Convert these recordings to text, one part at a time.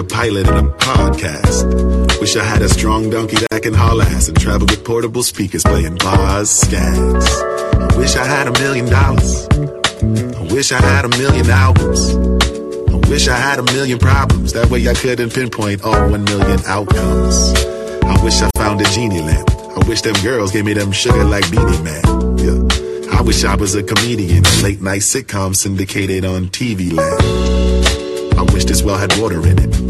a pilot and a podcast. Wish I had a strong donkey that can haul ass and travel with portable speakers playing bars, scans. I wish I had a million dollars. I wish I had a million albums. I wish I had a million problems. That way I couldn't pinpoint all one million outcomes. I wish I found a genie lamp. I wish them girls gave me them sugar like Beenie Man. Yeah. I wish I was a comedian, a late night sitcom syndicated on TV land. I wish this well had water in it.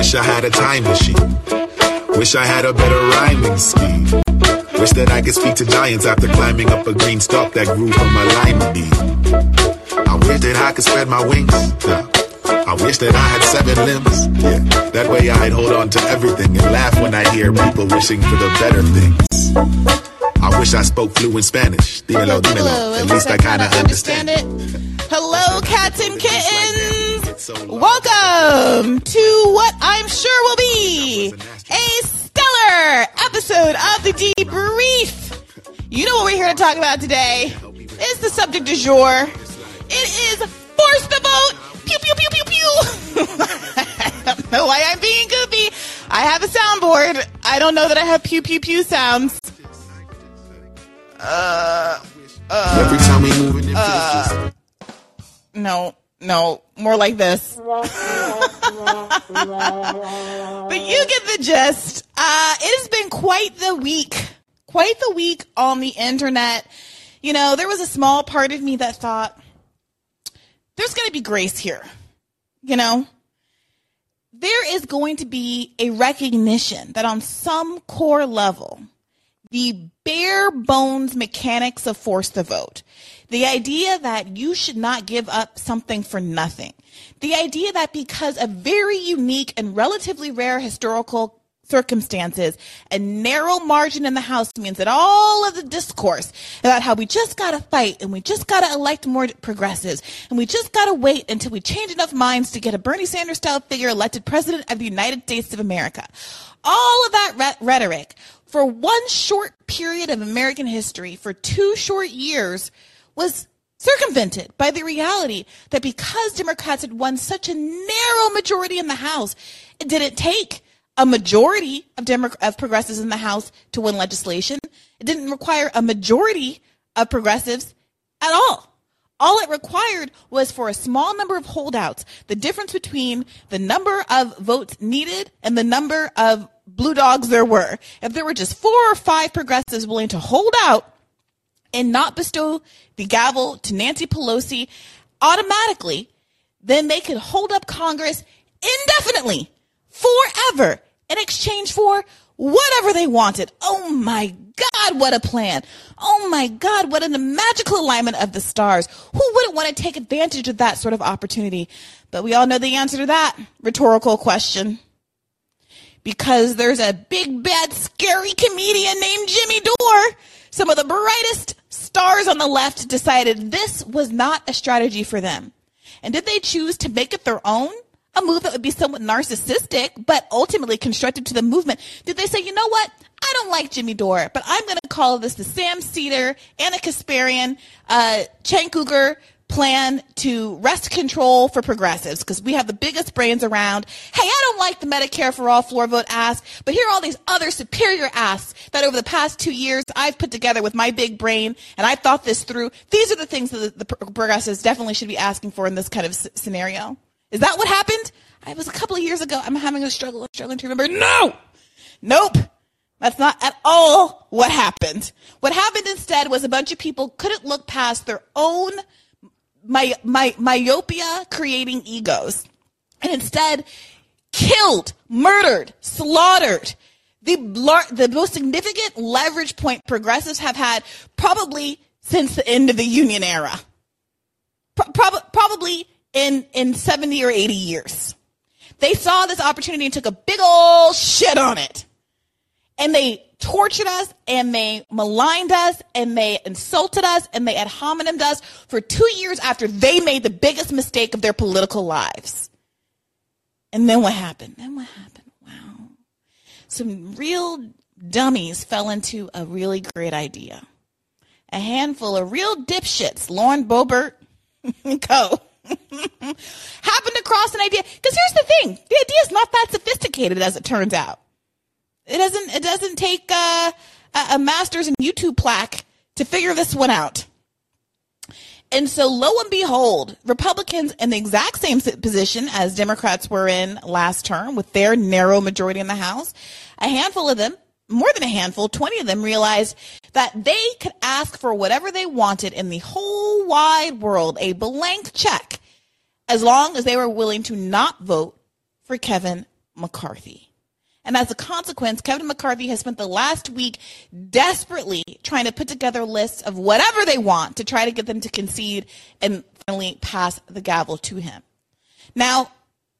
Wish I had a time machine. Wish I had a better rhyming scheme. Wish that I could speak to giants after climbing up a green stalk that grew from a lima bean. I wish that I could spread my wings. Yeah. I wish that I had seven limbs. Yeah. That way I'd hold on to everything and laugh when I hear people wishing for the better things. I wish I spoke fluent Spanish. Dímelo, dímelo. At least I kind of understand understand it. Hello, cats and kittens. Welcome to what I'm sure will be a stellar episode of the Debrief. You know what we're here to talk about today is the subject du jour. It is force the vote. Pew pew pew pew pew. I don't know why I'm being goofy. I have a soundboard. I don't know that I have pew pew pew sounds. Uh, uh, Every time we move feels uh, just No, no, more like this. but you get the gist. Uh, it has been quite the week, quite the week on the internet. You know, there was a small part of me that thought there's going to be grace here. You know, there is going to be a recognition that on some core level, the bare bones mechanics of force the vote. The idea that you should not give up something for nothing. The idea that because of very unique and relatively rare historical circumstances, a narrow margin in the House means that all of the discourse about how we just gotta fight and we just gotta elect more progressives and we just gotta wait until we change enough minds to get a Bernie Sanders style figure elected president of the United States of America. All of that re- rhetoric for one short period of American history, for two short years, was circumvented by the reality that because Democrats had won such a narrow majority in the House, it didn't take a majority of, Demo- of progressives in the House to win legislation. It didn't require a majority of progressives at all. All it required was for a small number of holdouts, the difference between the number of votes needed and the number of blue dogs there were. If there were just four or five progressives willing to hold out and not bestow the gavel to Nancy Pelosi automatically, then they could hold up Congress indefinitely, forever, in exchange for whatever they wanted. Oh my God, what a plan. Oh my God, what a magical alignment of the stars. Who wouldn't want to take advantage of that sort of opportunity? But we all know the answer to that rhetorical question because there's a big, bad, scary comedian named Jimmy Dore. Some of the brightest stars on the left decided this was not a strategy for them. And did they choose to make it their own? A move that would be somewhat narcissistic, but ultimately constructive to the movement. Did they say, you know what? I don't like Jimmy Dore, but I'm going to call this the Sam Seder, Ana Kasparian, uh, Cenk Uygur plan to wrest control for progressives because we have the biggest brains around. Hey, I don't like the Medicare for all floor vote ask, but here are all these other superior asks that over the past two years I've put together with my big brain and I thought this through. These are the things that the, the progressives definitely should be asking for in this kind of s- scenario. Is that what happened? It was a couple of years ago. I'm having a struggle, struggling to remember. No! Nope. That's not at all what happened. What happened instead was a bunch of people couldn't look past their own my, my, myopia creating egos and instead killed, murdered, slaughtered the, the most significant leverage point progressives have had probably since the end of the Union era. Pro- prob- probably in, in 70 or 80 years. They saw this opportunity and took a big old shit on it. And they tortured us and they maligned us and they insulted us and they ad hominem us for two years after they made the biggest mistake of their political lives. And then what happened? Then what happened? Wow. Some real dummies fell into a really great idea. A handful of real dipshits, Lauren Boebert co. happened across an idea. Because here's the thing: the idea is not that sophisticated, as it turns out. It doesn't. It doesn't take uh, a master's in YouTube plaque to figure this one out. And so, lo and behold, Republicans in the exact same position as Democrats were in last term with their narrow majority in the House, a handful of them, more than a handful, 20 of them realized that they could ask for whatever they wanted in the whole wide world, a blank check, as long as they were willing to not vote for Kevin McCarthy. And as a consequence, Kevin McCarthy has spent the last week desperately trying to put together lists of whatever they want to try to get them to concede and finally pass the gavel to him. Now,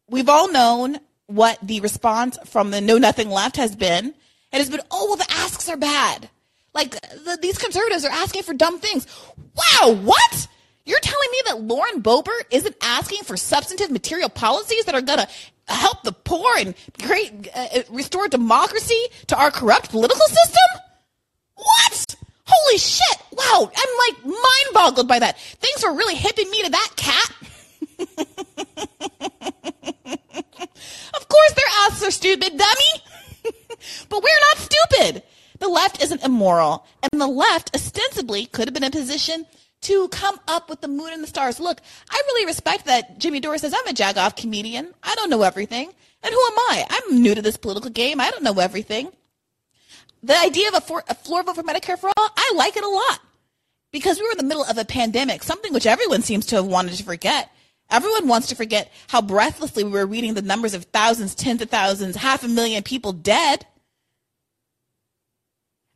we've all known what the response from the Know Nothing Left has been. And It has been, oh, well, the asks are bad. Like, the, these conservatives are asking for dumb things. Wow, what? You're telling me that Lauren Boebert isn't asking for substantive material policies that are going to help the poor and create, uh, uh, restore democracy to our corrupt political system? What? Holy shit. Wow. I'm like mind boggled by that. Thanks for really hipping me to that cat. of course their asks are stupid, dummy. but we're not stupid. The left isn't immoral, and the left ostensibly could have been in a position to come up with the moon and the stars. Look, I really respect that Jimmy Dore says I'm a jagoff comedian. I don't know everything. And who am I? I'm new to this political game. I don't know everything. The idea of a, for, a floor vote for Medicare for all, I like it a lot. Because we were in the middle of a pandemic, something which everyone seems to have wanted to forget. Everyone wants to forget how breathlessly we were reading the numbers of thousands, tens of thousands, half a million people dead.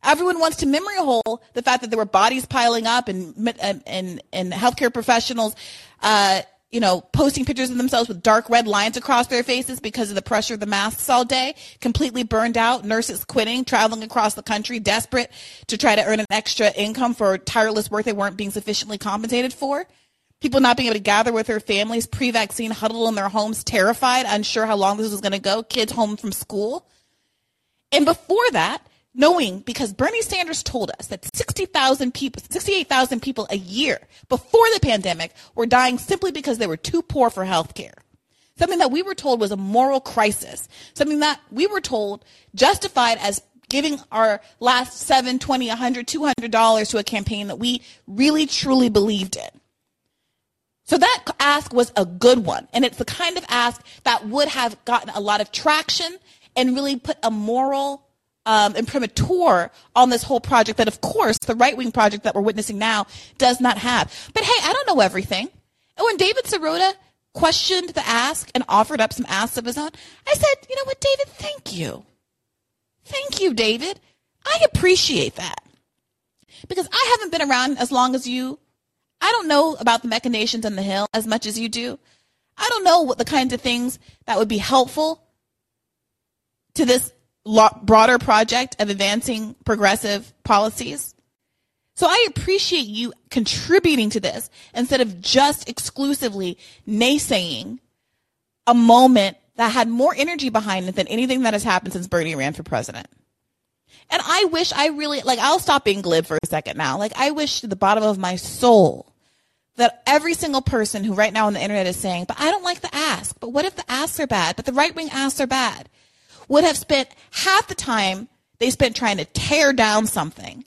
Everyone wants to memory hole the fact that there were bodies piling up and and and, and healthcare professionals, uh, you know, posting pictures of themselves with dark red lines across their faces because of the pressure of the masks all day, completely burned out, nurses quitting, traveling across the country, desperate to try to earn an extra income for tireless work they weren't being sufficiently compensated for. People not being able to gather with their families, pre-vaccine, huddled in their homes, terrified, unsure how long this was going to go, kids home from school. And before that, knowing because Bernie Sanders told us that 60,000 people, 68,000 people a year before the pandemic were dying simply because they were too poor for health care. Something that we were told was a moral crisis. Something that we were told justified as giving our last 7, 20, 100, 200 dollars to a campaign that we really truly believed in. So that ask was a good one. And it's the kind of ask that would have gotten a lot of traction and really put a moral um, imprimatur on this whole project that, of course, the right wing project that we're witnessing now does not have. But hey, I don't know everything. And when David Sirota questioned the ask and offered up some asks of his own, I said, you know what, David, thank you. Thank you, David. I appreciate that. Because I haven't been around as long as you. I don't know about the machinations on the Hill as much as you do. I don't know what the kinds of things that would be helpful to this broader project of advancing progressive policies. So I appreciate you contributing to this instead of just exclusively naysaying a moment that had more energy behind it than anything that has happened since Bernie ran for president. And I wish I really, like, I'll stop being glib for a second now. Like, I wish to the bottom of my soul that every single person who right now on the internet is saying, but I don't like the ask. But what if the asks are bad? But the right wing asks are bad would have spent half the time they spent trying to tear down something,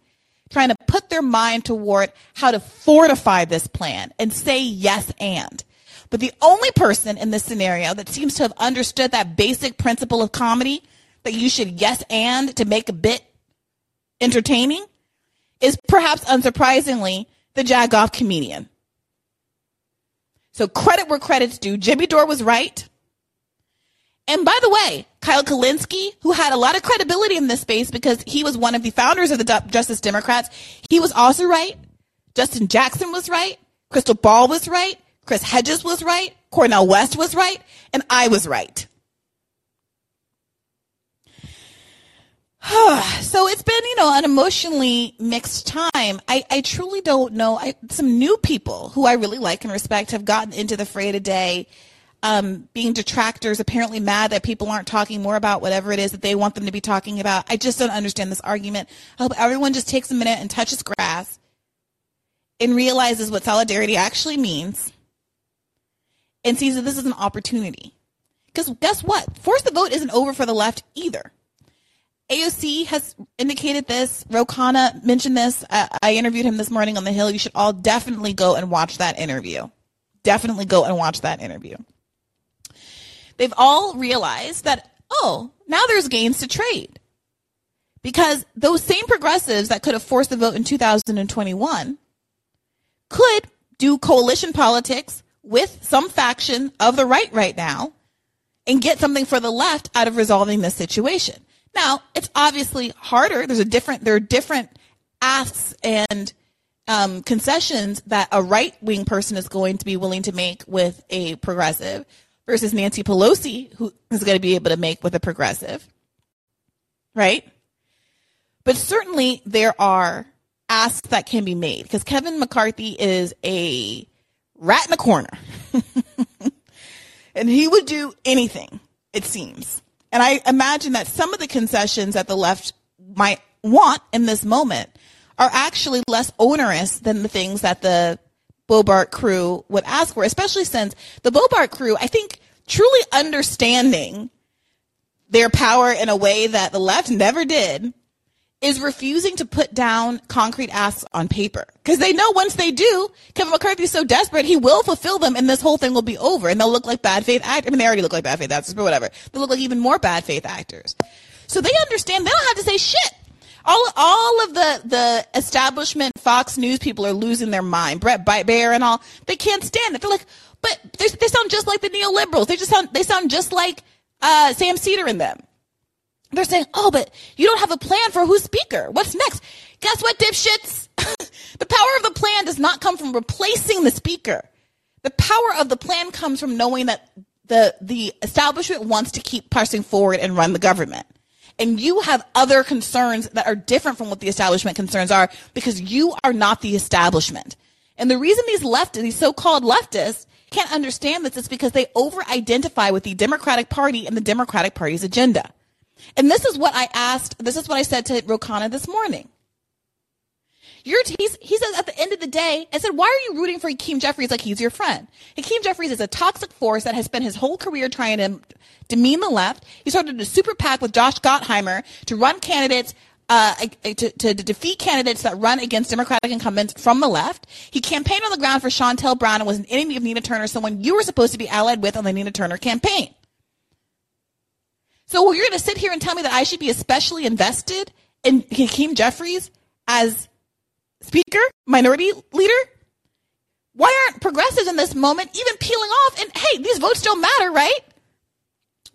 trying to put their mind toward how to fortify this plan and say yes and. But the only person in this scenario that seems to have understood that basic principle of comedy that you should yes and to make a bit entertaining is perhaps unsurprisingly the jagoff comedian. So credit where credit's due. Jimmy Dore was right. And by the way, Kyle Kulinski, who had a lot of credibility in this space because he was one of the founders of the Justice Democrats, he was also right. Justin Jackson was right. Krystal Ball was right. Chris Hedges was right. Cornel West was right, and I was right. so it's been, you know, an emotionally mixed time. I, I truly don't know. I, some new people who I really like and respect have gotten into the fray today, um, being detractors, apparently mad that people aren't talking more about whatever it is that they want them to be talking about. I just don't understand this argument. I hope everyone just takes a minute and touches grass and realizes what solidarity actually means and sees that this is an opportunity. Because guess what? Force the vote isn't over for the left either. AOC has indicated this. Ro Khanna mentioned this. I interviewed him this morning on the Hill. You should all definitely go and watch that interview. Definitely go and watch that interview. They've all realized that, oh, now there's gains to trade. Because those same progressives that could have forced the vote in 2021 could do coalition politics with some faction of the right right now and get something for the left out of resolving this situation. Now, it's obviously harder. There's a different, there are different asks and um, concessions that a right wing person is going to be willing to make with a progressive versus Nancy Pelosi, who is going to be able to make with a progressive. Right? But certainly there are asks that can be made because Kevin McCarthy is a rat in the corner. and he would do anything, it seems, and I imagine that some of the concessions that the left might want in this moment are actually less onerous than the things that the Boebert crew would ask for, especially since the Boebert crew, I think, truly understanding their power in a way that the left never did, is refusing to put down concrete asks on paper. Because they know once they do, Kevin McCarthy is so desperate, he will fulfill them and this whole thing will be over and they'll look like bad faith actors. I mean, they already look like bad faith actors, but whatever. They look like even more bad faith actors. So they understand they don't have to say shit. All, all of the, the establishment Fox News people are losing their mind. Bret Baier and all, they can't stand it. They're like, but they sound just like the neoliberals. They just sound, they sound just like, uh, Sam Seder and them. They're saying, oh, but you don't have a plan for who's speaker. What's next? Guess what, dipshits? the power of the plan does not come from replacing the speaker. The power of the plan comes from knowing that the, the establishment wants to keep pressing forward and run the government. And you have other concerns that are different from what the establishment concerns are because you are not the establishment. And the reason these leftists, these so-called leftists, can't understand this is because they over-identify with the Democratic Party and the Democratic Party's agenda. And this is what I asked, this is what I said to Ro Khanna this morning. You're, he says at the end of the day, I said, why are you rooting for Hakeem Jeffries like he's your friend? Hakeem Jeffries is a toxic force that has spent his whole career trying to demean the left. He started a super PAC with Josh Gottheimer to run candidates uh, to, to, defeat candidates that run against Democratic incumbents from the left. He campaigned on the ground for Shontel Brown and was an enemy of Nina Turner, someone you were supposed to be allied with on the Nina Turner campaign. So you're going to sit here and tell me that I should be especially invested in Hakeem Jeffries as speaker, minority leader? Why aren't progressives in this moment even peeling off? And hey, these votes don't matter, right?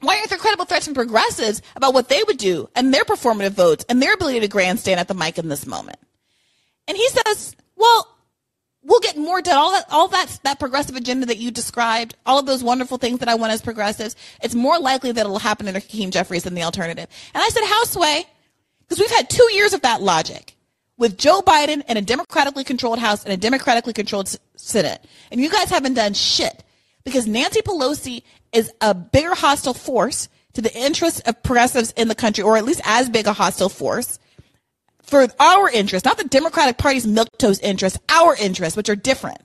Why aren't there credible threats from progressives about what they would do and their performative votes and their ability to grandstand at the mic in this moment? And he says, well, we'll get more done. All that, all that, that progressive agenda that you described, all of those wonderful things that I want as progressives, it's more likely that it'll happen under Hakeem Jeffries than the alternative. And I said, how sway? Because we've had two years of that logic with Joe Biden and a democratically controlled House and a democratically controlled Senate. And you guys haven't done shit because Nancy Pelosi is a bigger hostile force to the interests of progressives in the country, or at least as big a hostile force for our interests, not the Democratic Party's milquetoast interests, our interests, which are different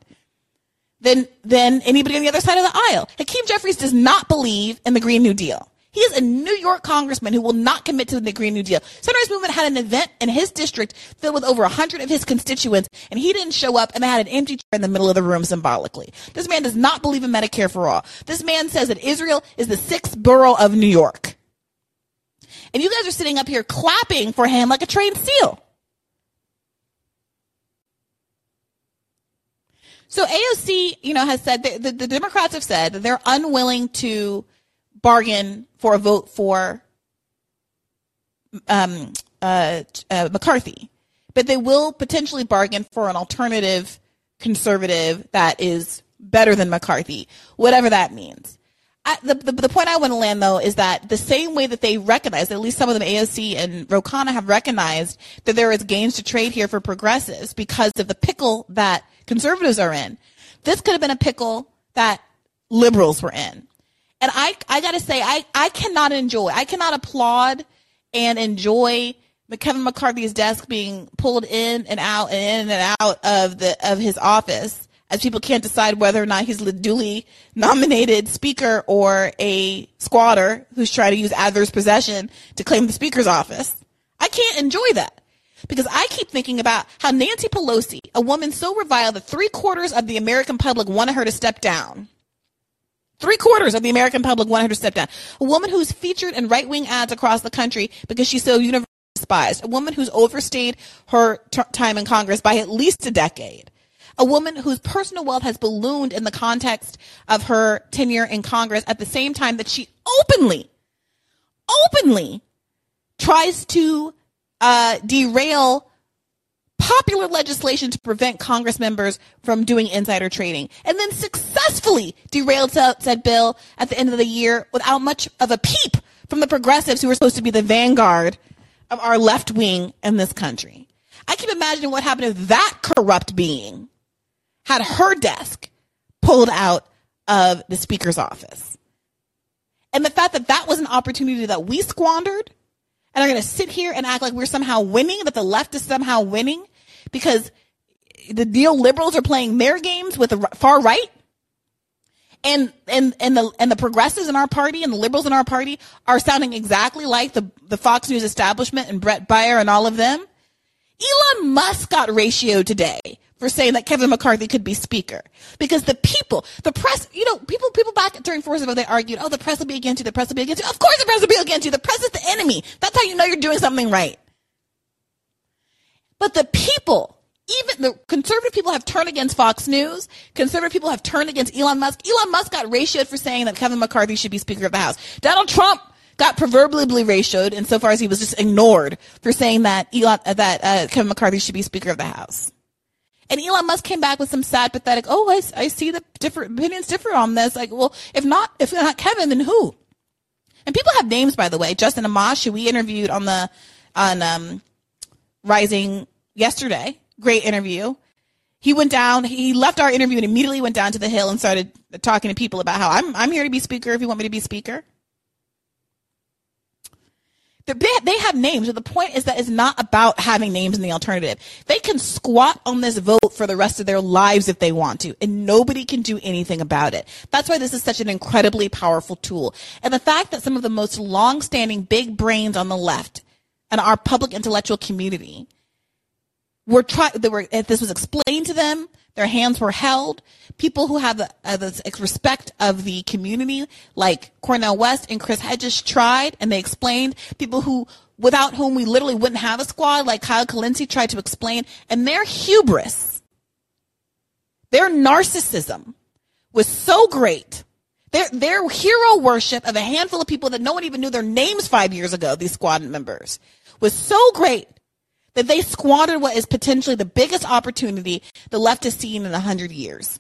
than, than anybody on the other side of the aisle. Hakeem Jeffries does not believe in the Green New Deal. He is a New York congressman who will not commit to the Green New Deal. Sunrise Movement had an event in his district filled with over 100 of his constituents, and he didn't show up, and they had an empty chair in the middle of the room symbolically. This man does not believe in Medicare for all. This man says that Israel is the sixth borough of New York. And you guys are sitting up here clapping for him like a trained seal. So AOC, you know, has said the, the, the Democrats have said that they're unwilling to bargain for a vote for um, uh, uh, McCarthy, but they will potentially bargain for an alternative conservative that is better than McCarthy, whatever that means. I, the, the, the point I want to land though is that the same way that they recognize, at least some of them, AOC and Ro Khanna have recognized that there is gains to trade here for progressives because of the pickle that conservatives are in. This could have been a pickle that liberals were in. And I, I gotta say, I, I cannot enjoy, I cannot applaud and enjoy Kevin McCarthy's desk being pulled in and out and in and out of the, of his office as people can't decide whether or not he's a duly nominated speaker or a squatter who's trying to use adverse possession to claim the speaker's office. I can't enjoy that because I keep thinking about how Nancy Pelosi, a woman so reviled that three quarters of the American public wanted her to step down. Three quarters of the American public wanted her to step down. A woman who's featured in right wing ads across the country because she's so universally despised. A woman who's overstayed her t- time in Congress by at least a decade a woman whose personal wealth has ballooned in the context of her tenure in Congress at the same time that she openly, openly tries to uh, derail popular legislation to prevent Congress members from doing insider trading, and then successfully derailed said bill at the end of the year without much of a peep from the progressives who were supposed to be the vanguard of our left wing in this country. I keep imagining what happened if that corrupt being had her desk pulled out of the speaker's office. And the fact that that was an opportunity that we squandered and are going to sit here and act like we're somehow winning, that the left is somehow winning because the neoliberals are playing their games with the far right. And, and, and the, and the progressives in our party and the liberals in our party are sounding exactly like the, the Fox News establishment and Bret Baier and all of them. Elon Musk got ratioed today for saying that Kevin McCarthy could be speaker. Because the people, the press, you know, people, people back during Forza, they argued, oh, the press will be against you, the press will be against you. Of course the press will be against you. The press is the enemy. That's how you know you're doing something right. But the people, even the conservative people have turned against Fox News. Conservative people have turned against Elon Musk. Elon Musk got ratioed for saying that Kevin McCarthy should be Speaker of the House. Donald Trump got proverbially ratioed insofar as he was just ignored for saying that Elon, that uh, Kevin McCarthy should be Speaker of the House. And Elon Musk came back with some sad, pathetic, oh, I, I see the different opinions differ on this. Like, well, if not, if not Kevin, then who? And people have names, by the way. Justin Amash, who we interviewed on the, on, um, Rising yesterday. Great interview. He went down, he left our interview and immediately went down to the hill and started talking to people about how I'm, I'm here to be speaker if you want me to be speaker. They have names, but the point is that it's not about having names in the alternative. They can squat on this vote for the rest of their lives if they want to, and nobody can do anything about it. That's why this is such an incredibly powerful tool. And the fact that some of the most long-standing big brains on the left and our public intellectual community were trying—they were if this was explained to them their hands were held. People who have the, respect of the community like cornel west and chris hedges tried and they explained. People who without whom we literally wouldn't have a squad like kyle kulinski tried to explain. And their hubris their narcissism was so great. Their, their hero worship of a handful of people that no one even knew their names five years ago these squad members was so great that they squandered what is potentially the biggest opportunity the left has seen in a hundred years.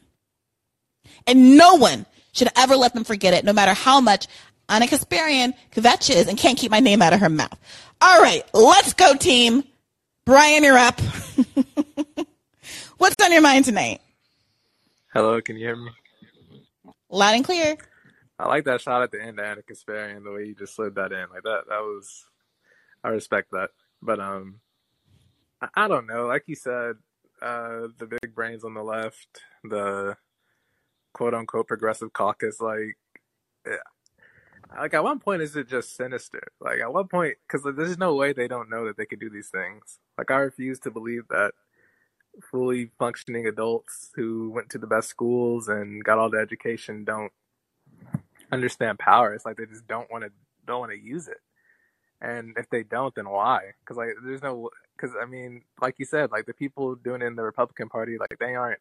And no one should ever let them forget it, no matter how much Ana Kasparian kvetches and can't keep my name out of her mouth. All right, let's go, team. Brian, you're up. What's on your mind tonight? Hello, can you hear me? Loud and clear. I like that shot at the end, Ana Kasparian, the way you just slid that in. Like that, that was, I respect that. But um, I don't know. Like you said, uh, the big brains on the left, the quote unquote progressive caucus, like, yeah. like at one point, is it just sinister? Like at one point, because like, there's no way they don't know that they could do these things. Like I refuse to believe that fully functioning adults who went to the best schools and got all the education don't understand power. It's like they just don't want to don't want to use it. And if they don't, then why? Because like, there's no because I mean, like you said, like the people doing it in the Republican Party, like they aren't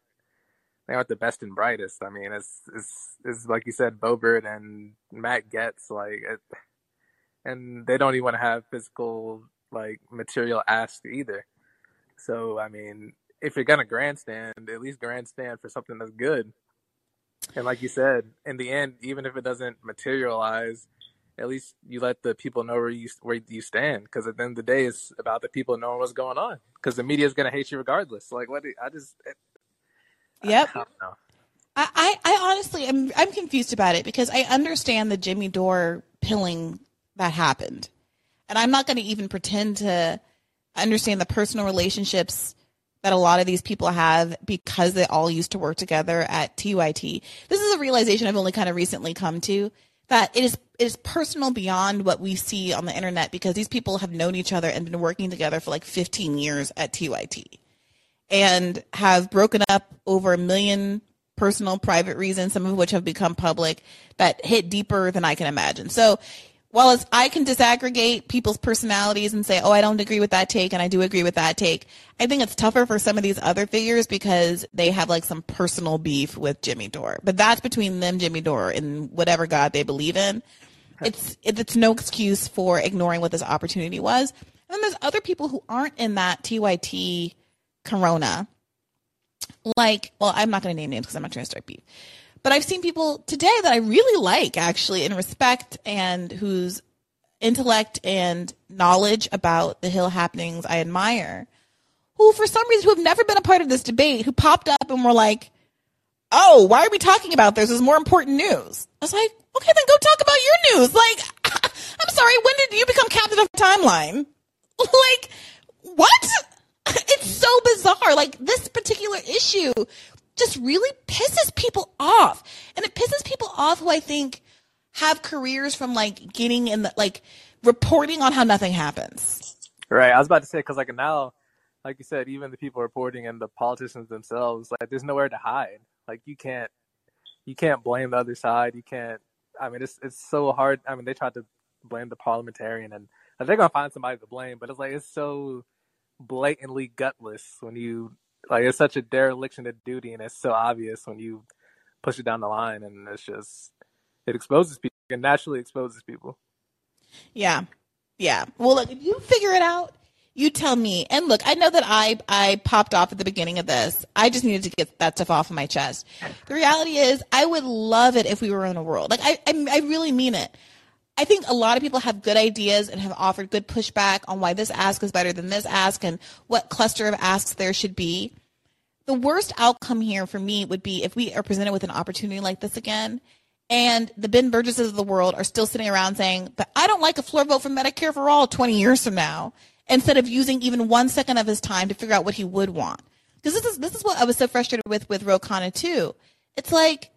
they aren't the best and brightest. I mean, it's it's, it's like you said, Boebert and Matt Gaetz, like, it, and they don't even want to have physical like material asked either. So I mean, if you're gonna grandstand, at least grandstand for something that's good. And like you said, in the end, even if it doesn't materialize, at least you let the people know where you where you stand. Because at the end of the day, it's about the people knowing what's going on. Because the media is going to hate you regardless. Like what? I just. Eh, it, yep. I, I, I, I honestly, I'm I'm confused about it because I understand the Jimmy Dore pilling that happened, and I'm not going to even pretend to understand the personal relationships that a lot of these people have because they all used to work together at TYT. This is a realization I've only kind of recently come to that it is it is personal beyond what we see on the internet because these people have known each other and been working together for like 15 years at TYT and have broken up over a million personal private reasons some of which have become public that hit deeper than I can imagine. So while as I can disaggregate people's personalities and say, oh, I don't agree with that take and I do agree with that take, I think it's tougher for some of these other figures because they have like some personal beef with Jimmy Dore. But that's between them, Jimmy Dore, and whatever God they believe in. It's it's no excuse for ignoring what this opportunity was. And then there's other people who aren't in that TYT corona. Like, well, I'm not going to name names because I'm not trying to start beef. But I've seen people today that I really like actually and respect and whose intellect and knowledge about the Hill happenings I admire, who for some reason who have never been a part of this debate, who popped up and were like, Oh, why are we talking about this? There's more important news. I was like, okay, then go talk about your news. Like, I'm sorry, when did you become captain of timeline? like, what? It's so bizarre. Like, this particular issue just really pisses people off. And it pisses people off who I think have careers from like getting in the, like reporting on how nothing happens. Right. I was about to say, cause like now, like you said, even the people reporting and the politicians themselves, like there's nowhere to hide. Like you can't, you can't blame the other side. You can't, I mean, it's, it's so hard. I mean, they tried to blame the parliamentarian and they're going to find somebody to blame, but it's like, it's so blatantly gutless when you like it's such a dereliction of duty, and it's so obvious when you push it down the line, and it's just it exposes people. It naturally exposes people. Yeah, yeah. Well, look, if you figure it out, you tell me. And look, I know that I I popped off at the beginning of this. I just needed to get that stuff off of my chest. The reality is, I would love it if we were in a world like I I, I really mean it. I think a lot of people have good ideas and have offered good pushback on why this ask is better than this ask and what cluster of asks there should be. The worst outcome here for me would be if we are presented with an opportunity like this again and the Ben Burgises of the world are still sitting around saying, but I don't like a floor vote for Medicare for all 20 years from now, instead of using even one second of his time to figure out what he would want. Because this is, this is what I was so frustrated with, with Ro Khanna too. It's like,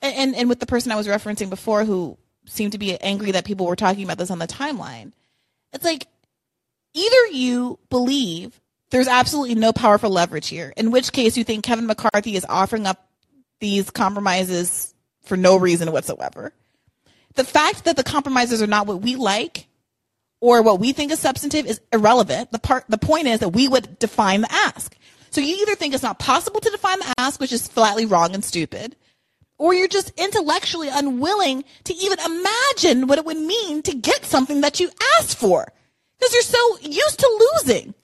and, and with the person I was referencing before who seemed to be angry that people were talking about this on the timeline. It's like either you believe there's absolutely no powerful leverage here, in which case you think Kevin McCarthy is offering up these compromises for no reason whatsoever. The fact that the compromises are not what we like or what we think is substantive is irrelevant. The part the point is that we would define the ask. So you either think it's not possible to define the ask, which is flatly wrong and stupid, or you're just intellectually unwilling to even imagine what it would mean to get something that you asked for because you're so used to losing.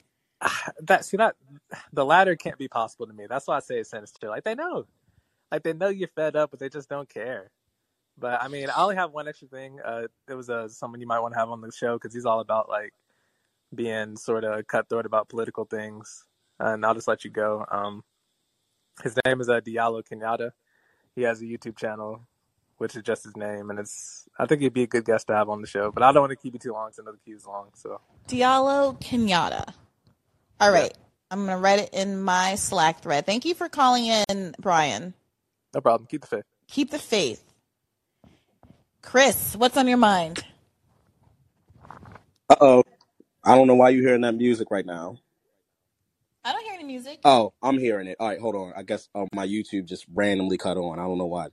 That see that the latter can't be possible to me. That's why I say it's sinister. Like they know, like they know you're fed up, but they just don't care. But I mean, I only have one extra thing. Uh, there was uh, someone you might want to have on the show because he's all about like being sort of cutthroat about political things. And I'll just let you go. Um, his name is uh, Diallo Kenyatta he has a YouTube channel, which is just his name, and it's. I think he'd be a good guest to have on the show, but I don't want to keep it too long because I know the queue's long. So Diallo Kenyatta. All right, yeah. I'm gonna write it in my Slack thread. Thank you for calling in, Brian. No problem. Keep the faith. Keep the faith. Chris, what's on your mind? Uh oh. I don't know why you're hearing that music right now. I don't hear any music. Oh, I'm hearing it. All right, hold on. I guess uh, my YouTube just randomly cut on. I don't know why.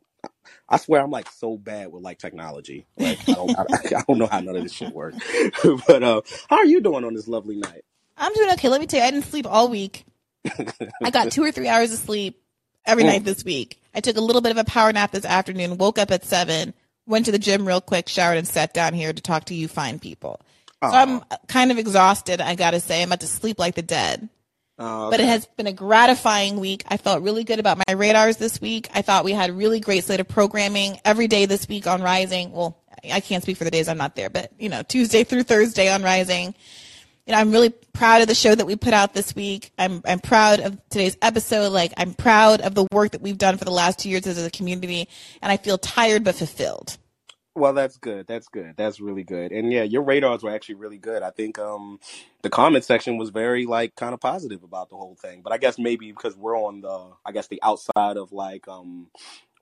I swear I'm like so bad with like technology. Like I don't, I, I don't know how none of this shit works. but uh, how are you doing on this lovely night? I'm doing okay. Let me tell you, I didn't sleep all week. I got two or three hours of sleep every mm. night this week. I took a little bit of a power nap this afternoon. Woke up at seven. Went to the gym real quick, showered, and sat down here to talk to you fine people. So I'm kind of exhausted. I gotta say, I'm about to sleep like the dead. Oh, But it has been a gratifying week. I felt really good about my radars this week. I thought we had really great slate of programming every day this week on Rising. Well, I can't speak for the days I'm not there, but you know, Tuesday through Thursday on Rising. You know, I'm really proud of the show that we put out this week. I'm I'm proud of today's episode. Like I'm proud of the work that we've done for the last two years as a community, and I feel tired but fulfilled. Well, that's good. That's good. That's really good. And yeah, your radars were actually really good. I think um the comment section was very like kind of positive about the whole thing. But I guess maybe because we're on the I guess the outside of like um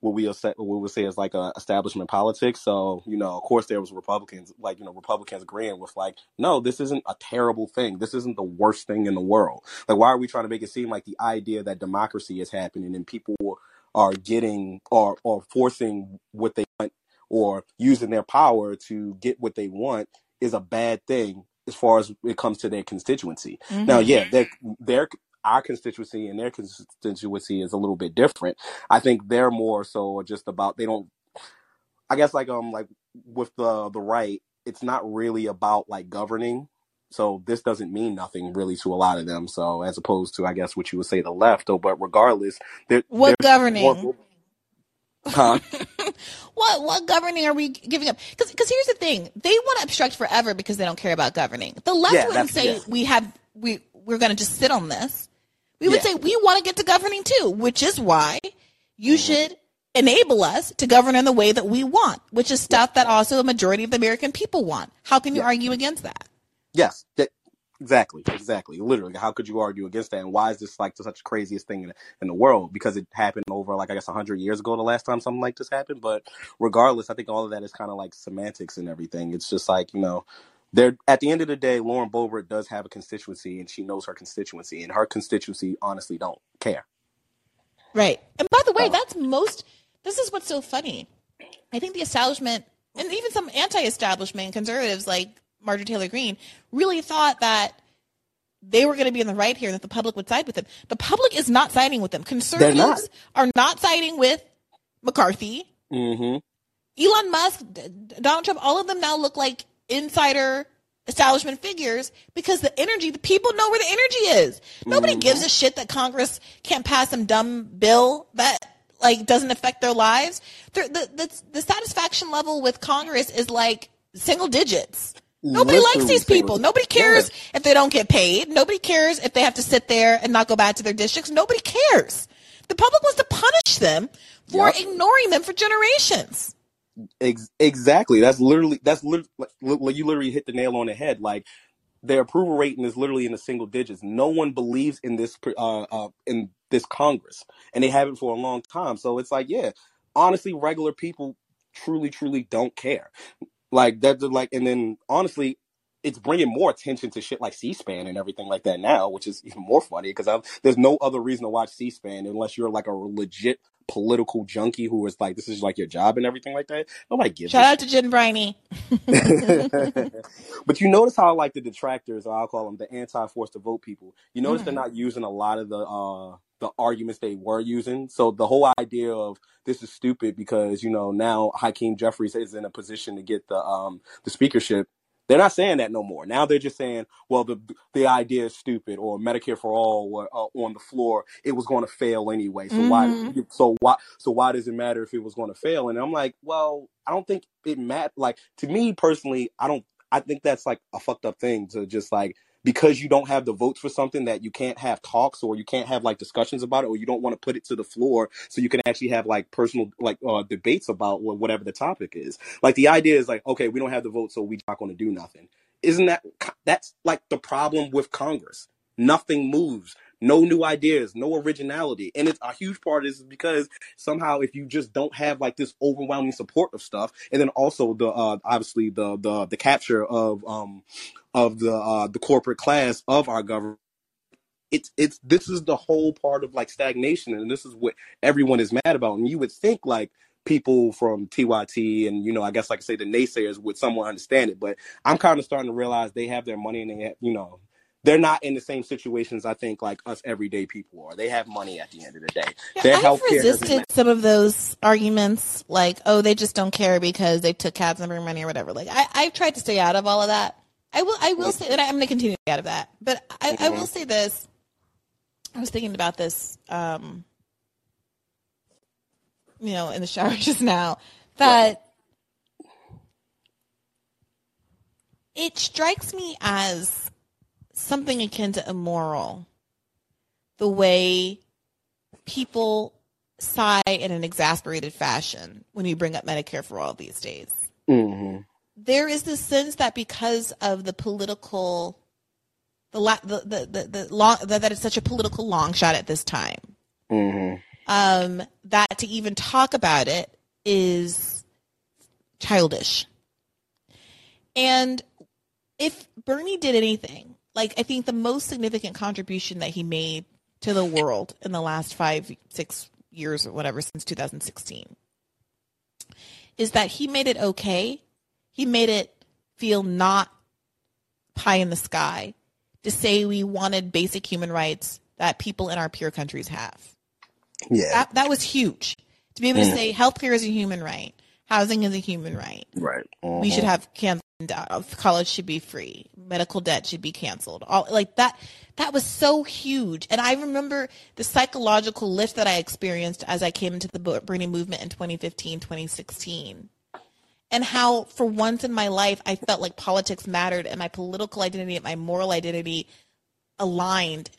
what we'll what we would say is like a establishment politics. So, you know, of course there was Republicans like, you know, Republicans agreeing with like, no, this isn't a terrible thing. This isn't the worst thing in the world. Like why are we trying to make it seem like the idea that democracy is happening and people are getting or or forcing what they want or using their power to get what they want is a bad thing as far as it comes to their constituency. Now, yeah, their their our constituency and their constituency is a little bit different. I think they're more so just about they don't. I guess like um like with the the right, it's not really about like governing. So this doesn't mean nothing really to a lot of them. So as opposed to I guess what you would say the left. though, but regardless, they're, What they're governing? more- Huh? What what governing are we giving up? Because here's the thing: they want to obstruct forever because they don't care about governing. The left Yeah, wouldn't say yeah. we have we we're going to just sit on this. We would Yeah. say we want to get to governing too, which is why you Mm-hmm. should enable us to govern in the way that we want, which is stuff that also the majority of the American people want. How can you argue against that? Yes, exactly, exactly. Literally, how could you argue against that? And why is this like such the craziest thing in, in the world? Because it happened over like I guess hundred years ago, the last time something like this happened. But regardless, I think all of that is kind of like semantics and everything. It's just like you know, there at the end of the day, Lauren Boebert does have a constituency, and she knows her constituency, and her constituency honestly don't care. Right. And by the way, that's most. This is what's so funny. I think the establishment and even some anti-establishment conservatives like Marjorie Taylor Greene really thought that they were going to be in the right here and that the public would side with them. The public is not siding with them. Conservatives are not siding with McCarthy. Mm-hmm. Elon Musk, Donald Trump, all of them now look like insider establishment figures because the energy, the people know where the energy is. Nobody gives a shit that Congress can't pass some dumb bill that like doesn't affect their lives. They're, the, the the satisfaction level with Congress is like single digits. Nobody likes these people. Nobody cares Yeah. if they don't get paid. Nobody cares if they have to sit there and not go back to their districts. Nobody cares. The public wants to punish them for Yep. ignoring them for generations. Ex- exactly. That's literally that's lit- like, you literally hit the nail on the head. Like their approval rating is literally in the single digits. No one believes in this uh, uh in this Congress, and they haven't for a long time. So it's like, yeah, honestly, regular people truly, truly don't care. Like that's like, and then honestly. It's bringing more attention to shit like C-SPAN and everything like that now, which is even more funny because there's no other reason to watch C-SPAN unless you're like a legit political junkie who was like, this is like your job and everything like that. Nobody gives a Shout out to Jen Briney. but you notice how like the detractors, or I'll call them the anti-force to vote people. You notice Mhm. they're not using a lot of the uh the arguments they were using. So the whole idea of this is stupid because you know now Hakeem Jeffries is in a position to get the um the speakership. They're not saying that no more. Now they're just saying, well, the the idea is stupid, or Medicare for all were uh, on the floor. It was going to fail anyway. So why? Mhm. So why? So why does it matter if it was going to fail? And I'm like, well, I don't think it matters. Like to me personally, I don't. I think that's like a fucked up thing to just like because you don't have the votes for something that you can't have talks or you can't have like discussions about it or you don't want to put it to the floor so you can actually have like personal like uh, debates about whatever the topic is. Like the idea is like okay, we don't have the vote, so we're not going to do nothing. Isn't that that's like the problem with Congress? Nothing moves. No new ideas, no originality. And it's a huge part is because somehow if you just don't have like this overwhelming support of stuff, and then also the uh obviously the the the capture of um of the uh the corporate class of our government it's it's this is the whole part of like stagnation and this is what everyone is mad about and you would think like people from TYT and you know I guess like I say the naysayers would somewhat understand it but I'm kind of starting to realize they have their money and they have, you know they're not in the same situations I think like us everyday people are they have money at the end of the day their I've resisted some of those arguments, like, oh, they just don't care because they took cab number money or whatever. Like, I, I've tried to stay out of all of that. I will, I will say that I'm going to continue to out of that. But I, I will say this: I was thinking about this, um, you know, in the shower just now, that it strikes me as something akin to immoral the way people sigh in an exasperated fashion when you bring up Medicare for all these days. Mm-hmm. There is this sense that because of the political, the la- the the the, the long that, that it's such a political long shot at this time, Mm-hmm. um, that to even talk about it is childish. And if Bernie did anything, like I think the most significant contribution that he made to the world in the last five, six years or whatever since 2016 is that he made it okay. He made it feel not pie in the sky to say we wanted basic human rights that people in our peer countries have. Yeah. That, that was huge. To be able to mm. say healthcare is a human right, housing is a human right. right. We should uh-huh. have canceled. College should be free. Medical debt should be canceled. All like that. That was so huge. And I remember the psychological lift that I experienced as I came into the Bernie movement in 2015, 2016. And how, for once in my life, I felt like politics mattered and my political identity and my moral identity aligned.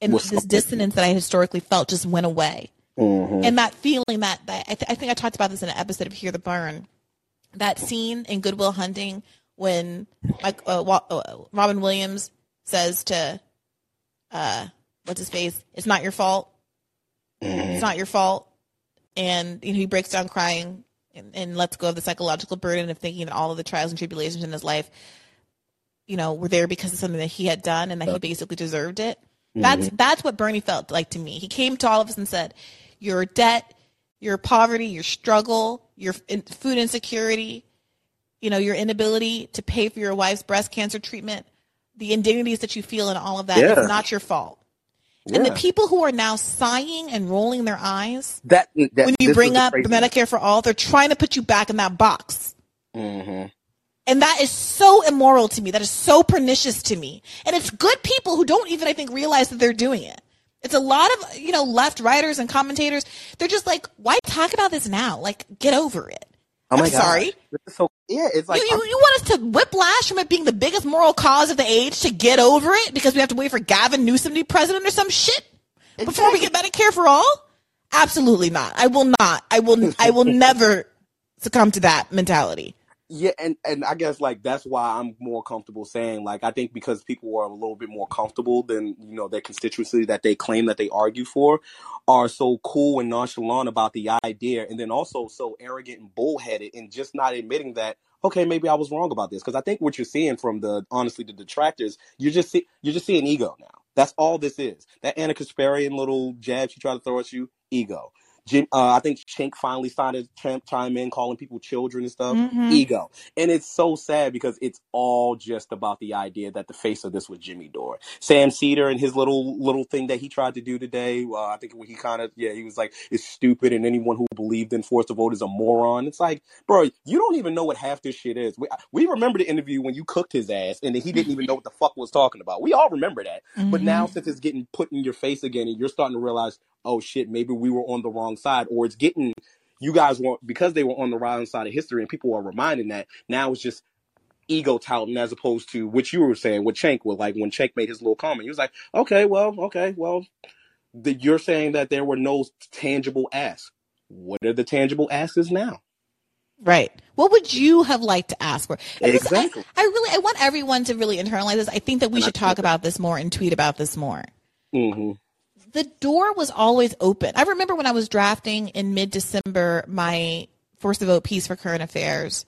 And Was this dissonance that I historically felt just went away Mm-hmm. and that feeling that, that I, th- I think I talked about this in an episode of Hear the Bern. That scene in Good Will Hunting when like uh, Wa- uh, Robin Williams says to uh, what's his face, "It's not your fault. It's not your fault," and you know he breaks down crying and, and lets go of the psychological burden of thinking that all of the trials and tribulations in his life, you know, were there because of something that he had done and that he basically deserved it. That's that's what Bernie felt like to me. He came to all of us and said, "Your debt, your poverty, your struggle, your food insecurity, you know, your inability to pay for your wife's breast cancer treatment, the indignities that you feel and all of that Yeah. is not your fault." And the people who are now sighing and rolling their eyes that, that when you bring up Medicare for all, they're trying to put you back in that box. Mhm. And that is so immoral to me. That is so pernicious to me. And it's good people who don't even, I think, realize that they're doing it. It's a lot of, you know, left writers and commentators. They're just like, why talk about this now? Like, get over it. Oh my I'm God. sorry. So yeah, it's like you, you, you want us to whiplash from it being the biggest moral cause of the age to get over it because we have to wait for Gavin Newsom to be president or some shit before we get Medicare for all? Absolutely not. I will not. I will. I will never succumb to that mentality. Yeah, and and I guess like that's why I'm more comfortable saying like I think because people are a little bit more comfortable than you know their constituency that they claim that they argue for are so cool and nonchalant about the idea, and then also so arrogant and bullheaded and just not admitting that okay maybe I was wrong about this because I think what you're seeing from the honestly the detractors you're just see, you're just seeing ego now. That's all this is. That Ana Kasparian little jab she tried to throw at you, ego. Jim, uh, I think Cenk finally started to chime in, calling people children and stuff. Mhm. Ego, and it's so sad because it's all just about the idea that the face of this was Jimmy Dore, Sam Seder, and his little little thing that he tried to do today. Uh, I think when he kind of yeah, he was like, "It's stupid," and anyone who believed in forced to vote is a moron. It's like, bro, you don't even know what half this shit is. We, we remember the interview when you cooked his ass, and then he didn't even know what the fuck was talking about. We all remember that. But now, since it's getting put in your face again, and you're starting to realize, oh shit, maybe we were on the wrong side, or it's getting you guys want because they were on the wrong side of history, and people are reminding that now it's just ego touting as opposed to what you were saying with Cenk. With like when Cenk made his little comment, he was like, okay, well, okay, well, the, you're saying that there were no tangible asks. What are the tangible asks now? Right. What would you have liked to ask for? And this- I- Exactly. I, really, I want everyone to really internalize this. I think that we And I should talk about this more and tweet about this more. hmm the door was always open. I remember when I was drafting in mid December my Force the Vote piece for current affairs.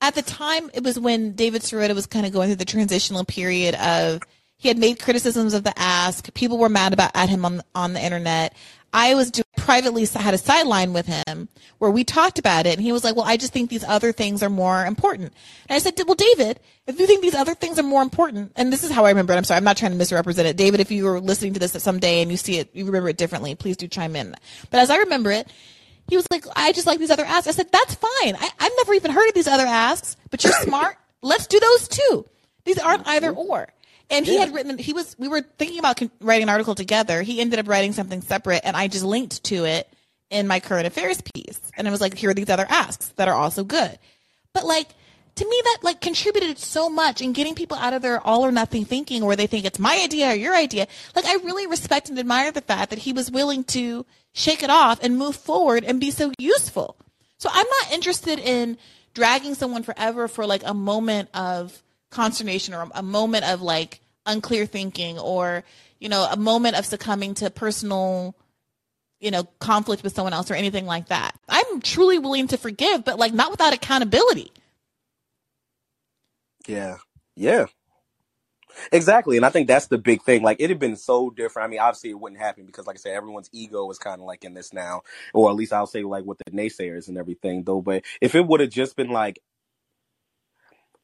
At the time, it was when David Sirota was kind of going through the transitional period of he had made criticisms of the ask. People were mad about at him on on the internet. I was do, privately had a sideline with him where we talked about it, and he was like, "Well, I just think these other things are more important." And I said, "Well, David, if you think these other things are more important, and this is how I remember it. I'm sorry, I'm not trying to misrepresent it, David. If you were listening to this someday and you see it, you remember it differently, please do chime in. But as I remember it, he was like, "I just like these other asks." I said, "That's fine. I, I've never even heard of these other asks, but you're smart. Let's do those too. These aren't either or." And he Yeah. had written, he was, we were thinking about con- writing an article together. He ended up writing something separate and I just linked to it in my current affairs piece. And it was like, here are these other asks that are also good. But like, to me, that like contributed so much in getting people out of their all or nothing thinking where they think it's my idea or your idea. Like, I really respect and admire the fact that he was willing to shake it off and move forward and be so useful. So I'm not interested in dragging someone forever for like a moment of consternation or a moment of like unclear thinking or, you know, a moment of succumbing to personal, you know, conflict with someone else or anything like that. I'm truly willing to forgive, but like not without accountability. Yeah. Yeah. Exactly. And I think that's the big thing. Like it had been so different. I mean, obviously it wouldn't happen because like I said, everyone's ego is kind of like in this now, or at least I'll say like with the naysayers and everything though. But if it would have just been like,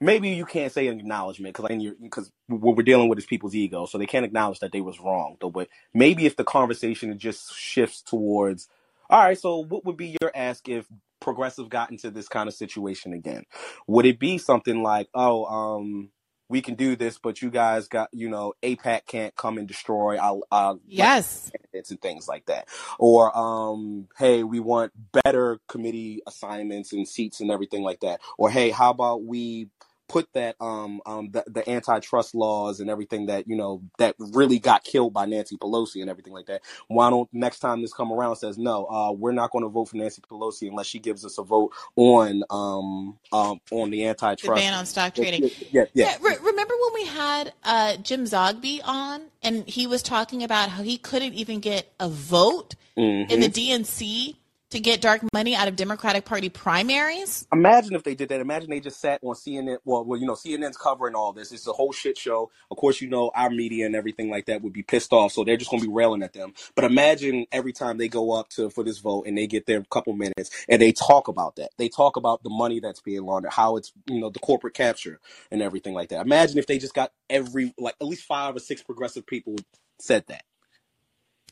maybe you can't say an acknowledgement because like, because what we're dealing with is people's ego, so they can't acknowledge that they was wrong though. But maybe if the conversation just shifts towards, all right, so what would be your ask if progressive got into this kind of situation again? Would it be something like, oh, um, we can do this, but you guys got, you know, AIPAC can't come and destroy our, our Yes. candidates and things like that. Or, um, hey, we want better committee assignments and seats and everything like that. Or, hey, how about we put that, um, um, the, the antitrust laws and everything that, you know, that really got killed by Nancy Pelosi and everything like that. Why don't next time this come around says, no, uh, we're not going to vote for Nancy Pelosi unless she gives us a vote on, um, um, on the The antitrust. ban on stock trading. Yeah, yeah, yeah. Yeah, re- remember when we had uh, Jim Zogby on and he was talking about how he couldn't even get a vote Mhm. in the DNC to get dark money out of Democratic Party primaries? Imagine if they did that. Imagine they just sat on CNN. Well, well, you know, CNN's covering all this. It's a whole shit show. Of course, you know, our media and everything like that would be pissed off. So they're just going to be railing at them. But imagine every time they go up to for this vote and they get there a couple minutes and they talk about that. They talk about the money that's being laundered, how it's you know the corporate capture and everything like that. Imagine if they just got every like at least five or six progressive people said that.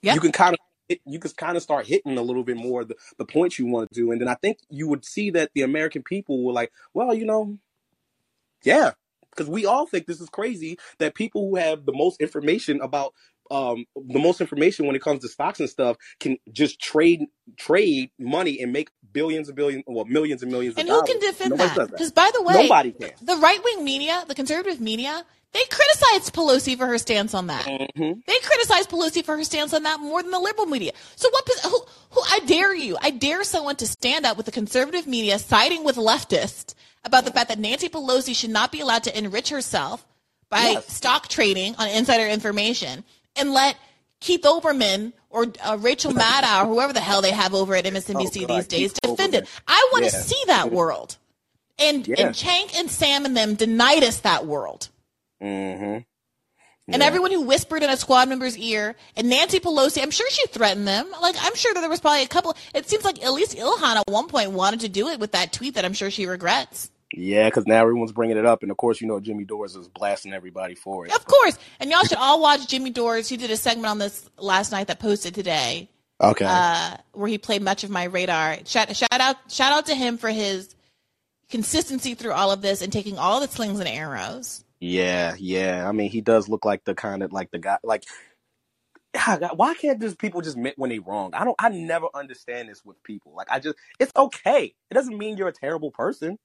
Yeah. You can kind of you could kind of start hitting a little bit more the, the points you want to do, and then I think you would see that the American people were like, well, you know, yeah, because we all think this is crazy that people who have the most information about um the most information when it comes to stocks and stuff can just trade trade money and make billions and billions well millions and millions And of who dollars. can defend Nobody that? Because, by the way, Nobody can. the right wing media, the conservative media, they criticized Pelosi for her stance on that. Mhm. They criticized Pelosi for her stance on that more than the liberal media. So what? Who? Who? I dare you! I dare someone to stand up with the conservative media siding with leftists about the fact that Nancy Pelosi should not be allowed to enrich herself by Yes. stock trading on insider information, and let Keith Olbermann or uh, Rachel Maddow or whoever the hell they have over at MSNBC Oh, these days Keith defend it. I want to Yeah. see that world. And Yeah. and Cenk and Sam and them denied us that world. Mhm. And everyone who whispered in a squad member's ear, and Nancy Pelosi, I'm sure she threatened them. Like, I'm sure that there was probably a couple. It seems like at least Ilhan at one point wanted to do it with that tweet that I'm sure she regrets. Yeah, because now everyone's bringing it up, and of course, you know, Jimmy Dores is blasting everybody for it. Of course. And y'all should all watch Jimmy Dores. He did a segment on this last night that posted today, Okay. uh, where he played much of my radar. Shout, shout out, shout out to him for his consistency through all of this and taking all the slings and arrows. Yeah, yeah. I mean, he does look like the kind of like the guy. Like, why can't just people just admit when they wrong? I don't. I never understand this with people. Like, I just, it's okay. It doesn't mean you're a terrible person.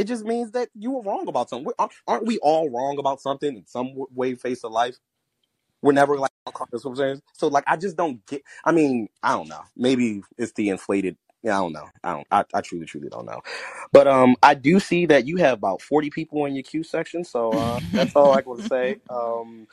It just means that you were wrong about something. Aren't- we all wrong about something in some way, face of life? We're never like. So, like, I just don't get. I mean, I don't know. Maybe it's the inflated. I don't know. I don't. I, I truly, truly don't know. But um, I do see that you have about 40 people in your queue section. So uh, that's all I want to say. Um,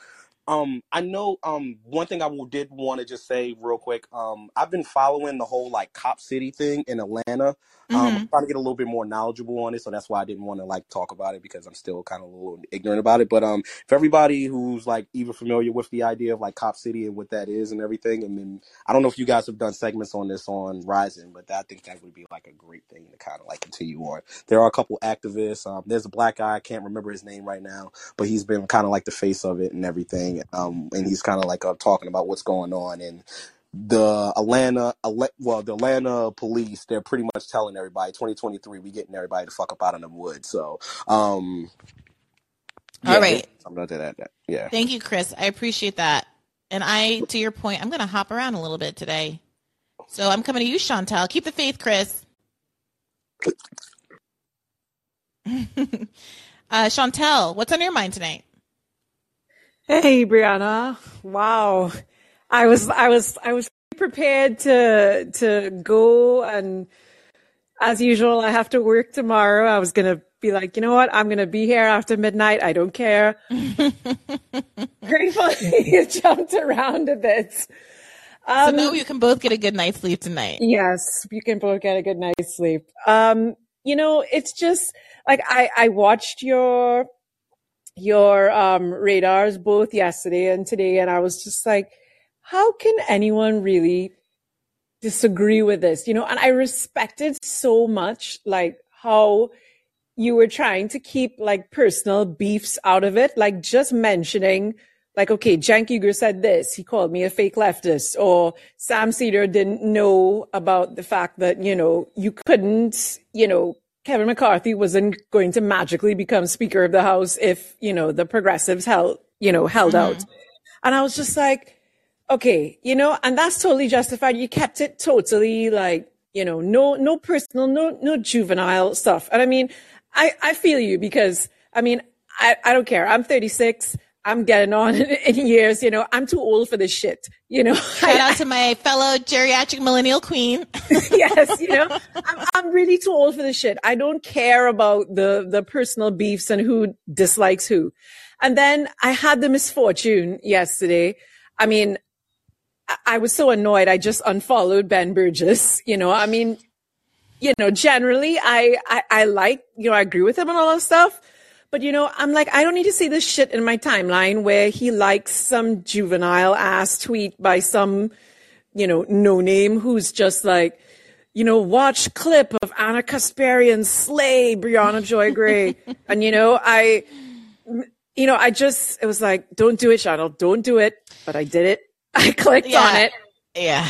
um, I know um one thing I did want to just say real quick. Um, I've been following the whole like Cop City thing in Atlanta. Um, Mhm. I'm trying to get a little bit more knowledgeable on it, so that's why I didn't want to like talk about it because I'm still kind of a little ignorant about it. But um, for everybody who's like even familiar with the idea of like Cop City and what that is and everything, and then I don't know if you guys have done segments on this on Rising, but I think that would be like a great thing to kind of like continue on. There are a couple activists. Um, there's a black guy, I can't remember his name right now, but he's been kind of like the face of it and everything. Um, and he's kind of like uh, talking about what's going on and the Atlanta, well, the Atlanta police, they're pretty much telling everybody, 2023, we getting everybody to fuck up out of the woods. So, um, All Yeah, right. Something like that. that- Yeah. Thank you, Chris. I appreciate that. And I, to your point, I'm going to hop around a little bit today. So I'm coming to you, Chantel. Keep the faith, Chris. uh, Chantel, what's on your mind tonight? Hey, Briahna. Wow. I was, I was, I was prepared to, to go and as usual, I have to work tomorrow. I was going to be like, you know what? I'm going to be here after midnight. I don't care. Grateful you jumped around a bit. so Um, now you can both get a good night's sleep tonight. Yes, you can both get a good night's sleep. Um, you know, it's just like I, I watched your your um radars both yesterday and today, and I was just like, how can anyone really disagree with this? You know, and I respected so much like how you were trying to keep like personal beefs out of it, like just mentioning like, okay, Cenk Uygur said this. He called me a fake leftist or Sam Seder didn't know about the fact that, you know, you couldn't, you know, Kevin McCarthy wasn't going to magically become Speaker of the House if, you know, the progressives held, you know, held mm-hmm. out. And I was just like, okay, you know, and that's totally justified. You kept it totally like, you know, no, no personal, no, no juvenile stuff. And I mean, I, I feel you because I mean, I, I don't care. I'm 36. I'm getting on in years, you know, I'm too old for this shit, you know. Shout out to my fellow geriatric millennial queen. yes, you know, I'm, I'm really too old for this shit. I don't care about the, the personal beefs and who dislikes who. And then I had the misfortune yesterday. I mean, I, I was so annoyed. I just unfollowed Ben Burgis. You know, I mean, you know, generally I, I, I like, you know, I agree with him on all that stuff. But you know, I'm like, I don't need to see this shit in my timeline where he likes some juvenile ass tweet by some, you know, no name who's just like, you know, watch clip of Ana Kasparian slay Briahna Joy Gray. and you know, I, you know, I just, it was like, don't do it, Chanel, don't do it. But I did it. I clicked on it. Yeah.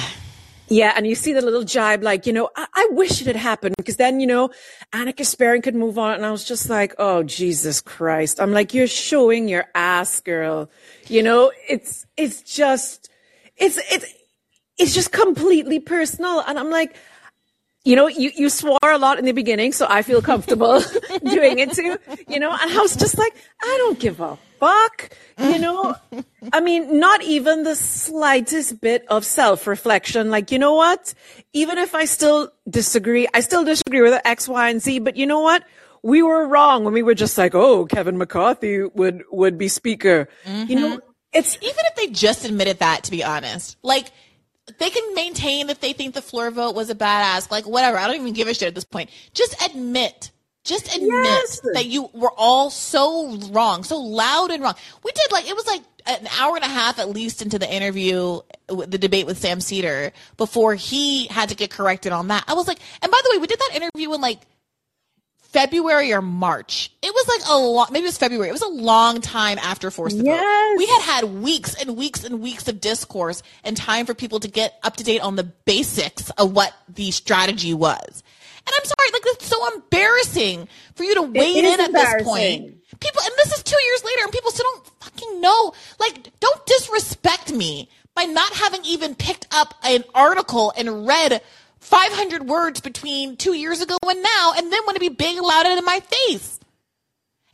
Yeah, and you see the little jibe, like, you know, I, I wish it had happened because then, you know, Ana Kasparian could move on. And I was just like, oh, Jesus Christ. I'm like, you're showing your ass, girl. You know, it's, it's just, it's, it's, it's just completely personal. And I'm like, you know, you, you swore a lot in the beginning, so I feel comfortable doing it too, you know, and I was just like, I don't give a fuck, you know, I mean, not even the slightest bit of self reflection. Like, you know what? Even if I still disagree, I still disagree with X, Y, and Z, but you know what? We were wrong when we were just like, oh, Kevin McCarthy would, would be speaker. You know, mm-hmm. it's, Even if they just admitted that, to be honest, like they can maintain that they think the floor vote was a badass, like whatever. I don't even give a shit at this point. Just admit, just admit Yes. that you were all so wrong, so loud and wrong. We did like it was like an hour and a half at least into the interview, the debate with Sam Seder before he had to get corrected on that. I was like, and by the way, we did that interview in like February or March. It was like a long, maybe it was February. It was a long time after Force the Vote. Yes. We had had weeks and weeks and weeks of discourse and time for people to get up to date on the basics of what the strategy was. And I'm sorry, like it's so embarrassing for you to wade in at this point. People, and this is two years later, and people still don't fucking know. Like, don't disrespect me by not having even picked up an article and read 500 words between two years ago and now, and then want to be big loud in my face.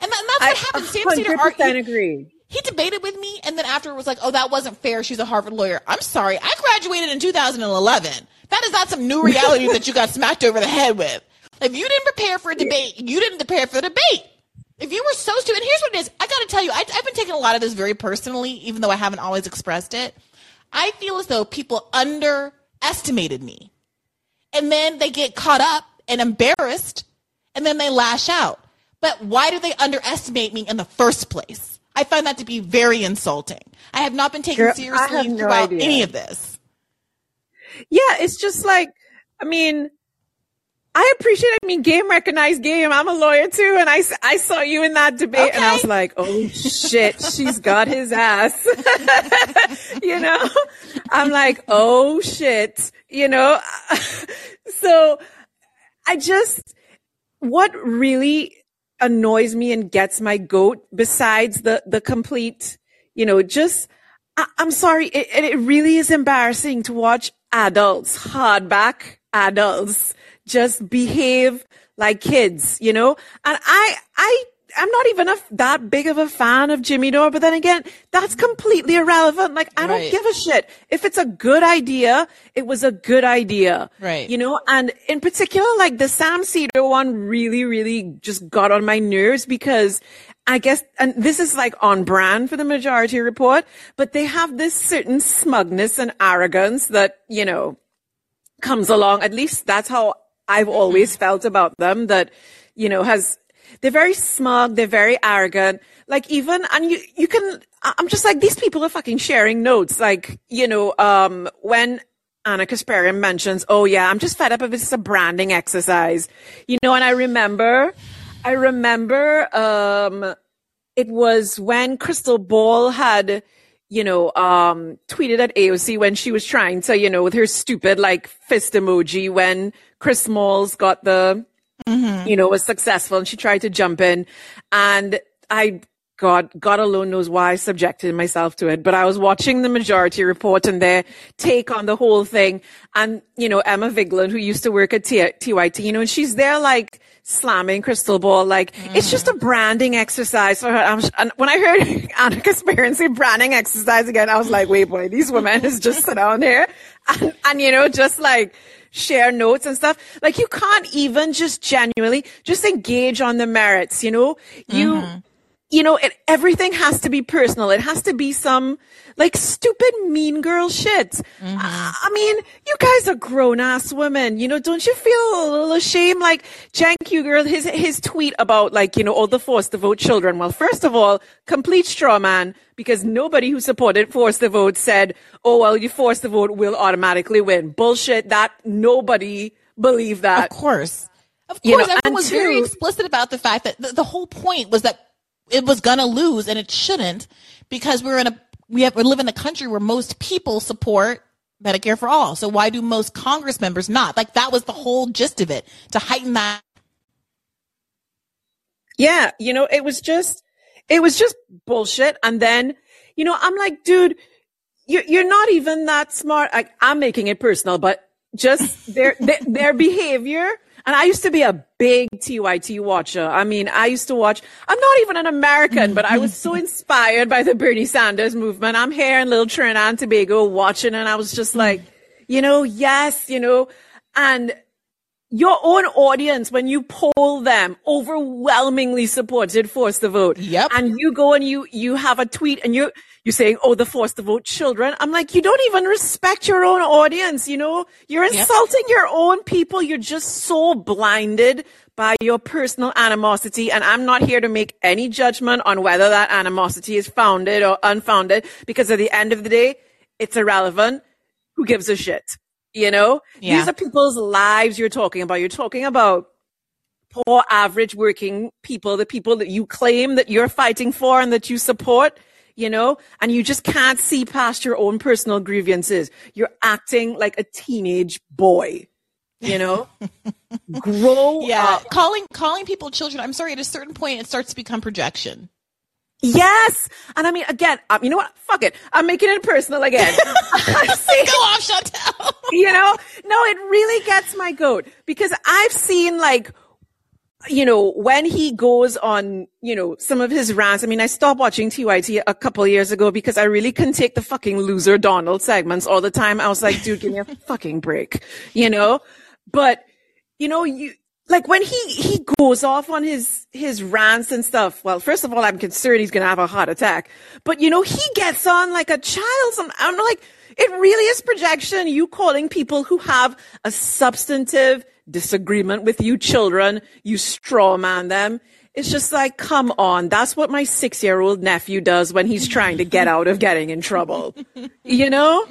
And, that, and that's what happened. Sam Seder 100% argued. agree. He debated with me, and then after was like, "Oh, that wasn't fair. She's a Harvard lawyer." I'm sorry. I graduated in 2011. That is not some new reality that you got smacked over the head with. If you didn't prepare for a debate, you didn't prepare for the debate. If you were so stupid, and here's what it is. I got to tell you, I, I've been taking a lot of this very personally, even though I haven't always expressed it. I feel as though people underestimated me, and then they get caught up and embarrassed, and then they lash out. But why do they underestimate me in the first place? I find that to be very insulting. I have not been taken Girl, seriously no throughout idea. any of this. Yeah, it's just like, I mean, I appreciate, I mean, game recognized game. I'm a lawyer too. And I, I saw you in that debate and I was like, oh shit, she's got his ass. you know, I'm like, oh shit, you know, so I just, what really annoys me and gets my goat besides the the complete you know just I, am sorry it, it really is embarrassing to watch adults hardback adults just behave like kids you know? And i i I'm not even a, that big of a fan of Jimmy Dore, but then again, that's completely irrelevant. Like, I don't give a shit. If it's a good idea, it was a good idea. Right. You know, and in particular, like the Sam Seder one really, really just got on my nerves because I guess, and this is like on brand for the majority report, but they have this certain smugness and arrogance that, you know, comes along. At least that's how I've always mm-hmm. felt about them that, you know, has, they're very smug. They're very arrogant. Like even, and you, you can, I'm just like, these people are fucking sharing notes. Like, you know, um, when Ana Kasparian mentions, oh yeah, I'm just fed up if it's a branding exercise, you know, and I remember, I remember, um, it was when Krystal Ball had, you know, um, tweeted at AOC when she was trying to, you know, with her stupid like fist emoji when Chris Smalls got the, Mm-hmm. you know, was successful and she tried to jump in. And I, God, God alone knows why I subjected myself to it, but I was watching the majority report and their take on the whole thing. And, you know, Emma Vigeland, who used to work at T- TYT, you know, and she's there like slamming Krystal Ball, like, it's just a mm. branding exercise for her. I'm, and when I heard Ana say branding exercise again, I was like, wait, boy, these women is just sit down here. And, and, you know, just like, share notes and stuff. Like you can't even just genuinely just engage on the merits, you know? You, mm-hmm. You know, it, everything has to be personal. It has to be some like stupid mean girl shit. I, I mean, you guys are grown ass women. You know, don't you feel a little ashamed? Like Cenk Uygur, his, his tweet about like, you know, all the forced to vote children. Well, first of all, complete straw man because nobody who supported forced the vote said, oh, well, you forced the vote will automatically win. Bullshit. That nobody believed that. Of course. Of course, You know, everyone was very explicit about the fact that the, the whole point was that it was gonna lose and it shouldn't because we're in a we have we live in a country where most people support Medicare for all. So why do most Congress members not? Like that was the whole gist of it to heighten that. Yeah, you know, it was just, it was just bullshit. And then, you know, I'm like, dude, you're, you're not even that smart. I'm making it personal, but just their, their, their behavior. And I used to be a big TYT watcher. I mean, I used to watch, I'm not even an American, but I was so inspired by the Bernie Sanders movement. I'm here in little Trinidad and Tobago watching and I was just like, you know, yes, you know, and your own audience, when you poll them, overwhelmingly supported force the vote. Yep. And you go and you, you have a tweet and you, you're saying, oh, the force to vote children. I'm like, you don't even respect your own audience. You know, you're insulting your own people. You're just so blinded by your personal animosity. And I'm not here to make any judgment on whether that animosity is founded or unfounded because at the end of the day, it's irrelevant. Who gives a shit? You know, Yeah. these are people's lives you're talking about. You're talking about poor average working people, the people that you claim that you're fighting for and that you support, you know, and you just can't see past your own personal grievances. You're acting like a teenage boy, you know? Grow Yeah, up. calling calling people children. I'm sorry. At a certain point, it starts to become projection. Yes. And I mean, again, um, you know what? Fuck it. I'm making it personal again. Saying- Go off, Chantel. you know no it really gets my goat because i've seen like you know when he goes on you know some of his rants i mean i stopped watching tyt a couple years ago because i really couldn't take the fucking loser donald segments all the time. I was like dude give me a fucking break you know? But you know you like when he he goes off on his his rants and stuff well first of all i'm concerned he's gonna have a heart attack. But you know he gets on like a child some i'm like it really is projection you calling people who have a substantive disagreement with you children you straw man them. It's just like come on that's what my six year old nephew does when he's trying to get out of getting in trouble. You know?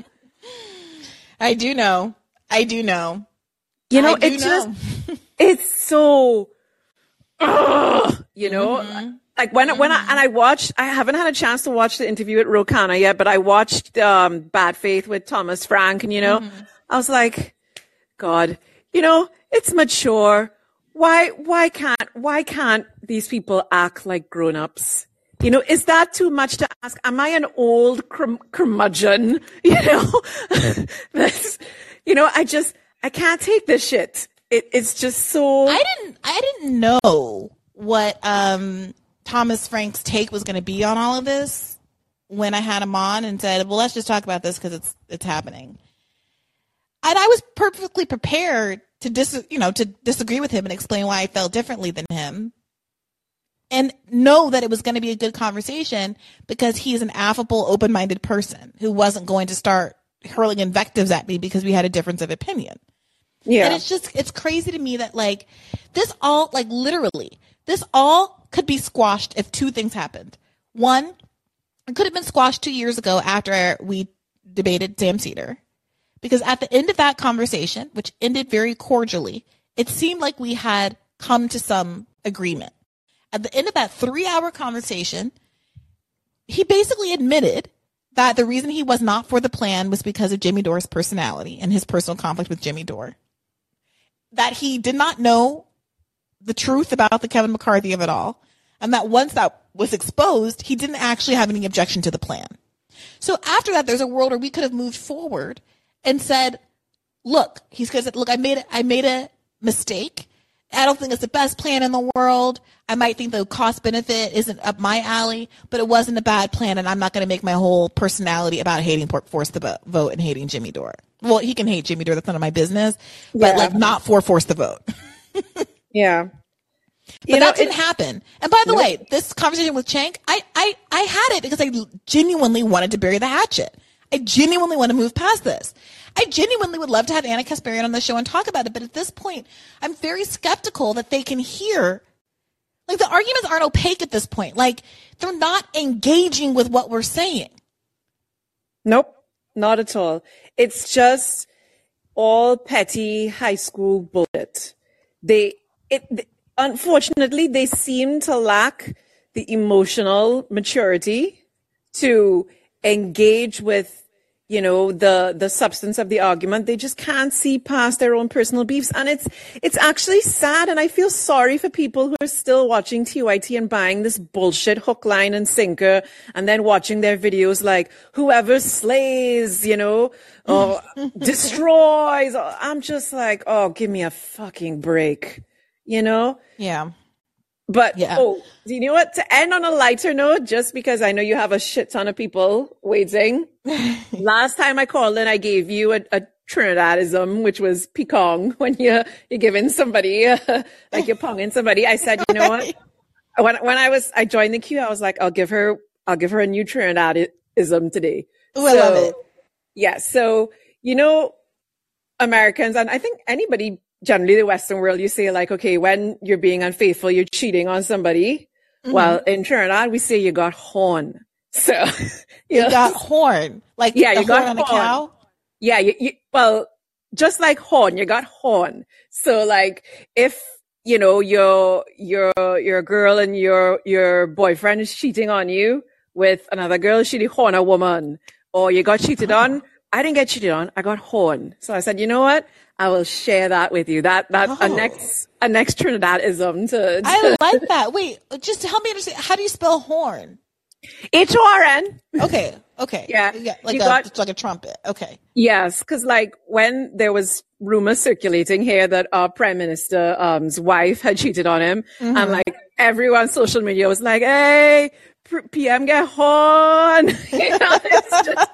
I do know. I do know. you know it's know. just it's so you know? Mm-hmm. Like when when I and I mm-hmm. watched I haven't had a chance to watch the interview at Ro Khanna yet but I watched um Bad Faith with Thomas Frank and you know mm-hmm. I was like god. You know it's mature why why can't why can't these people act like grown-ups. You know, is that too much to ask? Am I an old cur- curmudgeon? You know, that's, you know, I just, I can't take this shit. It, it's just so. I didn't. I didn't know what um, Thomas Frank's take was going to be on all of this when I had him on and said, "Well, let's just talk about this because it's it's happening." And I was perfectly prepared to dis, you know, to disagree with him and explain why I felt differently than him, and know that it was going to be a good conversation because he's an affable, open-minded person who wasn't going to start hurling invectives at me because we had a difference of opinion. yeah. And it's just, it's crazy to me that like this all, like literally, this all could be squashed if two things happened. One, it could have been squashed two years ago after we debated Sam Seder. Because at the end of that conversation, which ended very cordially, it seemed like we had come to some agreement. At the end of that three hour conversation, he basically admitted that the reason he was not for the plan was because of Jimmy Dore's personality and his personal conflict with Jimmy Dore that he did not know the truth about the Kevin McCarthy of it all. And that once that was exposed, he didn't actually have any objection to the plan. So after that, there's a world where we could have moved forward and said, look, he's going to say, look, I made, I made a mistake. I don't think it's the best plan in the world. I might think the cost benefit isn't up my alley, but it wasn't a bad plan. And I'm not going to make my whole personality about hating Force the Vote and hating Jimmy Dore. Well, he can hate Jimmy Dore. That's none of my business, but Yeah. like not for Force the Vote. yeah. But that didn't happen. And by the way, this conversation with Cenk, I, I, I had it because I genuinely wanted to bury the hatchet. I genuinely want to move past this. I genuinely would love to have Ana Kasparian on the show and talk about it. But at this point, I'm very skeptical that they can hear. Like the arguments aren't opaque at this point. Like they're not engaging with what we're saying. Nope, not at all. It's just all petty high school bullshit. They, it, unfortunately, they seem to lack the emotional maturity to engage with, you know, the, the substance of the argument. They just can't see past their own personal beefs. And it's, it's actually sad. And I feel sorry for people who are still watching TYT and buying this bullshit hook, line and sinker and then watching their videos like whoever slays, you know, or destroys. Or, I'm just like, oh, give me a fucking break, you know? Yeah. But Yeah. oh, do you know what? To end on a lighter note, just because I know you have a shit ton of people waiting. Last time I called in, I gave you a, a Trinidadism, which was picong when you you're giving somebody uh, like you're ponging somebody. I said, you know what? When when I was I joined the queue, I was like, I'll give her I'll give her a new Trinidadism today. Ooh, I love it. Yeah. So, you know, Americans, and I think anybody, generally the Western world, you say like, okay, when you're being unfaithful, you're cheating on somebody. Mm-hmm. Well, in Trinidad, we say you got horn. So, you You know, got horn. Like Yeah, the you got horn on a horn. cow. yeah, you, you, well, just like horn, you got horn. So like, if, you know, your, your, your girl and your, your boyfriend is cheating on you with another girl, she horn a woman, or you got cheated on. I didn't get cheated on. I got horn. So I said, you know what? I will share that with you. That, that, a Oh. next, a next Trinidadism to, to I like that. Wait, just help me understand. How do you spell horn? H-O-R-N. Okay, okay. Yeah, like you a got- it's like a trumpet. Okay. Yes, because like when there was rumors circulating here that our prime minister's um's wife had cheated on him, mm-hmm. and like everyone on social media was like, "Hey, PM get horn," you know, it's just,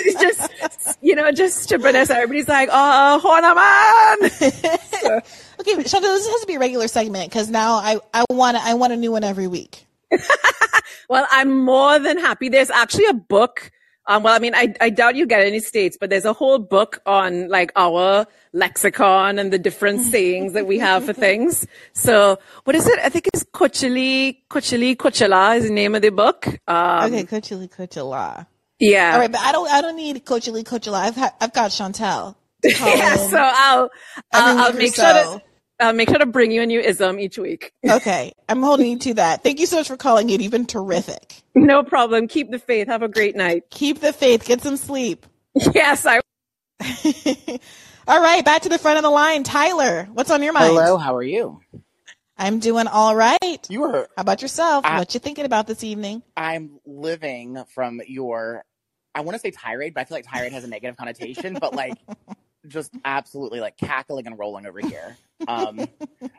it's just you know, just stupidness. Everybody's like, "Oh, horn a man." Okay, Chantal, this has to be a regular segment because now I I want I want a new one every week. Well, I'm more than happy. There's actually a book. Um, well, I mean, I, I doubt you get any states, but there's a whole book on like our lexicon and the different sayings that we have for things. So what is it? I think it's Coachili, Coachili, Coachella is the name of the book. Um, Okay, Coachella, Coachella. yeah. All right, but I don't I don't need Coachella, Coachella. I've ha- I've got Chantel. yeah. So I'll, I'll, I'll make sure so. To, I'll make sure to bring you a new ism each week. Okay, I'm holding you to that. Thank you so much for calling in. You've been terrific. No problem. Keep the faith. Have a great night. Keep the faith. Get some sleep. Yes, I All right, back to the front of the line. Tyler, what's on your mind? Hello, how are you? I'm doing all right. You are. How about yourself? I- what you thinking about this evening? I'm living from your. I want to say tirade, but I feel like tirade has a negative connotation. but like, just absolutely like cackling and rolling over here. Um,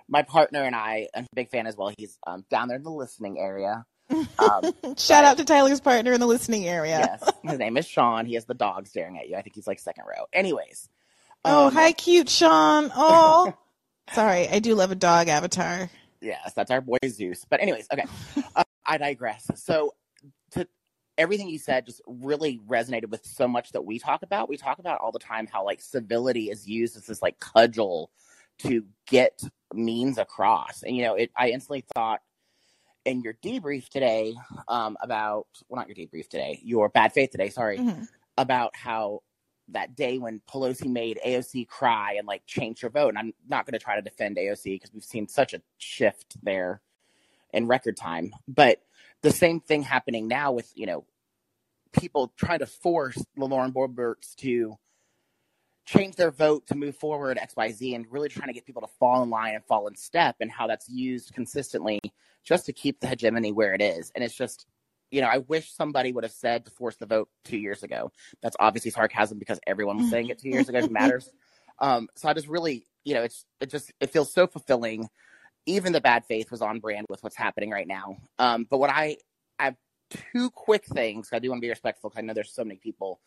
my partner and I, I'm big fan as well. He's um, down there in the listening area. Um, Shout out to Tyler's partner in the listening area. yes, his name is Sean. He has the dog staring at you. I think he's like second row. Anyways. Oh, um, hi, cute Sean. Oh, sorry. I do love a dog avatar. Yes, that's our boy Zeus. But anyways, okay, uh, I digress. So, everything you said, just really resonated with so much that we talk about. We talk about all the time how like civility is used as this like cudgel to get means across, and you know, it. I instantly thought in your debrief today um, about well, not your debrief today, your bad faith today. Sorry, Mhm. about how that day when Pelosi made AOC cry and like change her vote. And I'm not going to try to defend AOC because we've seen such a shift there in record time. But the same thing happening now with, you know, people trying to force the Lauren Boeberts to change their vote to move forward XYZ and really trying to get people to fall in line and fall in step and how that's used consistently just to keep the hegemony where it is. And it's just, you know, I wish somebody would have said to force the vote two years ago. That's obviously sarcasm because everyone was saying it two years ago. Who matters? Um, so I just really, you know, it's it just it feels so fulfilling. Even the bad faith was on brand with what's happening right now. Um, but what I I have two quick things. I do want to be respectful because I know there's so many people.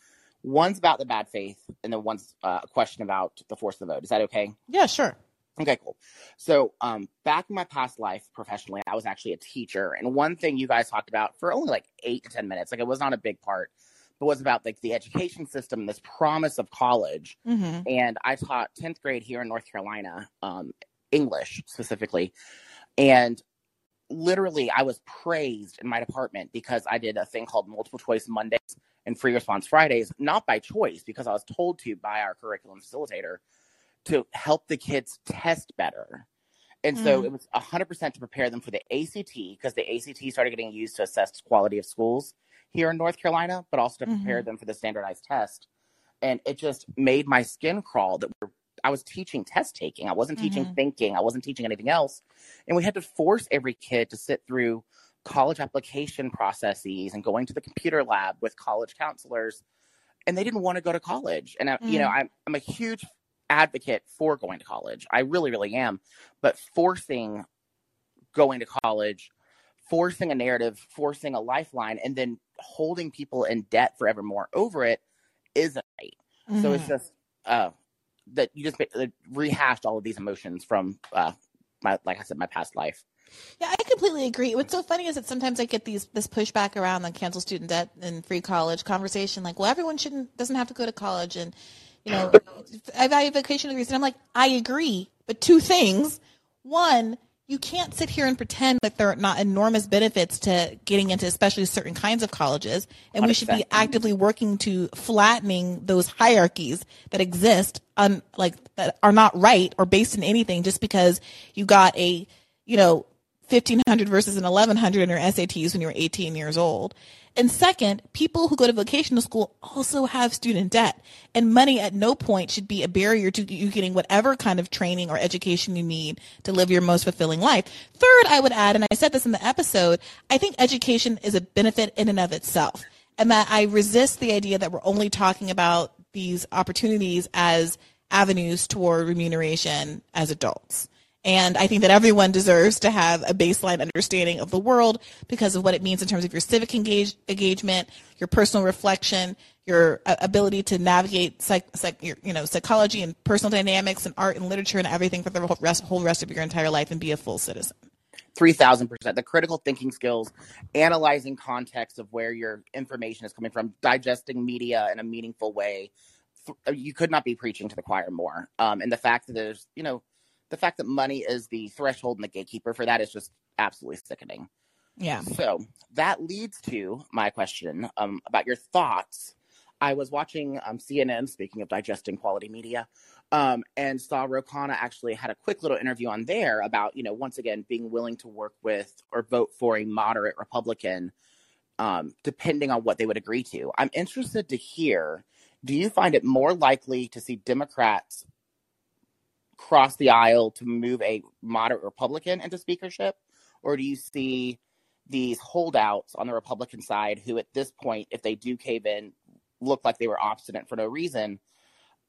One's about the bad faith, and then one's uh, a question about the force of the vote. Is that okay? Yeah, sure. Okay, cool. So, um, back in my past life professionally, I was actually a teacher, and one thing you guys talked about for only like eight to ten minutes, like it was not a big part, but was about like the education system, this promise of college. hmm And I taught tenth grade here in North Carolina, um, English specifically, and literally I was praised in my department because I did a thing called multiple choice Mondays and free response Fridays, not by choice, because I was told to by our curriculum facilitator to help the kids test better. And so Mm. it was 100% to prepare them for the ACT because the ACT started getting used to assess quality of schools here in North Carolina, but also to prepare them for the standardized test. And it just made my skin crawl that we're, I was teaching test taking. I wasn't teaching thinking. I wasn't teaching anything else. And we had to force every kid to sit through college application processes and going to the computer lab with college counselors. And they didn't want to go to college. And, I, you know, Mm. I'm, I'm a huge advocate for going to college. I really, really am. But forcing going to college, forcing a narrative, forcing a lifeline, and then holding people in debt forevermore over it isn't right. So it's Mhm. just uh, that you just rehashed all of these emotions from uh, my, like I said, my past life. Yeah, I completely agree. What's so funny is that sometimes I get these this pushback around the cancel student debt and free college conversation, like, well, everyone shouldn't doesn't have to go to college, and you know, I value vocational degrees, and I'm like, I agree, but two things: one, you can't sit here and pretend that there are not enormous benefits to getting into, especially certain kinds of colleges, and we should be actively working to flattening those hierarchies that exist, on like that are not right or based in anything, just because you got a you know 1500 versus an 1100 in your SATs when you were 18 years old. And second, people who go to vocational school also have student debt and money at no point should be a barrier to you getting whatever kind of training or education you need to live your most fulfilling life. Third, I would add, and I said this in the episode, I think education is a benefit in and of itself and that I resist the idea that we're only talking about these opportunities as avenues toward remuneration as adults. And I think that everyone deserves to have a baseline understanding of the world because of what it means in terms of your civic engage, engagement, your personal reflection, your uh, ability to navigate psych, psych, your, you know, psychology and personal dynamics and art and literature and everything for the whole rest, whole rest of your entire life and be a full citizen. 3000% the critical thinking skills analyzing context of where your information is coming from digesting media in a meaningful way. You could not be preaching to the choir more. Um, and the fact that there's you know the fact that money is the threshold and the gatekeeper for that is just absolutely sickening Yeah. so that leads to my question um, about your thoughts. I was watching um, CNN, speaking of digesting quality media, um, and saw Ro Khanna actually had a quick little interview on there about, you know, once again, being willing to work with or vote for a moderate Republican, um, depending on what they would agree to. I'm interested to hear do you find it more likely to see Democrats cross the aisle to move a moderate Republican into speakership, or do you see these holdouts on the Republican side who, at this point, if they do cave in, look like they were obstinate for no reason,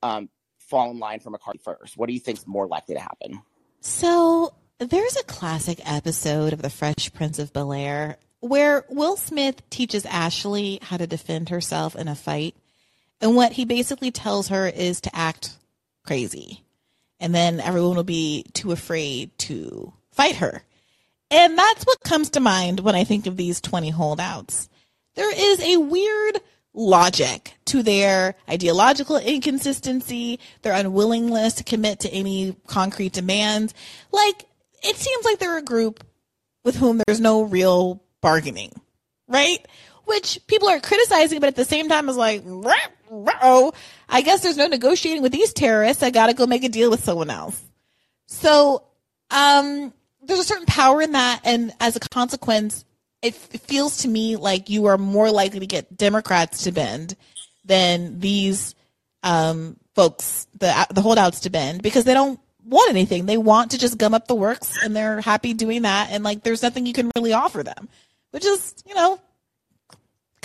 um, fall in line for McCarthy first? What do you think is more likely to happen? So there's a classic episode of The Fresh Prince of Bel Air where Will Smith teaches Ashley how to defend herself in a fight. And what he basically tells her is to act crazy. And then everyone will be too afraid to fight her. And that's what comes to mind when I think of these 20 holdouts. There is a weird logic to their ideological inconsistency, their unwillingness to commit to any concrete demands. Like, it seems like they're a group with whom there's no real bargaining, right? Which people are criticizing, but at the same time is like, oh, I guess there's no negotiating with these terrorists. I got to go make a deal with someone else. So, um, there's a certain power in that. And as a consequence, it, it feels to me like you are more likely to get Democrats to bend than these, um, folks, the, the holdouts to bend because they don't want anything. They want to just gum up the works and they're happy doing that. And like, there's nothing you can really offer them, which is, you know,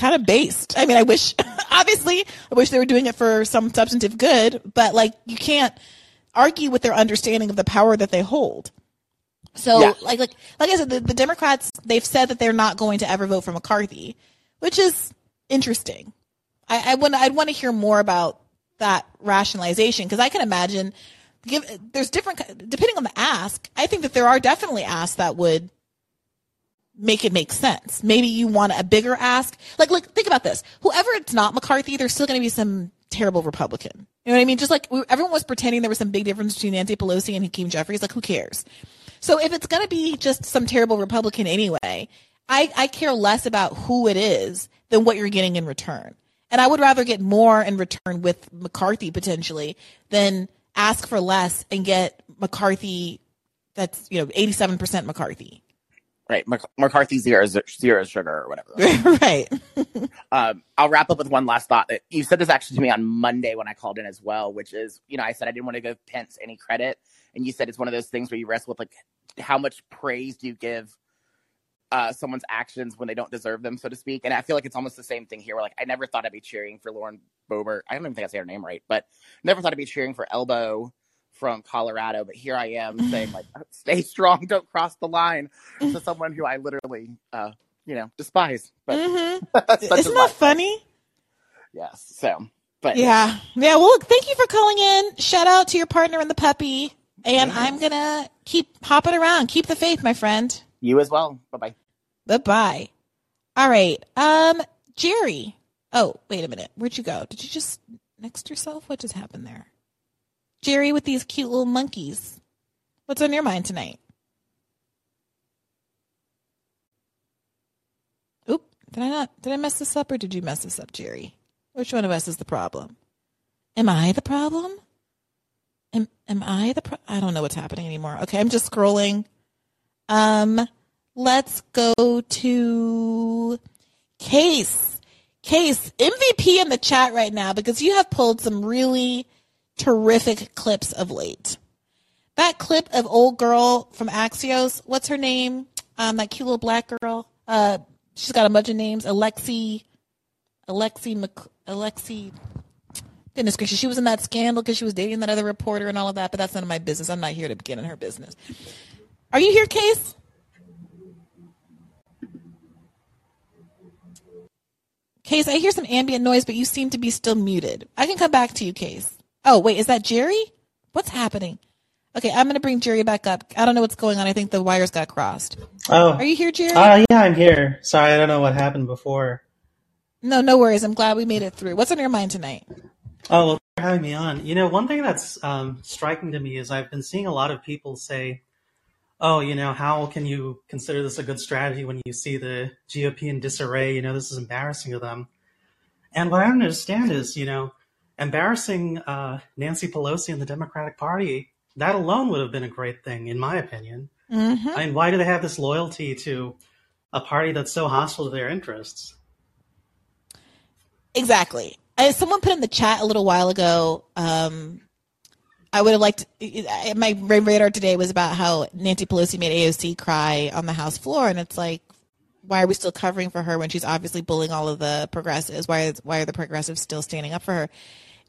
kind of based. I mean, I wish, obviously, I wish they were doing it for some substantive good, but like, you can't argue with their understanding of the power that they hold. So, Yeah. like, like, like I said, the, the Democrats, they've said that they're not going to ever vote for McCarthy, which is interesting. I, I want, I'd want to hear more about that rationalization because I can imagine give there's different depending on the ask. I think that there are definitely asks that would make it make sense. Maybe you want a bigger ask. Like, look, think about this. Whoever it's not McCarthy, there's still going to be some terrible Republican. You know what I mean? Just like we, everyone was pretending there was some big difference between Nancy Pelosi and Hakeem Jeffries. Like, who cares? So if it's going to be just some terrible Republican anyway, I, I care less about who it is than what you're getting in return. And I would rather get more in return with McCarthy potentially than ask for less and get McCarthy that's, you know, 87% McCarthy. Right, Mc- McCarthy zero zero sugar or whatever. right. um, I'll wrap up with one last thought. That you said this actually to me on Monday when I called in as well, which is, you know, I said I didn't want to give Pence any credit, and you said it's one of those things where you wrestle with like how much praise do you give uh, someone's actions when they don't deserve them, so to speak. And I feel like it's almost the same thing here. Where like I never thought I'd be cheering for Lauren Boebert. I don't even think I say her name right, but never thought I'd be cheering for Elbow from Colorado. But here I am saying like, stay strong, don't cross the line to someone who I literally, uh, you know, despise. But hmm is Isn't that funny? Yes. So, but Yeah. Yeah. Well, look, thank you for calling in. Shout out to your partner and the puppy. And I'm going to keep hopping around. Keep the faith, my friend. you as well. Bye bye. Bye bye. All right. Um, Jerry. Oh, wait a minute. Where'd you go? Did you just next yourself? What just happened there? Jerry with these cute little monkeys. What's on your mind tonight? Oop. Did I not? Did I mess this up or did you mess this up, Jerry? Which one of us is the problem? Am I the problem? Am, am I the pro- I don't know what's happening anymore. Okay, I'm just scrolling. Um, let's go to Case. Case, MVP in the chat right now because you have pulled some really terrific clips of late. That clip of old girl from Axios, what's her name? Um, that cute little black girl. Uh, she's got a bunch of names. Alexi, Alexi, Mc, Alexi. Goodness gracious, she was in that scandal because she was dating that other reporter and all of that. But that's none of my business. I'm not here to begin in her business. Are you here, Case? Case, I hear some ambient noise, but you seem to be still muted. I can come back to you, Case. Oh, wait, is that Jerry? What's happening? Okay, I'm going to bring Jerry back up. I don't know what's going on. I think the wires got crossed. Oh, Are you here, Jerry? uh, yeah, I'm here. Sorry, I don't know what happened before. no, no worries. I'm glad we made it through. What's on your mind tonight? Oh, well, thanks for having me on. You know, one thing that's um, striking to me is I've been seeing a lot of people say, oh, you know, how can you consider this a good strategy when you see the GOP in disarray? You know, this is embarrassing to them. And what I don't understand is, you know, embarrassing uh, Nancy Pelosi and the Democratic Party, that alone would have been a great thing, in my opinion. Mm-hmm. I mean, why do they have this loyalty to a party that's so hostile to their interests? Exactly. As someone put in the chat a little while ago, um, I would have liked my radar today was about how Nancy Pelosi made AOC cry on the House floor, and it's like, why are we still covering for her when she's obviously bullying all of the progressives? Why is, why are the progressives still standing up for her?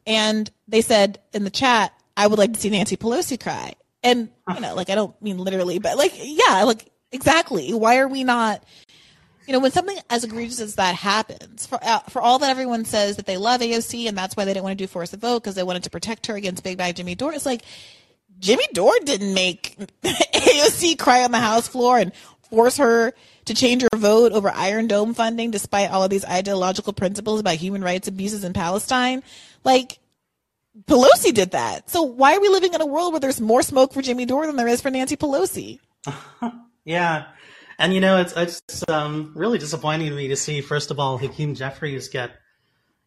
And they said in the chat, I would like to see Nancy Pelosi cry. And you know, like I don't mean literally, but like yeah, like exactly. Why are we not? You know, when something as egregious as that happens, for uh, for all that everyone says that they love AOC and that's why they didn't want to do force the vote because they wanted to protect her against Big Bad Jimmy Dore. It's like Jimmy Dore didn't make AOC cry on the House floor and force her to change her vote over Iron Dome funding, despite all of these ideological principles about human rights abuses in Palestine. Like Pelosi did that. So why are we living in a world where there's more smoke for Jimmy Dore than there is for Nancy Pelosi? yeah. And you know, it's it's um, really disappointing to me to see, first of all, Hakeem Jeffries get,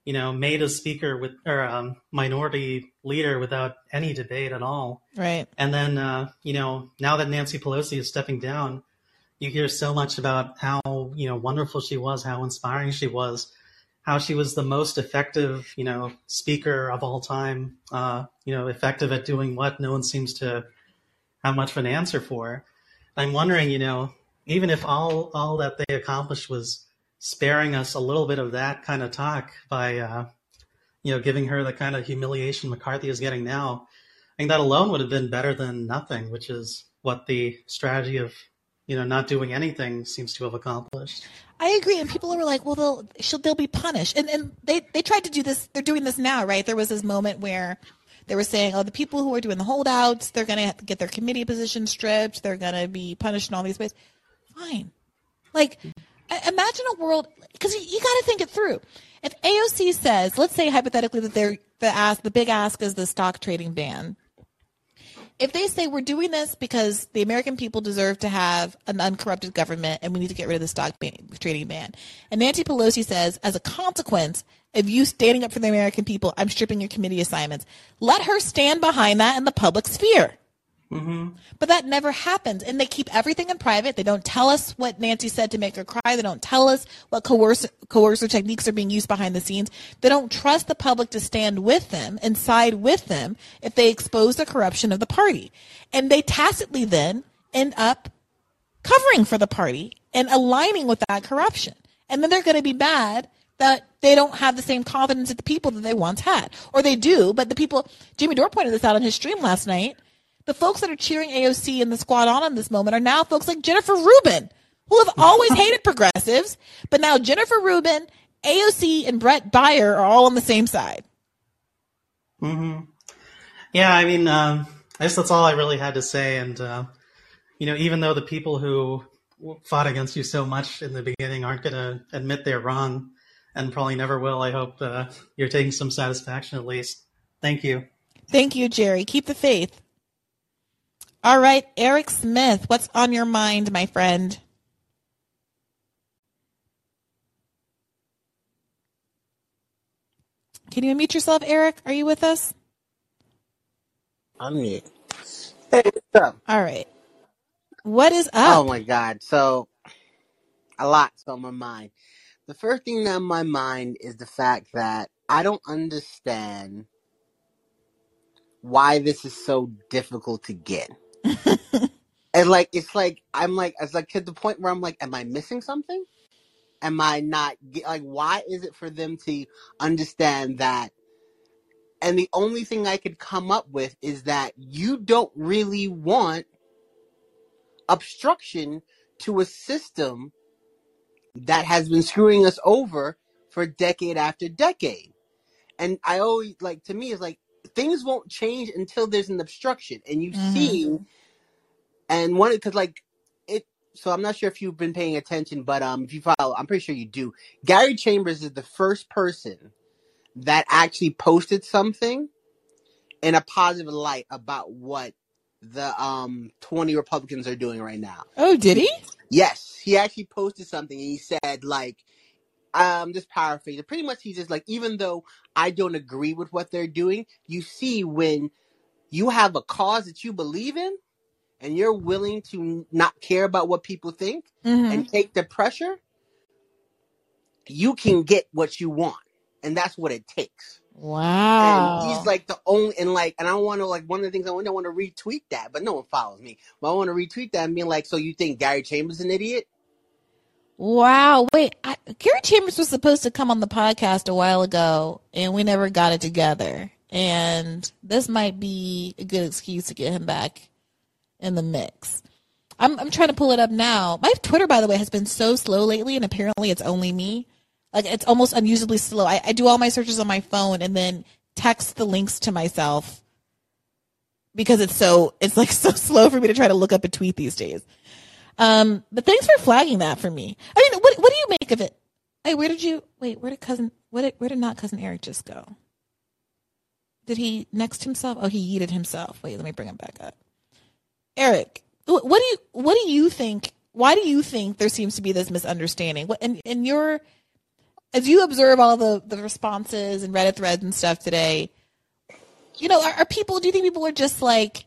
you know, made a speaker with or um, minority leader without any debate at all. Right. And then, uh, you know, now that Nancy Pelosi is stepping down, you hear so much about how you know wonderful she was, how inspiring she was, how she was the most effective, you know, speaker of all time. Uh, you know, effective at doing what no one seems to have much of an answer for. I'm wondering, you know, even if all all that they accomplished was sparing us a little bit of that kind of talk by, uh, you know, giving her the kind of humiliation McCarthy is getting now, I think that alone would have been better than nothing, which is what the strategy of you know not doing anything seems to have accomplished. I agree, and people were like, "Well, they'll she'll, they'll be punished," and and they they tried to do this. They're doing this now, right? There was this moment where they were saying, "Oh, the people who are doing the holdouts, they're going to get their committee position stripped. They're going to be punished in all these ways." Fine, like imagine a world because you, you got to think it through. If AOC says, let's say hypothetically that they're the ask, the big ask is the stock trading ban if they say we're doing this because the American people deserve to have an uncorrupted government and we need to get rid of the stock ban- trading ban, and Nancy Pelosi says, as a consequence of you standing up for the American people, I'm stripping your committee assignments. Let her stand behind that in the public sphere. Mm-hmm. But that never happens. And they keep everything in private. They don't tell us what Nancy said to make her cry. They don't tell us what coercive, coercive techniques are being used behind the scenes. They don't trust the public to stand with them and side with them if they expose the corruption of the party. And they tacitly then end up covering for the party and aligning with that corruption. And then they're going to be mad that they don't have the same confidence in the people that they once had. Or they do, but the people, Jimmy Dore pointed this out on his stream last night the folks that are cheering AOC and the squad on in this moment are now folks like Jennifer Rubin, who have always hated progressives, but now Jennifer Rubin, AOC, and Bret Baier are all on the same side. hmm Yeah, I mean, um, I guess that's all I really had to say. And uh, you know, even though the people who fought against you so much in the beginning aren't going to admit they're wrong, and probably never will, I hope uh, you're taking some satisfaction at least. Thank you. Thank you, Jerry. Keep the faith. All right, Eric Smith, what's on your mind, my friend? Can you unmute yourself, Eric? Are you with us? Unmute. Hey, what's up? All right. What is up? Oh my God. So, a lot's on my mind. The first thing on my mind is the fact that I don't understand why this is so difficult to get. And like, it's like, I'm like, it's like to the point where I'm like, am I missing something? Am I not, like, why is it for them to understand that? And the only thing I could come up with is that you don't really want obstruction to a system that has been screwing us over for decade after decade. And I always like to me it's like things won't change until there's an obstruction. And you hmm see, and one because like it. So I'm not sure if you've been paying attention, but um, if you follow, I'm pretty sure you do. Gary Chambers is the first person that actually posted something in a positive light about what the um 20 Republicans are doing right now. Oh, did he? Yes, he actually posted something and he said like um just paraphrase it. Pretty much he's just like even though I don't agree with what they're doing, you see when you have a cause that you believe in and you're willing to not care about what people think hmm and take the pressure, you can get what you want. And that's what it takes. Wow. And he's like the only, and like, and I want to like one of the things I want, I want to retweet that, but no one follows me. But I want to retweet that and be like, so you think Gary Chambers an idiot? Wow. Wait, I, Gary Chambers was supposed to come on the podcast a while ago, and we never got it together. And this might be a good excuse to get him back in the mix. I'm, I'm trying to pull it up now. My Twitter, by the way, has been so slow lately, and apparently it's only me. Like it's almost unusably slow. I, I do all my searches on my phone and then text the links to myself because it's so it's like so slow for me to try to look up a tweet these days. Um, but thanks for flagging that for me. I mean, what what do you make of it? Hey, where did you wait? Where did cousin? Where did where did not cousin Eric just go? Did he next himself? Oh, he yeeted himself. Wait, let me bring him back up. Eric, what do you what do you think? Why do you think there seems to be this misunderstanding? What and in your as you observe all the the responses and Reddit threads and stuff today, you know, are, are people? Do you think people are just like,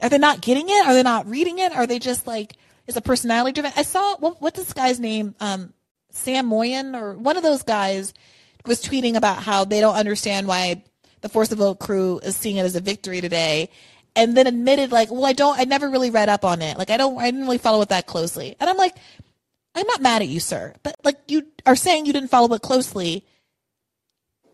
are they not getting it? Are they not reading it? Are they just like, is a personality driven? I saw what, what's this guy's name? Um, Sam Moyn or one of those guys was tweeting about how they don't understand why the Force the Vote crew is seeing it as a victory today. And then admitted like, well, I don't, I never really read up on it. Like, I don't, I didn't really follow it that closely. And I'm like, I'm not mad at you, sir, but like you are saying you didn't follow it closely.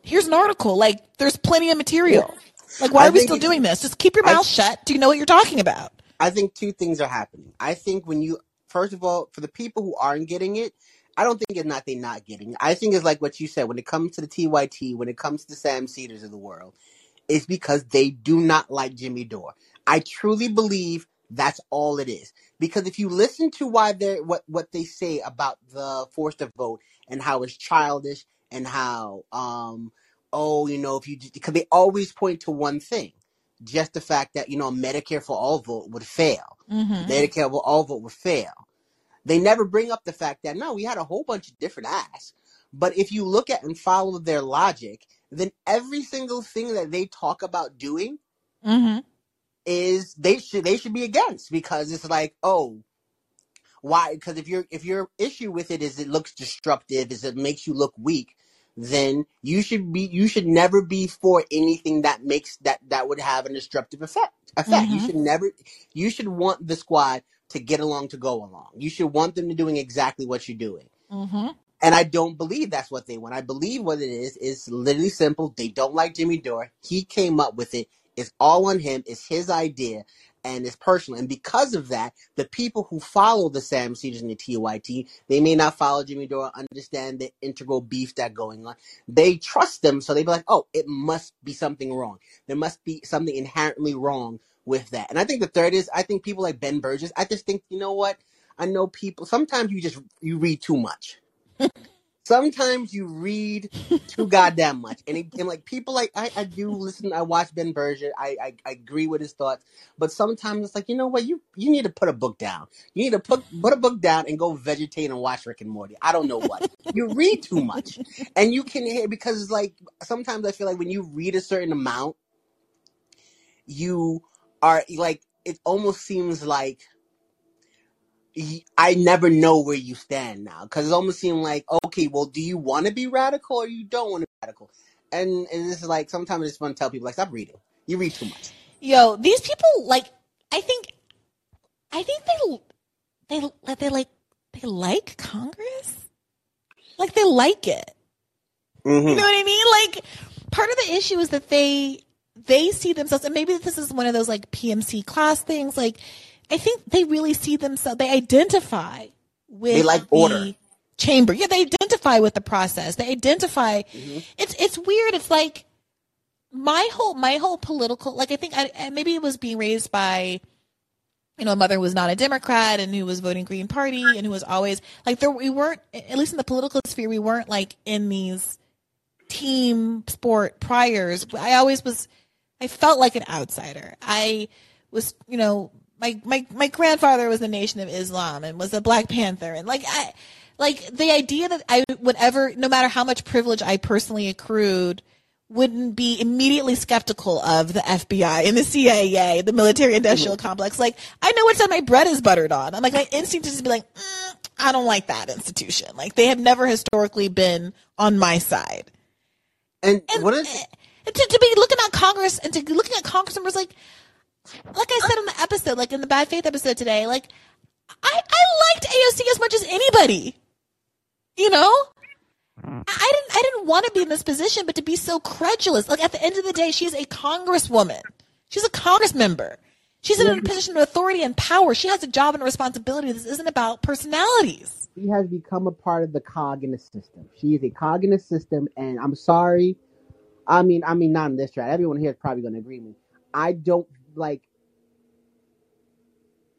Here's an article. Like, there's plenty of material. Like, why I are we still doing this? Just keep your I- mouth shut. Do you know what you're talking about? I think two things are happening. I think when you, first of all, for the people who aren't getting it, I don't think it's not they not getting it. I think it's like what you said when it comes to the TYT, when it comes to the Sam Seders of the world, it's because they do not like Jimmy Dore. I truly believe that's all it is. Because if you listen to why they're what what they say about the force to vote and how it's childish and how um oh you know if you because they always point to one thing, just the fact that you know Medicare for all vote would fail. Mm-hmm. Medicare for all vote would fail. They never bring up the fact that no, we had a whole bunch of different asks. But if you look at and follow their logic, then every single thing that they talk about doing Mm-hmm. is they should they should be against because it's like oh why because if your if your issue with it is it looks disruptive is it makes you look weak then you should be you should never be for anything that makes that that would have a disruptive effect effect you Mhm. should never you should want the squad to get along to go along you should want them to doing exactly what you're doing Mm-hmm. and I don't believe that's what they want. I believe what it is is literally simple. They don't like Jimmy Dore. He came up with it. It's all on him. It's his idea and it's personal. And because of that, the people who follow the Sam Seders and the TYT, they may not follow Jimmy Dore, understand the integral beef that going on. They trust them, so they be like, oh, it must be something wrong. There must be something inherently wrong with that. And I think the third is I think people like Ben Burgis, I just think, you know what? I know people sometimes you just you read too much. Sometimes you read too goddamn much, and, it, and like people like I, I do listen. I watch Ben Burgis. I, I I agree with his thoughts, but sometimes it's like you know what you you need to put a book down. You need to put put a book down and go vegetate and watch Rick and Morty. I don't know what you read too much, and you can hear because it's like sometimes I feel like when you read a certain amount, you are like it almost seems like y- I never know where you stand now because it almost seems like okay, well, do you want to be radical or you don't want to be radical? And and this is like sometimes I just want to tell people like stop reading. You read too much. Yo, these people like I think I think they they like they like they like Congress. Like they like it. You Mm-hmm. know what I mean? Like part of the issue is that they they see themselves and maybe this is one of those like PMC class things like I think they really see themselves they identify with They like the order. chamber. Yeah, they identify with the process. They identify Mhm. it's it's weird. It's like my whole my whole political like I think I, I- maybe it was being raised by you know a mother who was not a Democrat and who was voting Green Party and who was always like there we weren't at least in the political sphere we weren't like in these team sport priors. I always was I felt like an outsider. I was you know my my my grandfather was the Nation of Islam and was a Black Panther and like I like the idea that I would ever no matter how much privilege I personally accrued wouldn't be immediately skeptical of the FBI and the CIA, the military industrial complex. Like, I know what's on my bread is buttered on. I'm like, my instinct is to be like, mm, I don't like that institution. Like, they have never historically been on my side. And, and, what is and to, to be looking at Congress and to be looking at Congress members like, like I said in the episode, like in the bad faith episode today, like I, I liked AOC as much as anybody. You know? I didn't I didn't want to be in this position, but to be so credulous. Like at the end of the day, she's a congresswoman. She's a congress member. She's in a position of authority and power. She has a job and a responsibility. This isn't about personalities. she has become a part of the cog in the system. She is a cog in the system, and I'm sorry. I mean, I mean, not in this track. Everyone here is probably going to agree with me. I don't like.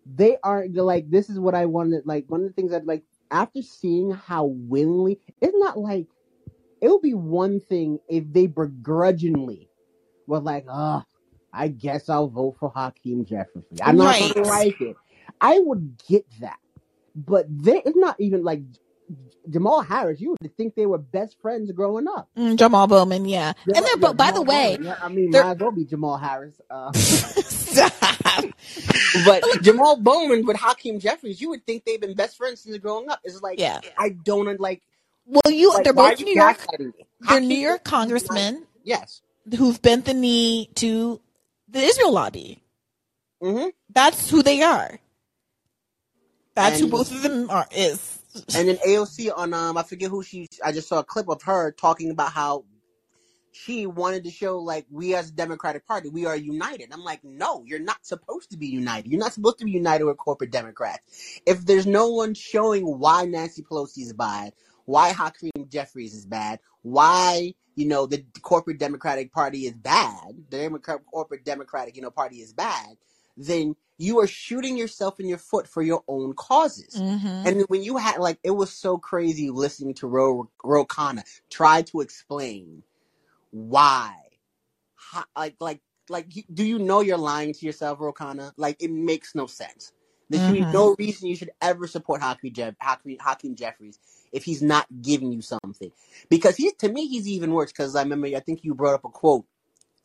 They aren't like. This is what I wanted. Like one of the things that like after seeing how willingly, it's not like it would be one thing if they begrudgingly were like, oh, I guess I'll vote for Hakeem Jeffries. I'm not Right. to like it. I would get that. But they, it's not even like Jamal Harris. You would think they were best friends growing up. Mm, Jamal Bowman, yeah. And they're, but by the way, Bowman. Yeah, I mean, they're- might as well be Jamal Harris. Uh, but Jamal Bowman with Hakeem Jeffries, you would think they've been best friends since growing up. It's like, Yeah. I don't like. Well, you, like they're both New York. They're New York congressmen Yes. who've bent the knee to the Israel lobby. hmm That's who they are. That's And- who both of them are. Is And then AOC on um I forget who she I just saw a clip of her talking about how she wanted to show like we as a Democratic Party we are united. I'm like, no, you're not supposed to be united. You're not supposed to be united with corporate Democrats. If there's no one showing why Nancy Pelosi is bad, why Hakeem Jeffries is bad, why you know the corporate Democratic Party is bad, the corporate Democratic you know party is bad, then you are shooting yourself in your foot for your own causes. Mhm. And when you had like, it was so crazy listening to Ro Ro Khanna try to explain why, how, like, like, like, do you know you're lying to yourself, Ro Khanna? Like, it makes no sense. There should be Mhm. no reason you should ever support Hakeem, Jeff, Hakeem, Hakeem Jeffries if he's not giving you something. Because he's to me, he's even worse. Because I remember, I think you brought up a quote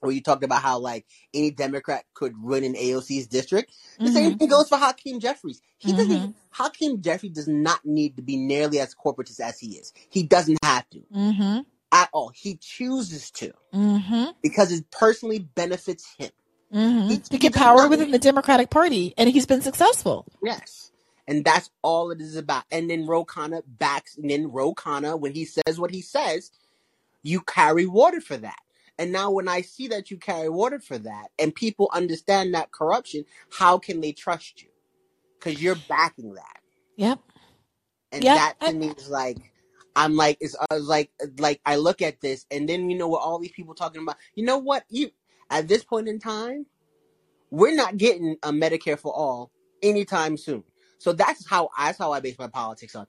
where you talked about how like any Democrat could run in AOC's district. The same Mhm. thing goes for Hakeem Jeffries. He doesn't. Mhm. Hakeem Jeffries does not need to be nearly as corporatist as he is. He doesn't have to Mhm. at all. He chooses to Mhm. because it personally benefits him. He- Mhm. To get power within the Democratic Party, and he's been successful. Yes. And that's all it is about. And then Ro Khanna backs, and then Ro Khanna, when he says what he says, you carry water for that. And now when I see that you carry water for that, and people understand that corruption, how can they trust you? Because you're backing that. Yep. And Yeah, that to I- me is like, I'm like, it's I was like, uh, like I look at this, and then you know what all these people talking about. You know what? You at this point in time, we're not getting a Medicare for all anytime soon. So that's how that's how I base my politics on.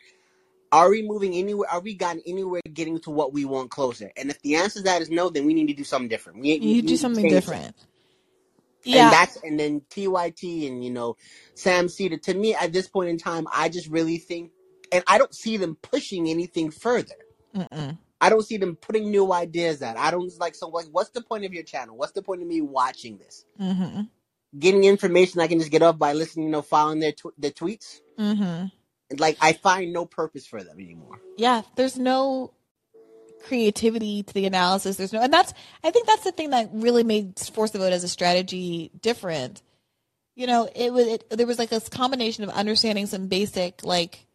Are we moving anywhere? Are we gotten anywhere getting to what we want closer? And if the answer to that is no, then we need to do something different. We, we- You do something different. and Yeah. that's and then TYT and you know Sam Seder. To me, at this point in time, I just really think, and I don't see them pushing anything further. Mm-mm. I don't see them putting new ideas out. I don't like so like. What's the point of your channel? What's the point of me watching this? Mm-hmm. Getting information I can just get off by listening, you know, following their tw- their tweets. Mm-hmm. Like I find no purpose for them anymore. yeah there's no creativity to the analysis. There's no and that's i think that's the thing that really made force the vote as a strategy different. You know it was it, there was like this combination of understanding some basic like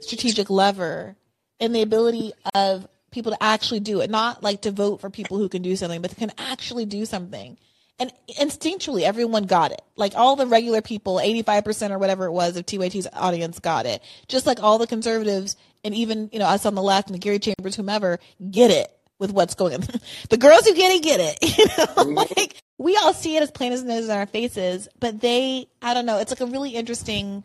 strategic lever and the ability of people to actually do it. Not like to vote for people who can do something but can actually do something and instinctually everyone got it. Like all the regular people 85% or whatever it was of tyt's audience got it. Just like all the conservatives and even you know us on the left and the gary chambers whomever get it with what's going on. The girls who get it get it. You know mm-hmm. like we all see it as plain as it is in our faces but they i don't know it's like a really interesting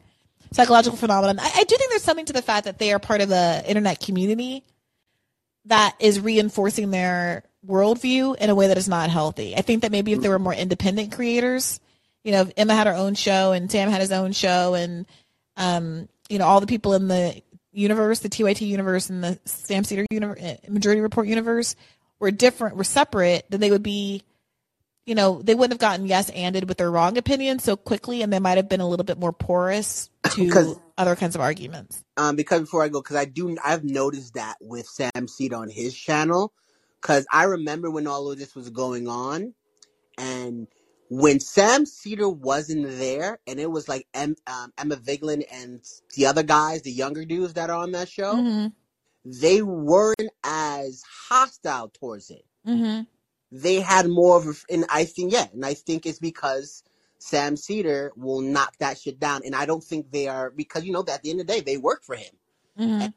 psychological phenomenon. I, I do think there's something to the fact that they are part of the internet community that is reinforcing their worldview in a way that is not healthy. I think that maybe if there were more independent creators, you know, if Emma had her own show and Sam had his own show and, um, you know, all the people in the universe, the TYT universe and the Sam Seder universe, Majority Report universe were different, were separate, then they would be, you know, they wouldn't have gotten yes anded with their wrong opinion so quickly and they might have been a little bit more porous to other kinds of arguments. Um, because before I go, because I do, I've noticed that with Sam Seder on his channel, because I remember when all of this was going on, and when Sam Seder wasn't there, and it was like em, um, Emma Vigeland and the other guys, the younger dudes that are on that show, Mhm. they weren't as hostile towards it. Mhm. They had more of, a, and I think yeah, and I think it's because Sam Seder will knock that shit down, and I don't think they are because you know at the end of the day they work for him. Mhm.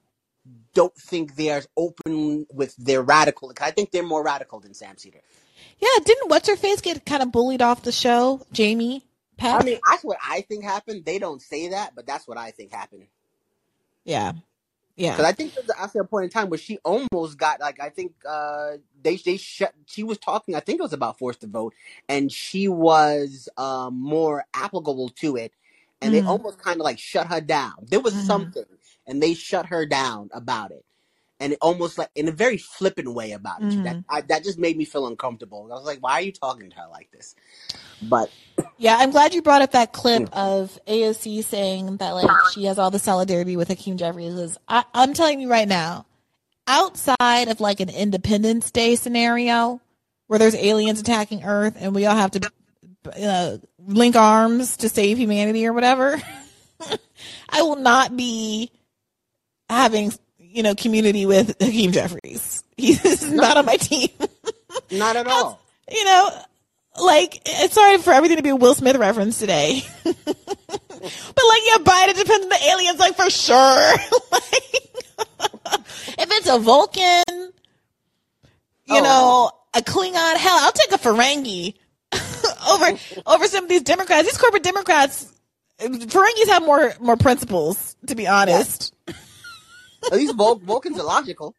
Don't think they are open with their radical. I think they're more radical than Sam Seder. Yeah, didn't what's her face get kind of bullied off the show? Jamie Peck. I mean, that's what I think happened. They don't say that, but that's what I think happened. yeah, yeah. Because. I think there's after a point in time where she almost got like I think uh they they shut. She was talking. I think it was about forced to vote, and she was um more applicable to it, and they Mhm. almost kind of like shut her down. There was Mhm. something, and they shut her down about it, and it almost like in a very flippant way about it. That Mhm. I, that just made me feel uncomfortable. I was like, why are you talking to her like this? But Yeah, I'm glad you brought up that clip of AOC saying that like she has all the solidarity with Hakeem Jeffries. I, I'm telling you right now, outside of like an Independence Day scenario where there's aliens attacking Earth and we all have to uh, link arms to save humanity or whatever, I will not be having you know community with Hakeem Jeffries. He's not on my team. not at all. you know, like it's sorry for everything to be a Will Smith reference today. but like, yeah, Biden depends on the aliens, like for sure. like, if it's a Vulcan, you Oh. know, a Klingon, hell, I'll take a Ferengi over over some of these Democrats. These corporate Democrats, Ferengis have more more principles, to be honest. At least Vul- Vulcans are logical.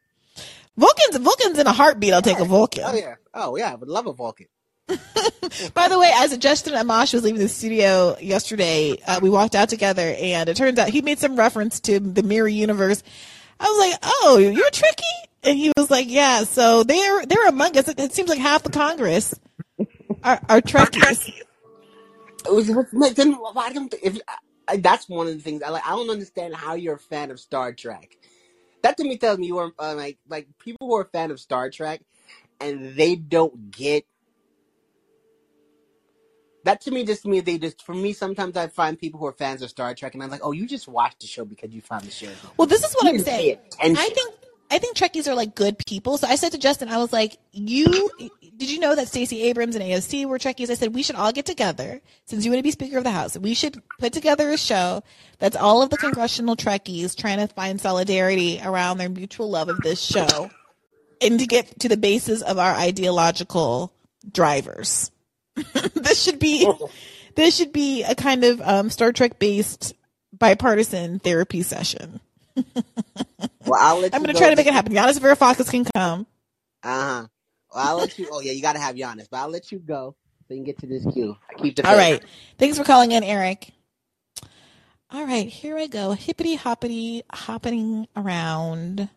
Vulcans, Vulcans in a heartbeat. I'll take a Vulcan. Oh yeah. Oh yeah. I would love a Vulcan. By the way, as Justin Amash was leaving the studio yesterday, uh, we walked out together, and it turns out he made some reference to the mirror universe. I was like, "Oh, you're tricky," and he was like, "Yeah." So they're they're among us. It seems like half the Congress are, are Trekkies. It was, like, then why don't if I, that's one of the things I like. I don't understand how you're a fan of Star Trek. That to me tells me you are uh, like like people who are a fan of Star Trek and they don't get. That to me just means they just for me sometimes I find people who are fans of Star Trek and I'm like oh you just watched the show because you found the show. Well, this is what You I'm didn't pay saying. attention. I think I think Trekkies are like good people. So I said to Justin, I was like, "You did you know that Stacey Abrams and AOC were Trekkies?" I said we should all get together since you want to be Speaker of the House. We should put together a show that's all of the congressional Trekkies trying to find solidarity around their mutual love of this show, and to get to the basis of our ideological drivers. this should be this should be a kind of um, Star Trek based bipartisan therapy session. Well, I'll let I'm going to try to make it happen. Yanis Varoufakis can come. Uh huh. Well, I'll let you. Oh yeah, you got to have Yanis, but I'll let you go so you can get to this queue. I keep the All right. Thanks for calling in, Eric. All right, here I go. Hippity hoppity hopping around.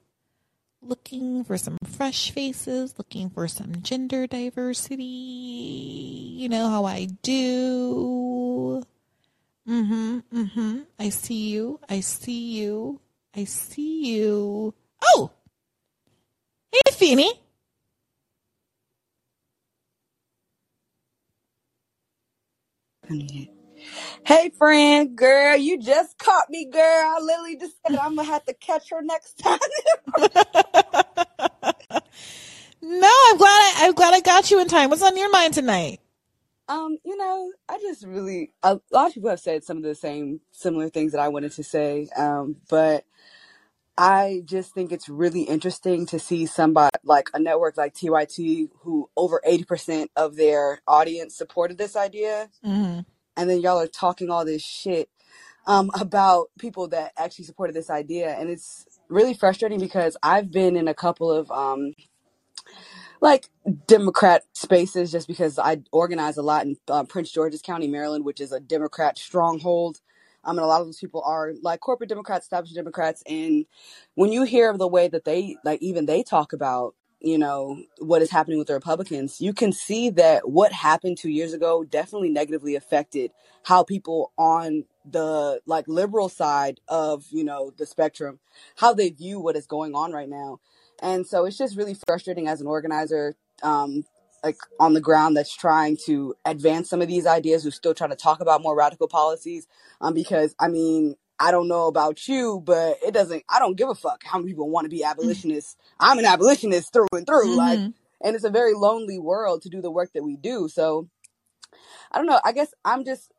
Looking for some fresh faces, looking for some gender diversity. You know how I do. Mm-hmm. Mm-hmm. I see you. I see you. I see you. Oh! Hey Feeny. Hey, friend, girl, you just caught me, girl. I literally just said I'm gonna have to catch her next time. No, I'm glad I, I'm glad I got you in time. What's on your mind tonight? um, you know, I just really a lot of people have said some of the same similar things that I wanted to say. Um, but I just think it's really interesting to see somebody like a network like TYT who over 80% of their audience supported this idea. Mm-hmm. And then y'all are talking all this shit um, about people that actually supported this idea. And it's really frustrating because I've been in a couple of um, like Democrat spaces just because I organize a lot in uh, Prince George's County, Maryland, which is a Democrat stronghold. Um, and a lot of those people are like corporate Democrats, established Democrats. And when you hear of the way that they, like, even they talk about, you know, what is happening with the Republicans, you can see that what happened two years ago definitely negatively affected how people on the like liberal side of, you know, the spectrum, how they view what is going on right now. And so it's just really frustrating as an organizer, um, like on the ground that's trying to advance some of these ideas who's still trying to talk about more radical policies. Um, because I mean, I don't know about you, but it doesn't, I don't give a fuck how many people want to be abolitionists. I'm an abolitionist through and through. Like, Mhm. and it's a very lonely world to do the work that we do. So I don't know. I guess I'm just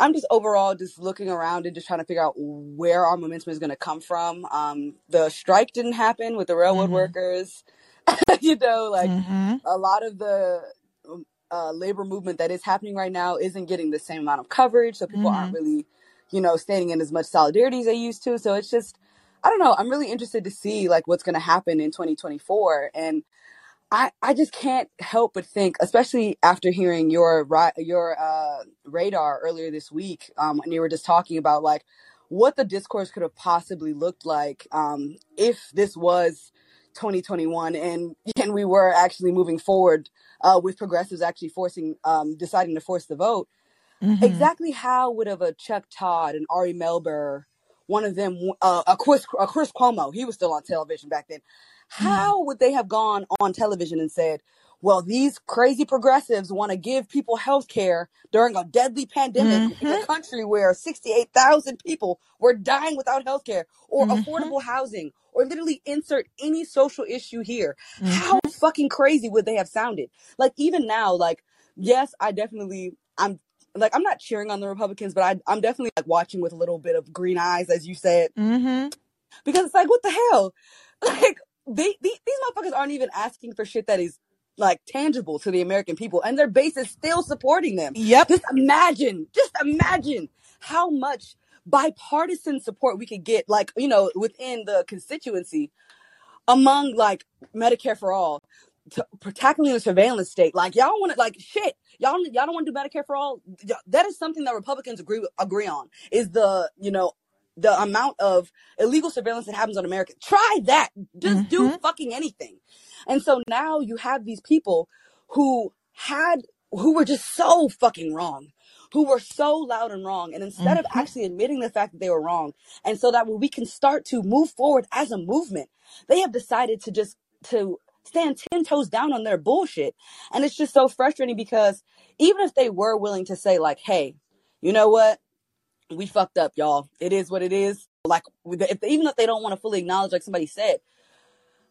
I'm just overall just looking around and just trying to figure out where our momentum is going to come from. Um, the strike didn't happen with the railroad Mhm. workers. you know, like Mhm. a lot of the uh, labor movement that is happening right now isn't getting the same amount of coverage, so people aren't Mhm. really, you know, standing in as much solidarity as they used to. So it's just, I don't know. I'm really interested to see like what's going to happen in 2024, and I, I just can't help but think, especially after hearing your your uh, radar earlier this week, um, and you were just talking about like what the discourse could have possibly looked like um, if this was 2021 and and we were actually moving forward uh, with progressives actually forcing um, deciding to force the vote Mhm. exactly how would have a Chuck Todd and Ari Melber, one of them, uh, a Chris, a Chris Cuomo, he was still on television back then. How would they have gone on television and said, "Well, these crazy progressives want to give people health care during a deadly pandemic in a Mhm. country where sixty-eight thousand people were dying without health care or Mhm. affordable housing or literally insert any social issue here." How Mhm. fucking crazy would they have sounded? Like even now, like yes, I definitely I'm like I'm not cheering on the Republicans, but I I'm definitely like watching with a little bit of green eyes, as you said, Mhm. because it's like what the hell, like they, they these motherfuckers aren't even asking for shit that is like tangible to the American people, and their base is still supporting them. Yep. Just imagine, just imagine how much bipartisan support we could get, like you know, within the constituency among like Medicare for all, to, tackling the surveillance state. Like y'all want to like shit. Y'all y'all don't want to do Medicare for all. That is something that Republicans agree agree on. Is the you know the amount of illegal surveillance that happens on America. Try that. Just do Mhm. fucking anything. And so now you have these people who had who were just so fucking wrong. Who were so loud and wrong, and instead of Mhm. actually admitting the fact that they were wrong, and so that we can start to move forward as a movement, they have decided to just to stand 10 toes down on their bullshit and it's just so frustrating because even if they were willing to say like hey you know what we fucked up y'all. It is what it is. Like if even if they don't want to fully acknowledge like somebody said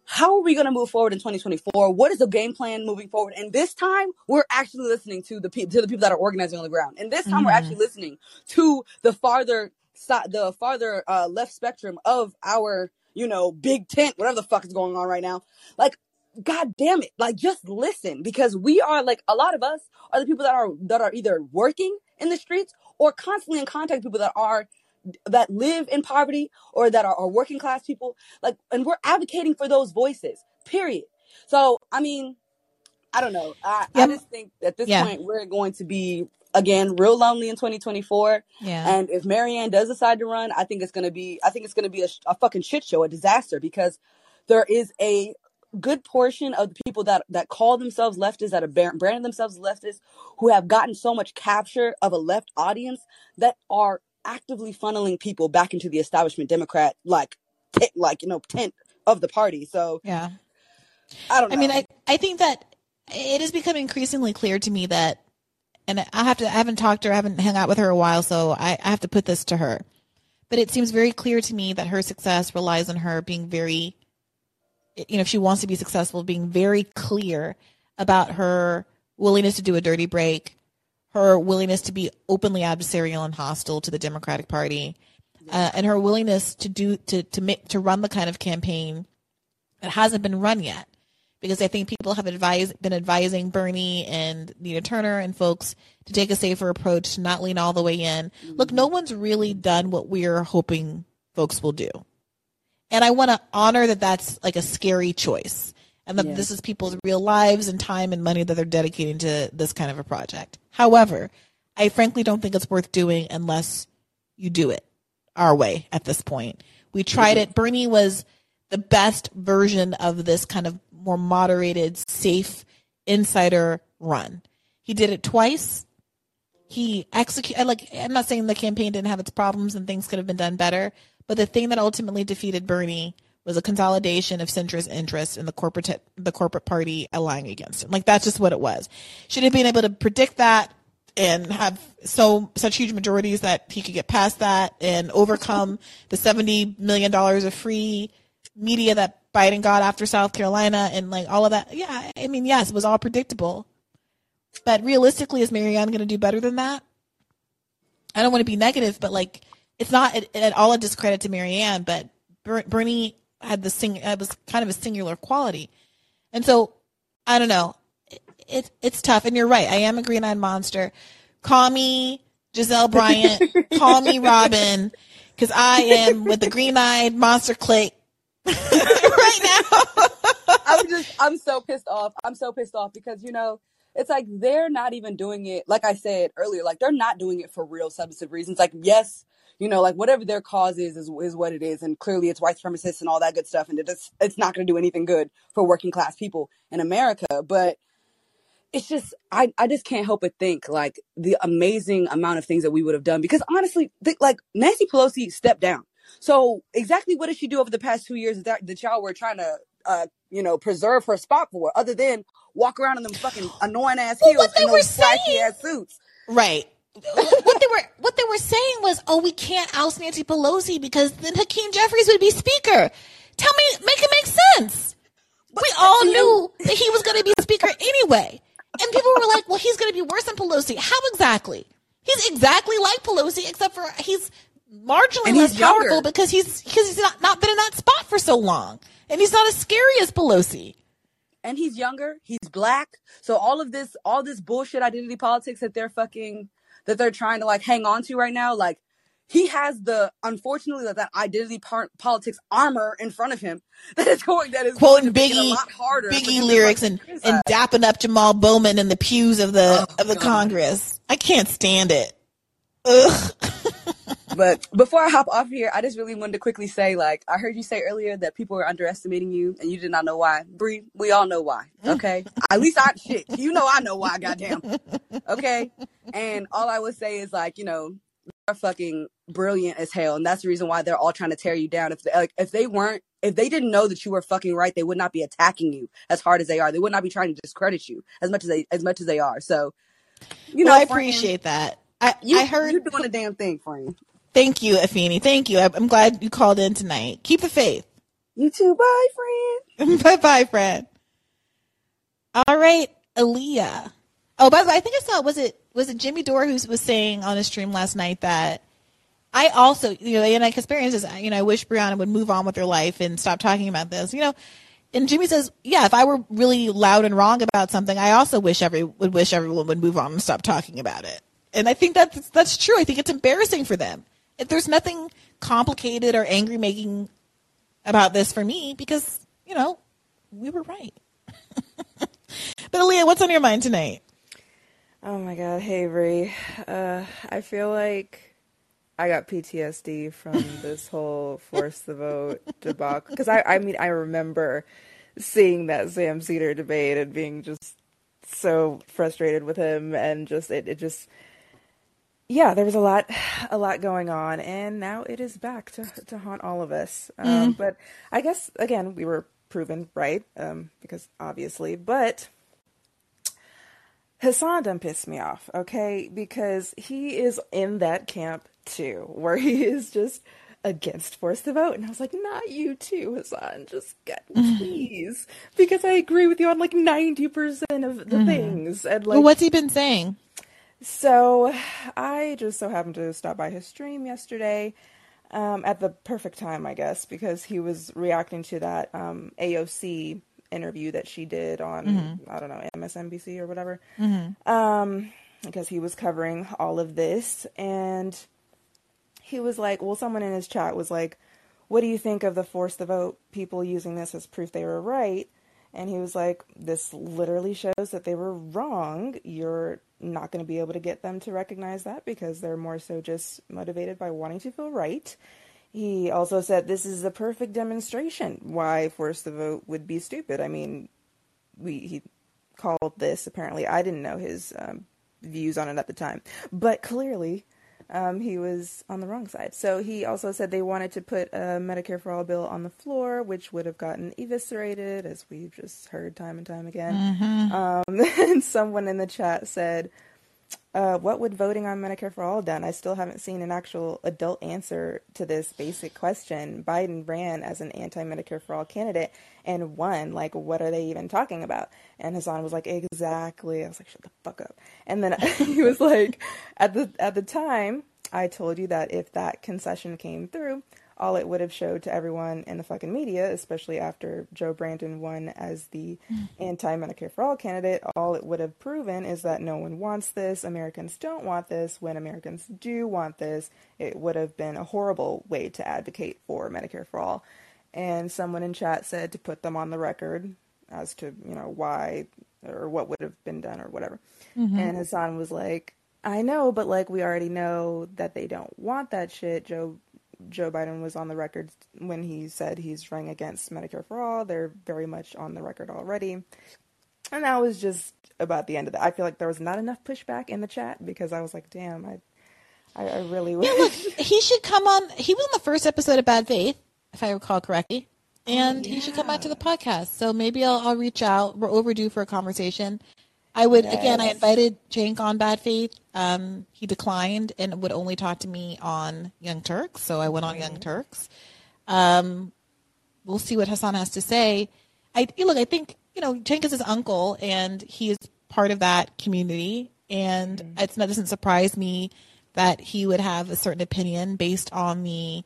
how are we going to move forward in 2024 what is the game plan moving forward? And this time we're actually listening to the people to the people that are organizing on the ground. And this time we're actually Mhm. listening to the farther side the farther uh, left spectrum of our you know big tent whatever the fuck is going on right now. Like god damn it. Like just listen because we are like a lot of us are the people that are that are either working in the streets or constantly in contact with people that are that live in poverty or that are, are working class people. Like and we're advocating for those voices period. So i mean i don't know. I, I just think at this Yeah. point we're going to be again real lonely in 2024 Yeah. and if marianne does decide to run i think it's going to be i think it's going to be a, a fucking shit show a disaster because there is a good portion of the people that that call themselves leftists that are branded themselves leftists who have gotten so much capture of a left audience that are actively funneling people back into the establishment democrat like tent, like you know tent of the party so Yeah. i don't I mean, I I think that it has become increasingly clear to me that, and I have to, I haven't talked to her, I haven't hung out with her a while, so I, I have to put this to her. But it seems very clear to me that her success relies on her being very, you know, if she wants to be successful, being very clear about her willingness to do a dirty break, her willingness to be openly adversarial and hostile to the Democratic Party, uh, and her willingness to do to to make to run the kind of campaign that hasn't been run yet because I think people have advised, been advising Bernie and Nina Turner and folks to take a safer approach, to not lean all the way in. Look, no one's really done what we're hoping folks will do. And I want to honor that that's like a scary choice and that Yeah. this is people's real lives and time and money that they're dedicating to this kind of a project. However, I frankly don't think it's worth doing unless you do it our way at this point. We tried it. Bernie was the best version of this kind of more moderated, safe insider run. He did it twice. He executed, like, I'm not saying the campaign didn't have its problems and things could have been done better, but the thing that ultimately defeated Bernie was a consolidation of centrist interests in the corporate the corporate party allying against him. Like that's just what it was. Should have been able to predict that and have so such huge majorities that he could get past that and overcome the seventy million dollars of free media that Biden got after South Carolina and like all of that. Yeah, I mean, yes, it was all predictable. But realistically, is Marianne going to do better than that? I don't want to be negative, but like, it's not at, at all a discredit to Marianne, but Bernie had the sing. It was kind of a singular quality, and so I don't know. It, it it's tough, and you're right. I am a green eyed monster. Call me Gizelle Bryant. call me Robyn, because I am with the green eyed monster clique right now. I'm just I'm so pissed off. I'm so pissed off because you know it's like they're not even doing it. Like I said earlier, like they're not doing it for real substantive reasons. Like yes, you know, like whatever their cause is, is, is what it is. And clearly it's white supremacists and all that good stuff. And it just, it's not going to do anything good for working class people in America. But it's just, I, I just can't help but think like the amazing amount of things that we would have done. Because honestly, th- like Nancy Pelosi stepped down. So exactly what did she do over the past two years that, that y'all were trying to, uh, you know, preserve her spot for, other than walk around in them fucking annoying ass heels well, and those flashy ass suits? Right what they were what they were saying was, oh, we can't oust Nancy Pelosi because then Hakeem Jeffries would be speaker. Tell me, make it make sense. We all knew that he was going to be speaker anyway, and people were like, well, he's going to be worse than Pelosi. How exactly? He's exactly like Pelosi, except for he's marginally and less he's powerful younger. because he's because he's not, not been in that spot for so long, and he's not as scary as Pelosi and he's younger. He's black. So all of this, all this bullshit identity politics that they're fucking that they're trying to like hang on to right now, like he has the unfortunately that, that identity par- politics armor in front of him that is going that is quoting Biggie Biggie lyrics and and dapping up Jamal Bowman in the pews of the oh, of the God. Congress. I can't stand it. Ugh. but before I hop off here, I just really wanted to quickly say, like, I heard you say earlier that people were underestimating you, and you did not know why. Bree, we all know why. Okay, at least I shit. You know I know why. Goddamn. Okay, and all I would say is like, you know, you're fucking brilliant as hell, and that's the reason why they're all trying to tear you down. If they, like, if they weren't, if they didn't know that you were fucking right, they would not be attacking you as hard as they are. They would not be trying to discredit you as much as they as much as they are. So, you know, well, I appreciate that. I, you, I heard you doing a damn thing, friend. Thank you, Afeni. Thank you. I'm glad you called in tonight. Keep the faith. You too. Bye, friend. bye, bye, friend. All right, Aaliyah. Oh, by the way, I think I saw was it was it Jimmy Dore who was saying on a stream last night that I also, you know, and like is you know, I wish Briahna would move on with her life and stop talking about this, you know. And Jimmy says, yeah, if I were really loud and wrong about something, I also wish every would wish everyone would move on and stop talking about it. And I think that's that's true. I think it's embarrassing for them there's nothing complicated or angry making about this for me because, you know, we were right. but Aaliyah, what's on your mind tonight? Oh my God. Hey, Brie. Uh, I feel like I got PTSD from this whole force the vote debacle. Because I, I mean, I remember seeing that Sam Seder debate and being just so frustrated with him and just, it, it just, yeah, there was a lot, a lot going on, and now it is back to to haunt all of us. Um, mm. But I guess again, we were proven right um, because obviously, but Hasan done pissed me off, okay? Because he is in that camp too, where he is just against force the vote, and I was like, not you too, Hasan. just get please, because I agree with you on like ninety percent of the mm-hmm. things. And like, well, what's he been saying? So I just so happened to stop by his stream yesterday um, at the perfect time, I guess, because he was reacting to that um, AOC interview that she did on, mm-hmm. I don't know, MSNBC or whatever. Mm-hmm. Um, because he was covering all of this. And he was like, well, someone in his chat was like, what do you think of the force the vote people using this as proof they were right? And he was like, this literally shows that they were wrong. You're not going to be able to get them to recognize that because they're more so just motivated by wanting to feel right. He also said this is the perfect demonstration why force the vote would be stupid. I mean, we he called this apparently. I didn't know his um, views on it at the time, but clearly um, he was on the wrong side. So he also said they wanted to put a Medicare for All bill on the floor, which would have gotten eviscerated, as we've just heard time and time again. Um, and someone in the chat said, uh, "What would voting on Medicare for All done?" I still haven't seen an actual adult answer to this basic question. Biden ran as an anti-Medicare for All candidate and one. Like, what are they even talking about? And Hasan was like, "Exactly." I was like, "Shut the fuck up." And then he was like, "At the at the time, I told you that if that concession came through." All it would have showed to everyone in the fucking media, especially after Joe Brandon won as the mm-hmm. anti Medicare for All candidate, all it would have proven is that no one wants this. Americans don't want this. When Americans do want this, it would have been a horrible way to advocate for Medicare for All. And someone in chat said to put them on the record as to, you know, why or what would have been done or whatever. Mm-hmm. And Hasan was like, I know, but like we already know that they don't want that shit. Joe Joe Biden was on the record when he said he's running against Medicare for All. They're very much on the record already. And that was just about the end of that. I feel like there was not enough pushback in the chat because I was like, damn, I I, I really wish. Yeah, look, he should come on. He was on the first episode of Bad Faith, if I recall correctly, and he should come back to the podcast. So maybe I'll, I'll reach out. We're overdue for a conversation. I would again. I invited Cenk on Bad Faith. Um, he declined and would only talk to me on Young Turks. So I went on Young Turks. Um, we'll see what Hasan has to say. I look. I think you know Cenk is his uncle, and he is part of that community. And it's not doesn't surprise me that he would have a certain opinion based on the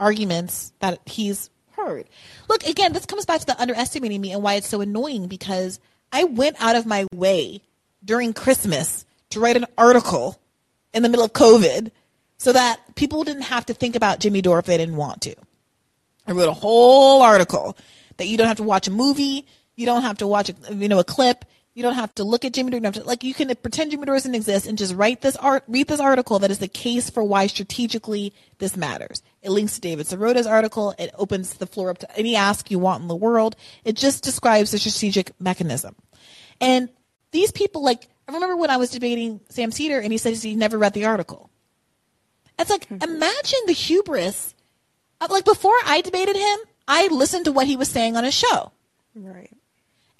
arguments that he's heard. Look, again, this comes back to the underestimating me and why it's so annoying because I went out of my way during Christmas to write an article in the middle of COVID so that people didn't have to think about Jimmy Dore if they didn't want to. I wrote a whole article that you don't have to watch a movie, you don't have to watch a, you know a clip, you don't have to look at Jimmy Dore. You to, like you can pretend Jimmy Dore doesn't exist and just write this art, read this article that is the case for why strategically this matters. It links to David Sirota's article. It opens the floor up to any ask you want in the world. It just describes the strategic mechanism. And these people, like I remember when I was debating Sam Seder and he says he never read the article. It's like imagine the hubris. Uh, Like before I debated him, I listened to what he was saying on his show. right.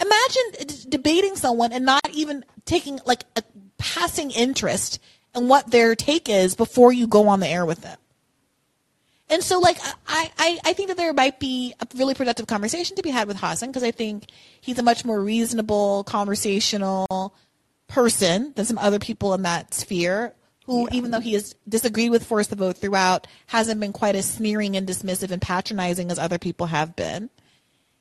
Imagine d- debating someone and not even taking like a passing interest in what their take is before you go on the air with them. And so, like, I, I, I think that there might be a really productive conversation to be had with Hasan because I think he's a much more reasonable, conversational person than some other people in that sphere who, even though he has disagreed with Force the Vote throughout, hasn't been quite as sneering and dismissive and patronizing as other people have been.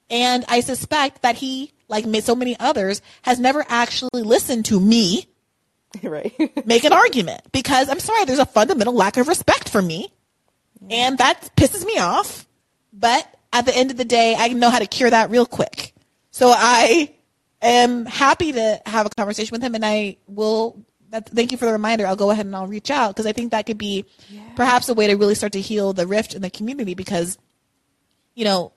And I suspect that he, like so many others, has never actually listened to me right. make an argument because I'm sorry, there's a fundamental lack of respect for me. And that pisses me off. But at the end of the day, I know how to cure that real quick. So I am happy to have a conversation with him and I will that, thank you for the reminder. I'll go ahead and I'll reach out because I think that could be perhaps a way to really start to heal the rift in the community because, you know,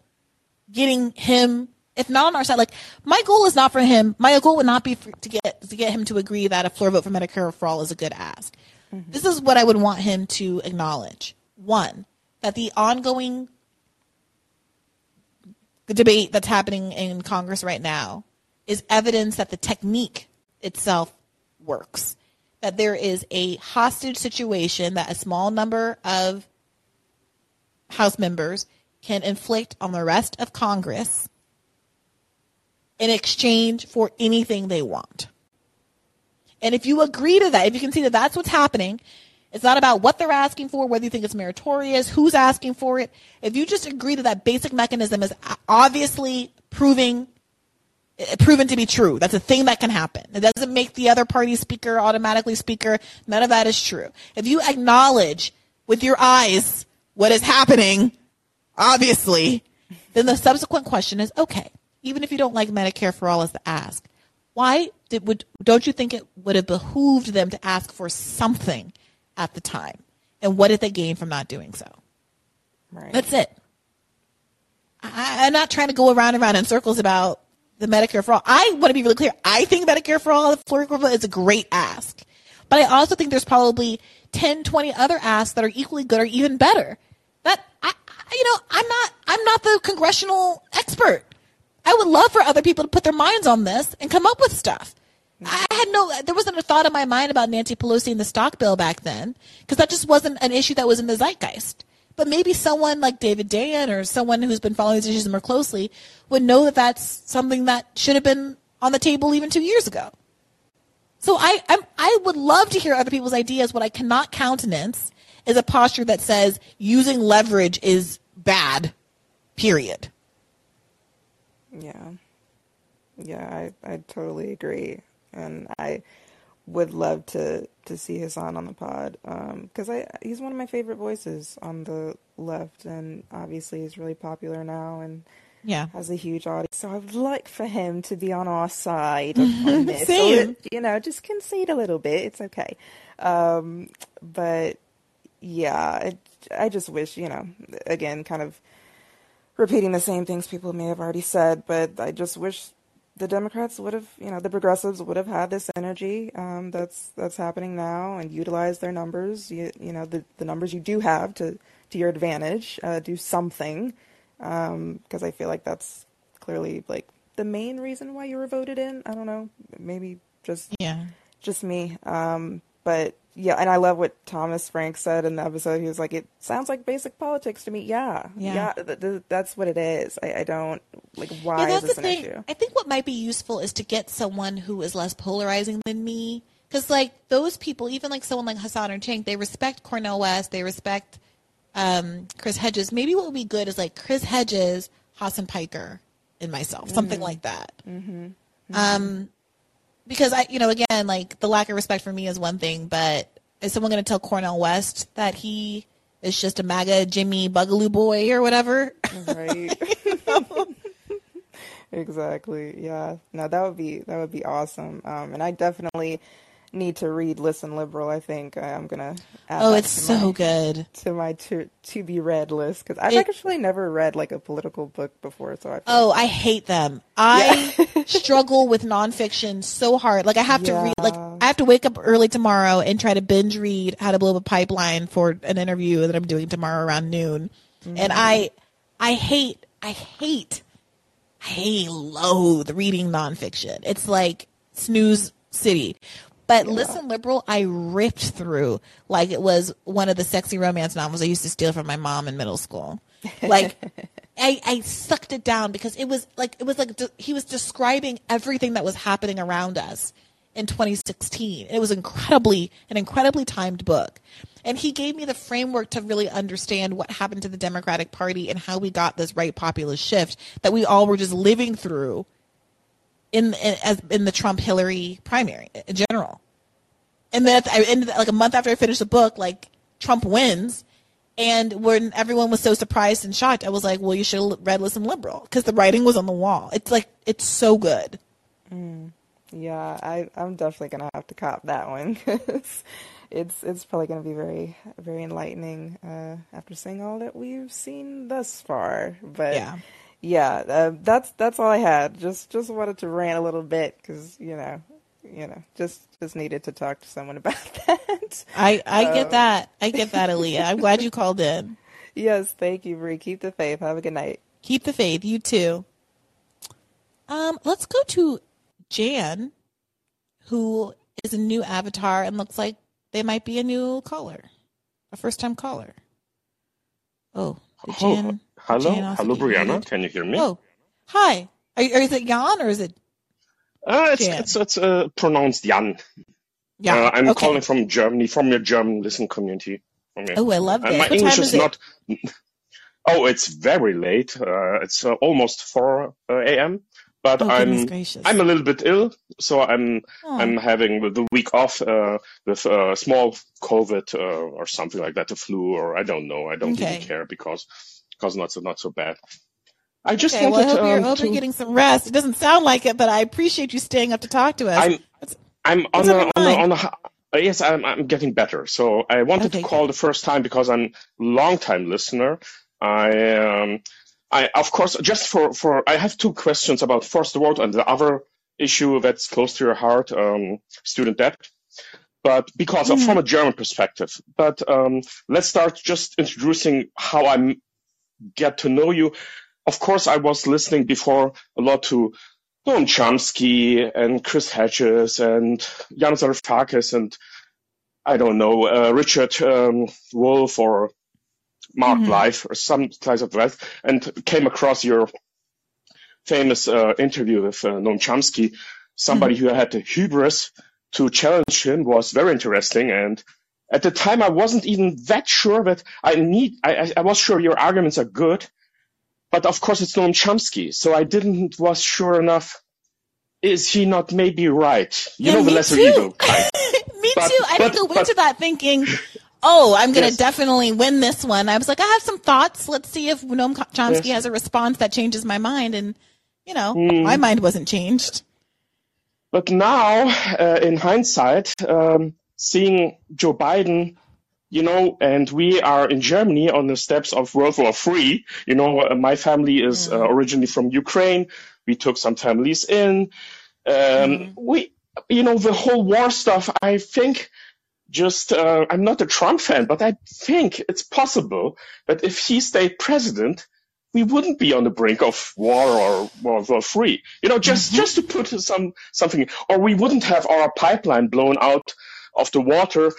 getting him if not on our side like my goal is not for him my goal would not be for, to get to get him to agree that a floor vote for medicare for all is a good ask mm-hmm. this is what i would want him to acknowledge one that the ongoing debate that's happening in congress right now is evidence that the technique itself works that there is a hostage situation that a small number of House members can inflict on the rest of Congress in exchange for anything they want. And if you agree to that, if you can see that that's what's happening, it's not about what they're asking for, whether you think it's meritorious, who's asking for it. If you just agree that that basic mechanism is obviously proving proven to be true. That's a thing that can happen. It doesn't make the other party speaker automatically speaker. None of that is true. If you acknowledge with your eyes what is happening, obviously, then the subsequent question is okay. Even if you don't like Medicare for all as the ask, why did would don't you think it would have behooved them to ask for something at the time? And what did they gain from not doing so? Right. That's it. I, I'm not trying to go around and around in circles about the Medicare for all. I want to be really clear. I think Medicare for all, equivalent, is a great ask. But I also think there's probably 10, 20 other asks that are equally good or even better. That I, I you know, I'm not I'm not the congressional expert. I would love for other people to put their minds on this and come up with stuff. I had no, there wasn't a thought in my mind about Nancy Pelosi and the stock bill back then, because that just wasn't an issue that was in the zeitgeist. But maybe someone like David Dayen or someone who's been following these issues more closely would know that that's something that should have been on the table even two years ago. So I, I'm, I would love to hear other people's ideas. What I cannot countenance is a posture that says using leverage is bad, period. Yeah. Yeah, I, I totally agree. And I would love to, to see Hasan on the pod because I he's one of my favorite voices on the left, and obviously he's really popular now and Yeah. has a huge audience. So I would like for him to be on our side on this. Same. Or, you know, just concede a little bit. It's okay. Um, but yeah, it, I just wish, you know, again, kind of repeating the same things people may have already said, but I just wish the Democrats would have, you know, the progressives would have had this energy um, that's that's happening now and utilize their numbers, you, you know, the, the numbers you do have to to your advantage, uh, do something, because I feel like that's clearly like the main reason why you were voted in. I don't know, maybe just Yeah. just me. Um, but yeah, and I love what Thomas Frank said in the episode. He was like, "It sounds like basic politics to me." Yeah, Yeah. th- th- that's what it is. I, I don't like why yeah, is that's this the thing. issue? I think what might be useful is to get someone who is less polarizing than me. Because, like, those people, even like someone like Hasan or Cenk, they respect Cornel West, they respect um, Chris Hedges. Maybe what would be good is like Chris Hedges, Hasan Piker, and myself, something Mm-hmm. like that. Um, because I, you know, again, like the lack of respect for me is one thing, but is someone going to tell Cornel West that he is just a MAGA Jimmy Boogaloo boy or whatever? Right. exactly. Yeah. No, that would be that would be awesome. Um, and I definitely need to read Listen Liberal. I think I'm gonna. Add oh, it's to so my, good. to my to to be read list because I've It- actually never read like a political book before. So I. Oh, I hate them. I struggle with nonfiction so hard. Like I have to read like I have to wake up early tomorrow and try to binge read How to Blow Up a Pipeline for an interview that I'm doing tomorrow around noon. And mm-hmm. I I hate I hate I hate loathe reading nonfiction. It's like snooze city. But listen liberal, I ripped through like it was one of the sexy romance novels I used to steal from my mom in middle school. Like I, I sucked it down because it was like it was like de- he was describing everything that was happening around us in 2016. It was incredibly an incredibly timed book, and he gave me the framework to really understand what happened to the Democratic Party and how we got this right populist shift that we all were just living through in in, as, in the Trump Hillary primary in general. And then at the, I ended like a month after I finished the book, like Trump wins. And when everyone was so surprised and shocked, I was like, "Well, you should have read Listen Liberal because the writing was on the wall. It's like it's so good." Yeah, I I'm definitely gonna have to cop that one 'cause it's it's probably gonna be very very enlightening uh, after seeing all that we've seen thus far. But Yeah. Yeah, uh, that's that's all I had. Just just wanted to rant a little bit because you know you know just just needed to talk to someone about that. I I get that. I get that, Aaliyah. I'm glad you called in. yes, thank you, Bree. Keep the faith. Have a good night. Keep the faith. You too. Um, let's go to Jan, who is a new avatar and looks like they might be a new caller, a first time caller. Oh, did Oh, Jan. Hello, Jan hello, get Brianna. Can you hear me? Oh, hi. Are, are, is it Jan or is it uh, it's Jan? it's it's uh, pronounced Jan. Yeah, Uh, I'm okay. calling from Germany, from your German listen community. Oh, I love and this. my What English time is is not. Oh, it's very late. Uh, it's uh, almost 4 uh, a.m. But Oh, I'm gracious. I'm a little bit ill, so I'm Oh. I'm having the- the week off uh, with uh, small COVID uh, or something like that, the flu, or I don't know. I don't Okay. really care because because not so not so bad. I just Okay, well, I wanted hope, you're, um, hope to. you're getting some rest. It doesn't sound like it, but I appreciate you staying up to talk to us. I'm What's- I'm what's on a, on a, on a, uh, yes, I'm, I'm getting better. So I wanted Okay, to call good. the first time because I'm a long time listener. I, um, I, of course, just for, for, I have two questions about first world and the other issue that's close to your heart, um, student debt. but because of, from a German perspective. But um, let's start just introducing how I get to know you. Of course, I was listening before a lot to Noam Chomsky and Chris Hedges and Yanis Varoufakis and I don't know uh, Richard um, Wolff or Mark Blyth or some guys of that, and came across your famous uh, interview with uh, Noam Chomsky. Somebody who had the hubris to challenge him was very interesting. And at the time, I wasn't even that sure that I need. I, I- I was sure your arguments are good, but of course it's Noam Chomsky, so I didn't was sure enough. Is he not maybe right? You Yeah, know the lesser too. evil kind. Me But- too. I but- didn't go into that thinking, oh, I'm going to Yes. definitely win this one. I was like, I have some thoughts. Let's see if Noam Chomsky Yes. has a response that changes my mind. And, you know, Hmm. my mind wasn't changed. But now, uh, in hindsight, um, seeing Joe Biden, you know, and we are in Germany on the steps of World War III. You know, my family is uh, originally from Ukraine. We took some families in. Um, We, you know, the whole war stuff. I think just uh, I'm not a Trump fan, but I think it's possible that if he stayed president, we wouldn't be on the brink of war or World War Three. You know, just just to put some something, or we wouldn't have our pipeline blown out of the water,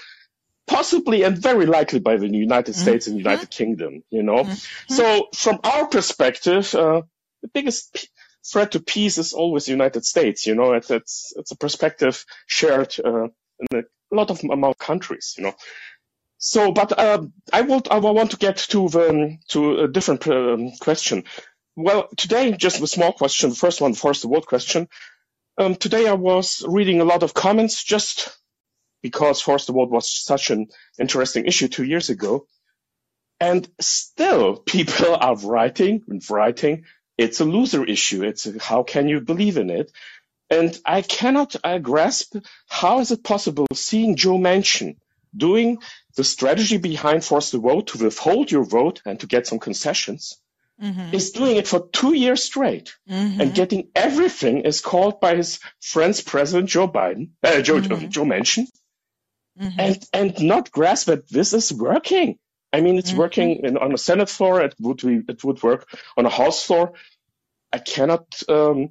possibly and very likely by the United States and United Kingdom. You know, so from our perspective, uh, the biggest p- threat to peace is always the United States. You know, it's it's, it's a perspective shared uh, in a lot of among countries. You know. So, but uh, I want I want to get to the to a different um, question. Well, today just a small question. The first one, first the world question. Um, today I was reading a lot of comments just because Force the World was such an interesting issue two years ago, and still people are writing and writing. It's a loser issue. It's a, how can you believe in it? And I cannot uh, grasp how is it possible seeing Joe Manchin doing the strategy behind force the vote to withhold your vote and to get some concessions is doing it for two years straight and getting everything is called by his friend's president Joe Biden, uh, Joe, Joe Manchin, and and not grasp that this is working. I mean, it's working in, on a Senate floor. It would be, it would work on a House floor. I cannot um,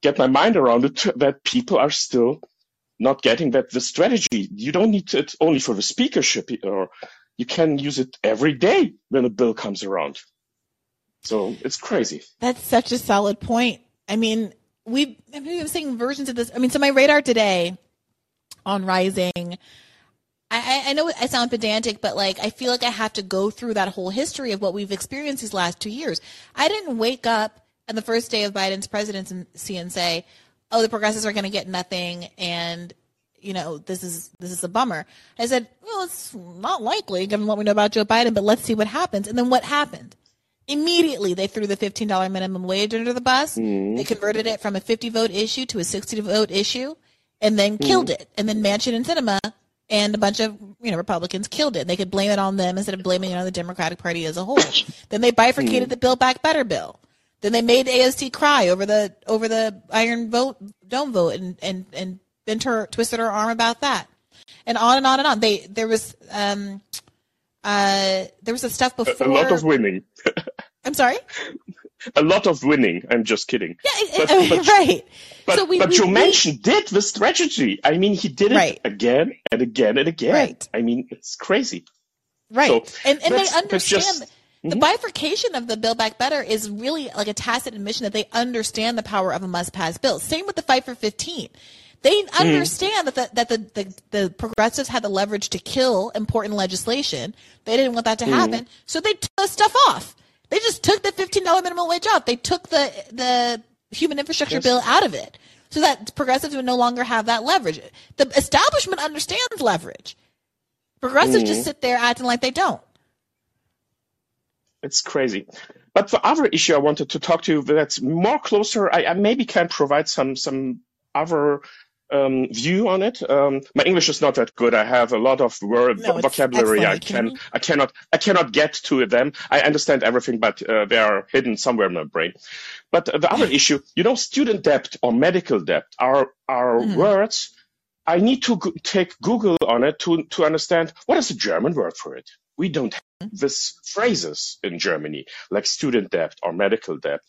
get my mind around it that people are still not getting that the strategy. You don't need it only for the speakership, or you can use it every day when a bill comes around. So it's crazy. That's such a solid point. I mean, we I mean, we've seen versions of this. I mean, so my radar today on Rising, I, I, know I sound pedantic, but like I feel like I have to go through that whole history of what we've experienced these last two years. I didn't wake up on the first day of Biden's presidency and say, "Oh, the progressives are going to get nothing," and you know this is this is a bummer. I said, "Well, it's not likely given what we know about Joe Biden, but let's see what happens." And then what happened? Immediately, they threw the $15 minimum wage under the bus. Mm-hmm. They converted it from a 50 vote issue to a 60 vote issue and then killed mm-hmm. it. And then Manchin and Sinema and a bunch of, you know, Republicans killed it. They could blame it on them instead of blaming it on the Democratic Party as a whole. then they bifurcated the Build Back Better bill. Then they made AOC cry over the, over the iron vote, dome vote and, and, and bent her, twisted her arm about that. And on and on and on. They, there was, um, uh, there was the stuff before. a lot of winning. I'm sorry. A lot of winning. I'm just kidding. Yeah, But- but- right. But, so we, but we, we- did the strategy. I mean, he did it Right. again and again and again. Right. I mean, it's crazy. right, so and and they understand just- the mm-hmm. bifurcation of the Build Back Better is really like a tacit admission that they understand the power of a must-pass bill. Same with the fight for 15. They mm-hmm. understand that the, that the, the, the progressives had the leverage to kill important legislation. They didn't want that to mm-hmm. happen, so they took the stuff off. They just took the fifteen dollar minimum wage off. They took the the human infrastructure bill out of it, so that progressives would no longer have that leverage. The establishment understands leverage. Progressives just mm-hmm. sit there acting like they don't. It's crazy. But the other issue I wanted to talk to you that's more closer, I, I maybe can provide some some other um, view on it. Um, my English is not that good. I have a lot of word No, vocabulary. I can I cannot I cannot get to them. I understand everything, but uh, they are hidden somewhere in my brain. But the other issue, you know, student debt or medical debt are are Mm-hmm. words I need to go- take Google on it to, to understand what is the German word for it. We don't have this phrases in Germany, like student debt or medical debt.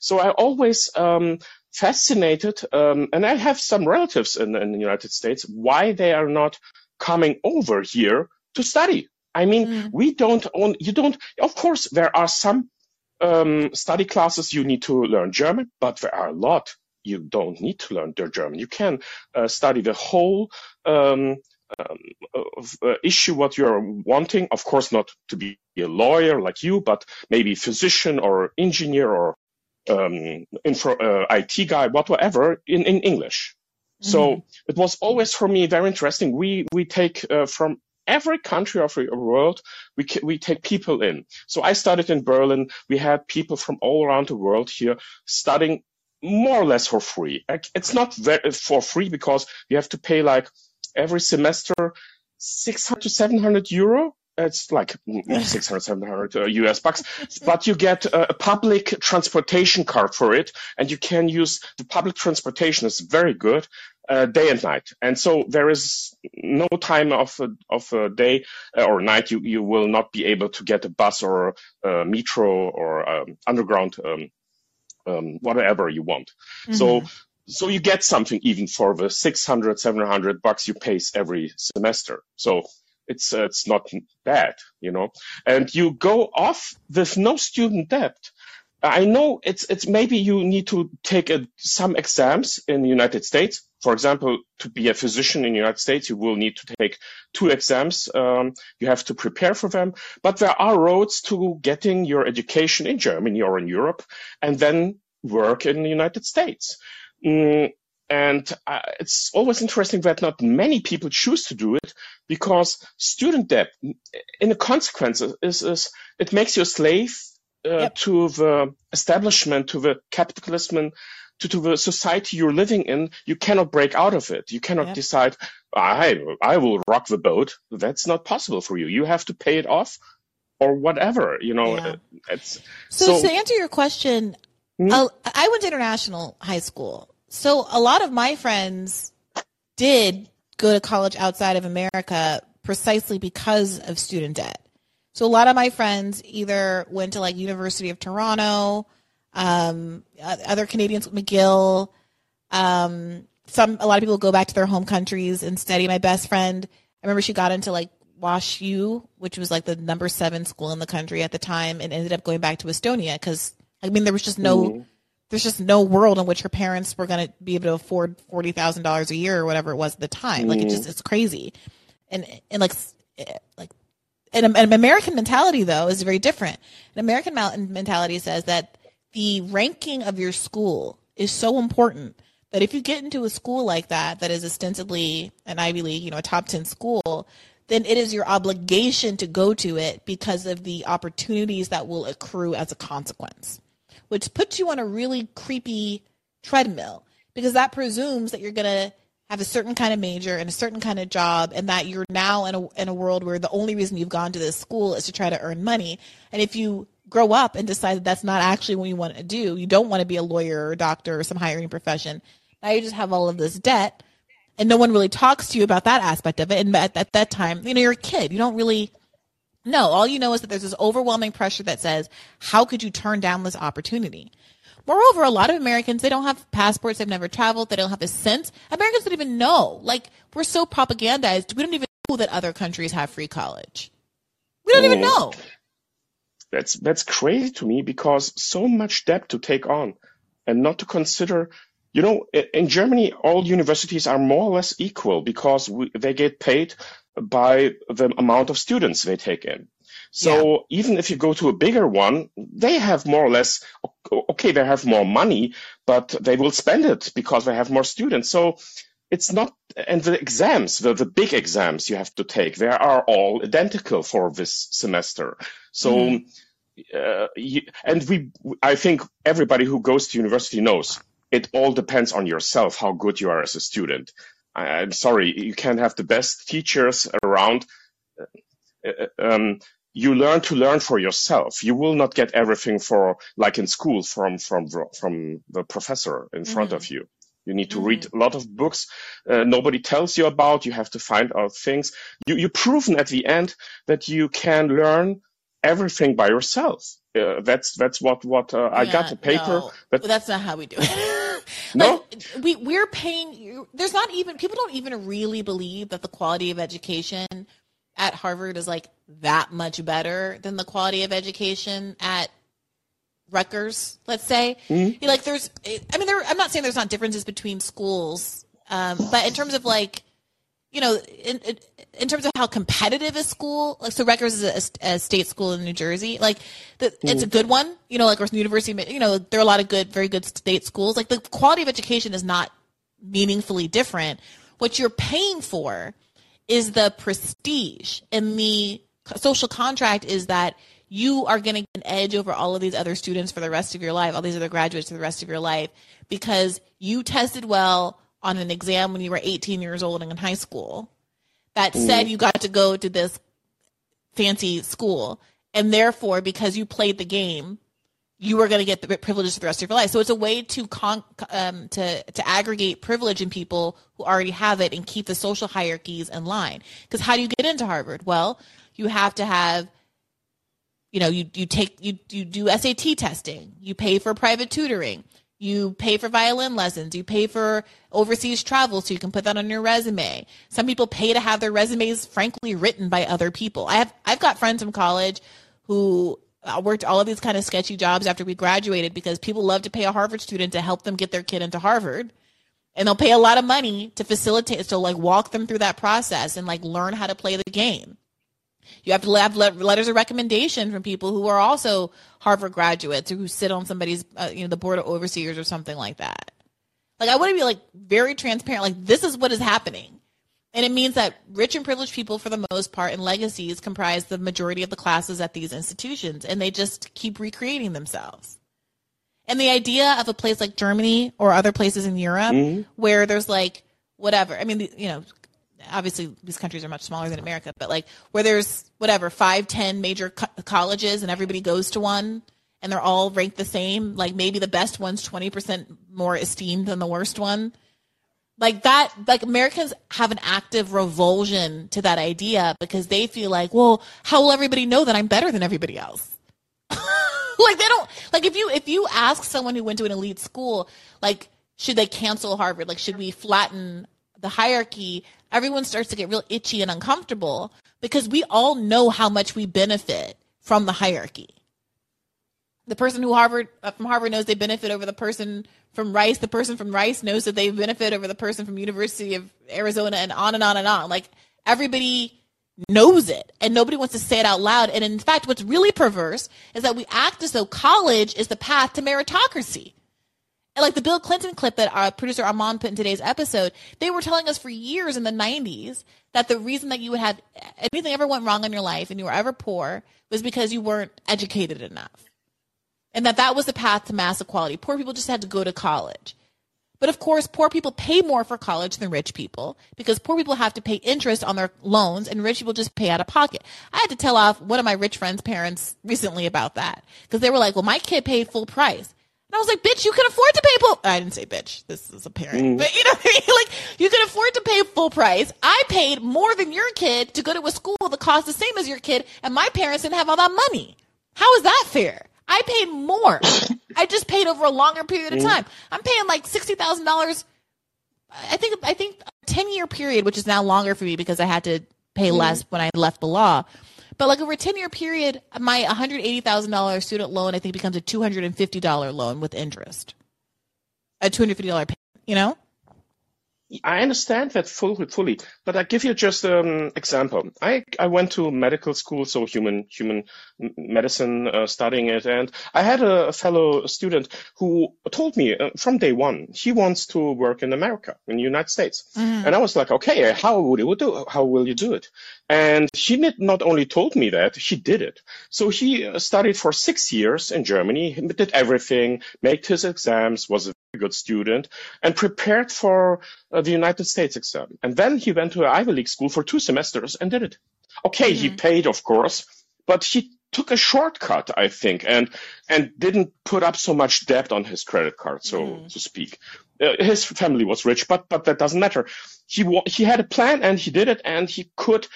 So I always um, fascinated, um, and I have some relatives in, in the United States, why they are not coming over here to study. I mean, we don't own, you don't, of course, there are some um, study classes you need to learn German, but there are a lot you don't need to learn their German. You can uh, study the whole um, um, of, uh, issue what you're wanting. Of course, not to be a lawyer like you, but maybe physician or engineer or um, info, uh, IT guy, whatever, in, in English. So it was always for me very interesting. We we take uh, from every country of the world, we we take people in. So I studied in Berlin. We had people from all around the world here studying more or less for free. It's not very, for free because you have to pay like every semester 600 to 700 euro. It's like mm, 600, 700 uh, US bucks, but you get a, public transportation card for it and you can use the public transportation is very good, uh, day and night. And so there is no time of a, of a day uh, or night you, you will not be able to get a bus or a metro or um, underground, um, um, whatever you want. So, so you get something even for the 600, 700 bucks you pay every semester. So it's, uh, it's not bad, you know, and you go off with no student debt. I know it's, it's maybe you need to take a, some exams in the United States. For example, to be a physician in the United States, you will need to take two exams. Um, you have to prepare for them, but there are roads to getting your education in Germany or in Europe and then work in the United States. Mm, and uh, it's always interesting that not many people choose to do it because student debt, in the consequences, is, is it makes you a slave uh, to the establishment, to the capitalism, to, to the society you're living in. You cannot break out of it. You cannot Yep. decide, I, I will rock the boat. That's not possible for you. You have to pay it off or whatever, you know, Yeah. it's So, to answer your question, Hmm? uh, I went to international high school. So a lot of my friends did go to college outside of America precisely because of student debt. So a lot of my friends either went to like University of Toronto, um, other Canadians with McGill. Um, some a lot of people go back to their home countries and study. My best friend, I remember she got into like Wash U, which was like the number seven school in the country at the time, and ended up going back to Estonia because I mean there was just no there's just no world in which her parents were going to be able to afford forty thousand dollars a year or whatever it was at the time. Like it just it's crazy, and and like eh, like an, an American mentality though is very different. An American mentality says that the ranking of your school is so important that if you get into a school like that that is ostensibly an Ivy League, you know, a top 10 school, then it is your obligation to go to it because of the opportunities that will accrue as a consequence, which puts you on a really creepy treadmill because that presumes that you're going to have a certain kind of major and a certain kind of job and that you're now in a, in a world where the only reason you've gone to this school is to try to earn money. And if you grow up and decide that that's not actually what you want to do, you don't want to be a lawyer or a doctor or some hiring profession, now you just have all of this debt and no one really talks to you about that aspect of it. And at, at that time, you know, you're a kid. You don't really know. All you know is that there's this overwhelming pressure that says, how could you turn down this opportunity? Moreover, a lot of Americans, they don't have passports. They've never traveled. They don't have a sense. Americans don't even know. Like, we're so propagandized. We don't even know that other countries have free college. We don't even Mm. know. that's that's crazy to me because so much debt to take on and not to consider you know, in germany all universities are more or less equal because we, they get paid by the amount of students they take in. So even if you go to a bigger one they have more or less okay they have more money but they will spend it because they have more students. So it's not and the exams the, the big exams you have to take they are all identical for this semester. So uh, you, and we i think everybody who goes to university knows it all depends on yourself how good you are as a student I, i'm sorry you can't have the best teachers around uh, um, you learn to learn for yourself you will not get everything for like in school from from from the professor in front of you You need to read a lot of books uh, nobody tells you about. You have to find out things. You, you've proven at the end that you can learn everything by yourself. Uh, that's that's what what uh, I got Yeah, a paper no, but that's not how we do it. no like we we're paying there's not even people don't even really believe that the quality of education at Harvard is like that much better than the quality of education at Rutgers, let's say. Mhm. Like there's I mean there I'm not saying there's not differences between schools, um, but in terms of like you know, in, in in terms of how competitive a school, like so Rutgers is a, a state school in New Jersey. Like, the, it's a mm. good one. You know, like or University, you know, there are a lot of good, very good state schools. Like the quality of education is not meaningfully different. What you're paying for is the prestige, and the social contract is that you are going to get an edge over all of these other students for the rest of your life, all these other graduates for the rest of your life, because you tested well on an exam when you were 18 years old and in high school. That said, you got to go to this fancy school, and therefore, because you played the game, you were going to get the privileges for the rest of your life. So it's a way to con- um, to to aggregate privilege in people who already have it and keep the social hierarchies in line. Because how do you get into Harvard? Well, you have to have you know you you take you you do SAT testing, you pay for private tutoring, you pay for violin lessons, you pay for overseas travel so you can put that on your resume. Some people pay to have their resumes frankly written by other people. I have I've got friends from college who uh, worked all of these kind of sketchy jobs after we graduated because people love to pay a Harvard student to help them get their kid into Harvard. And they'll pay a lot of money to facilitate, to like walk them through that process and like learn how to play the game. You have to have letters of recommendation from people who are also Harvard graduates or who sit on somebody's, uh, you know, the board of overseers or something like that. Like I want to be like very transparent. Like this is what is happening. And it means that rich and privileged people, for the most part, and legacies comprise the majority of the classes at these institutions, and they just keep recreating themselves. And the idea of a place like Germany or other places in Europe Mhm. where there's like whatever, I mean, you know, obviously these countries are much smaller than America, but like where there's whatever five, ten major co- colleges and everybody goes to one and they're all ranked the same. Like maybe the best one's twenty percent more esteemed than the worst one like that like americans have an active revulsion to that idea because they feel like well how will everybody know that i'm better than everybody else like they don't like if you if you ask someone who went to an elite school like should they cancel harvard like should we flatten the hierarchy everyone starts to get real itchy and uncomfortable because we all know how much we benefit from the hierarchy the person who Harvard uh, from Harvard knows they benefit over the person from Rice. The person from Rice knows that they benefit over the person from University of Arizona, and on and on and on. Like everybody knows it, and nobody wants to say it out loud. And in fact, what's really perverse is that we act as though college is the path to meritocracy. Like the Bill Clinton clip that our producer Armand put in today's episode, they were telling us for years in the 90s that the reason that you would have anything ever went wrong in your life and you were ever poor was because you weren't educated enough and that that was the path to mass equality. Poor people just had to go to college. But of course, poor people pay more for college than rich people because poor people have to pay interest on their loans and rich people just pay out of pocket. I had to tell off one of my rich friends' parents recently about that because they were like, well, my kid paid full price. And I was like, bitch, you can afford to pay full. I didn't say bitch. This is a parent. Mm. But you know what I mean? Like, you can afford to pay full price. I paid more than your kid to go to a school that cost the same as your kid, and my parents didn't have all that money. How is that fair? I paid more. I just paid over a longer period of mm. time. I'm paying like sixty thousand dollars. I think I think a ten year period, which is now longer for me because I had to pay mm. less when I left the law. But like over a ten year period, my one hundred eighty thousand dollars student loan I think becomes a two hundred and fifty dollar loan with interest. A two hundred fifty dollar payment, you know? I understand that fully, fully, but I give you just an example. I, I went to medical school, so human human medicine, uh, studying it, and I had a, a fellow student who told me uh, from day one he wants to work in America, in the United States, and I was like, okay, how would you do? How will you do it? And she did not only told me that, she did it. So he uh, studied for six years in Germany, did everything, made his exams, was good student, and prepared for uh, the United States exam. And then he went to an Ivy League school for two semesters and did it. Okay, he paid, of course, but he took a shortcut, I think, and and didn't put up so much debt on his credit card, so Mm. to speak. Uh, his family was rich, but but that doesn't matter. He he had a plan and he did it, and he could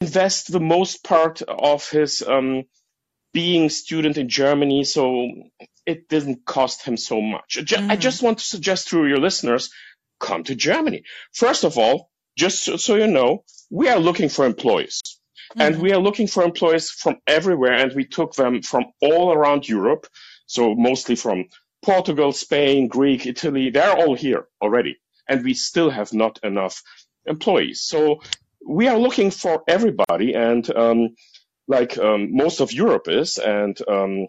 invest the most part of his um, being student in Germany, so it didn't cost him so much. Ju- I just want to suggest to your listeners, come to Germany. First of all, just so, so you know, we are looking for employees. And Mhm. we are looking for employees from everywhere, and we took them from all around Europe. So mostly from Portugal, Spain, Greek, Italy. They're all here already. And we still have not enough employees. So we are looking for everybody, and um, like um, most of Europe is, and um,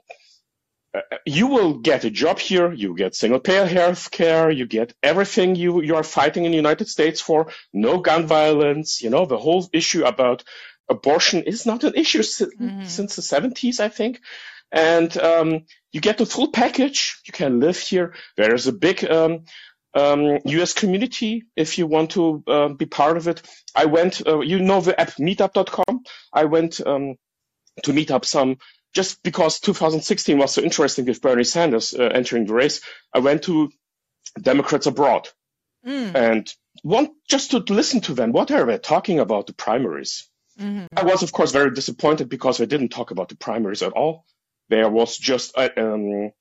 you will get a job here. You get single payer health care. You get everything you you are fighting in the United States for. No gun violence. You know the whole issue about abortion is not an issue si- Mhm. since the 70s, I think. And um, you get the full package. You can live here. There is a big um, um, US community if you want to uh, be part of it. I went, uh, you know, the app meetup.com. I went um, to meet up some just because 2016 was so interesting with Bernie Sanders uh, entering the race. I went to Democrats abroad Mm. and want just to listen to them. What are they talking about the primaries? Mhm. I was, of course, very disappointed because they didn't talk about the primaries at all. There was just uh, um,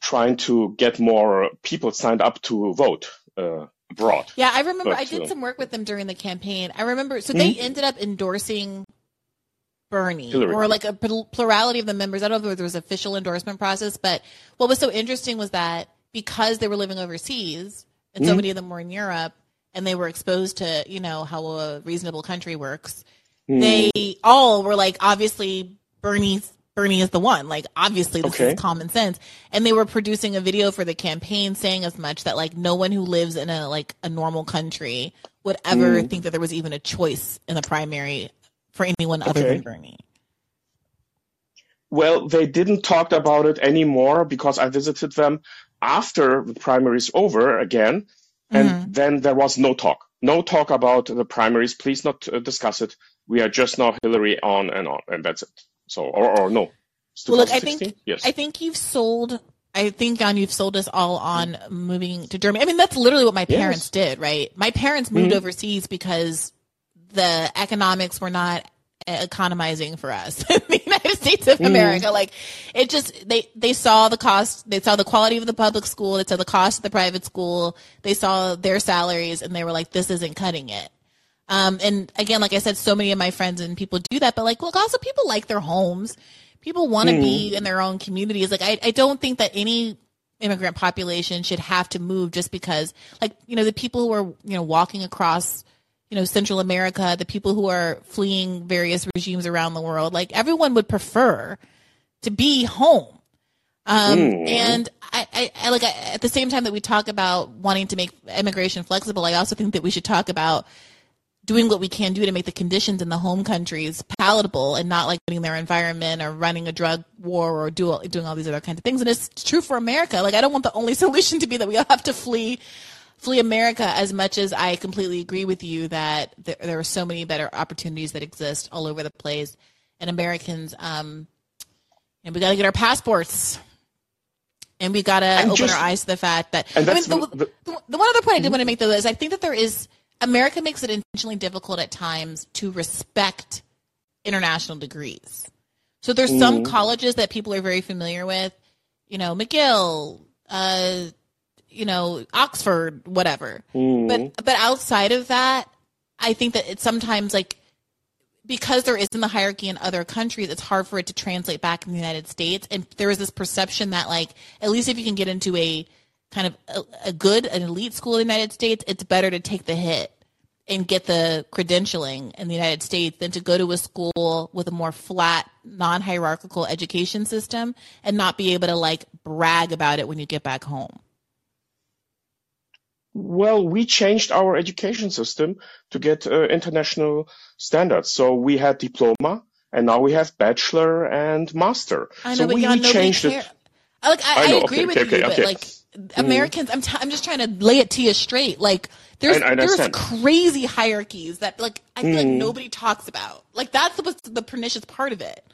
trying to get more people signed up to vote uh, abroad. Yeah, I remember But, I did uh, some work with them during the campaign. I remember, so they Mhm. ended up endorsing Bernie Hillary. or like a plurality of the members. I don't know if there was an official endorsement process, but what was so interesting was that because they were living overseas and so Mhm. many of them were in Europe and they were exposed to, you know, how a reasonable country works, Mhm. they all were like, obviously Bernie's Bernie is the one. Like obviously this Okay. is common sense. And they were producing a video for the campaign saying as much that like no one who lives in a like a normal country would ever Mm. think that there was even a choice in the primary for anyone other Okay. than Bernie. Well, they didn't talk about it anymore because I visited them after the primaries over again, and Mhm. then there was no talk. No talk about the primaries. Please not uh, discuss it. We are just now Hillary on and on, and that's it. So, or, or no. Well, look, I think yes. I think you've sold. I think Jan, you've sold us all on moving to Germany. I mean, that's literally what my Yes. parents did, right? My parents moved Mhm. overseas because the economics were not economizing for us in the United States of. America. Like, it just they they saw the cost, they saw the quality of the public school, they saw the cost of the private school, they saw their salaries, and they were like, "This isn't cutting it." Um, and again, like I said, so many of my friends and people do that, but like, look, also people like their homes. People want to Mm-hmm. be in their own communities. Like, I, I don't think that any immigrant population should have to move just because, like, you know, the people who are, you know, walking across, you know, Central America, the people who are fleeing various regimes around the world, like, everyone would prefer to be home. Um, Mm. and I, I, I like I, at the same time that we talk about wanting to make immigration flexible, I also think that we should talk about doing what we can do to make the conditions in the home countries palatable and not like getting their environment or running a drug war or do, doing all these other kinds of things. And it's true for America. Like I don't want the only solution to be that we all have to flee flee America as much as I completely agree with you that there, there are so many better opportunities that exist all over the place. And Americans, um, and we got to get our passports. And we got to open just- our eyes to the fact that and I mean, the, the- the- the, one other point I did want to make though is I think that there is America makes it intentionally difficult at times to respect international degrees. So there's some Mhm. colleges that people are very familiar with, you know, McGill, uh, you know, Oxford, whatever. Mhm. But but outside of that, I think that it's sometimes like because there isn't the hierarchy in other countries, it's hard for it to translate back in the United States. And there is this perception that like at least if you can get into a kind of a, a good, an elite school in the United States, it's better to take the hit and get the credentialing in the United States than to go to a school with a more flat, non-hierarchical education system and not be able to like brag about it when you get back home. Well, we changed our education system to get uh, international standards. So we had diploma, and now we have bachelor and master. I know, so but we, changed care. it. I, like, I, I I, agree okay, with okay, you, okay, but like Americans, I'm, t- I'm just trying to lay it to you straight. Like there's there's crazy hierarchies that like I feel like Mm. nobody talks about. Like that's what's the pernicious part of it.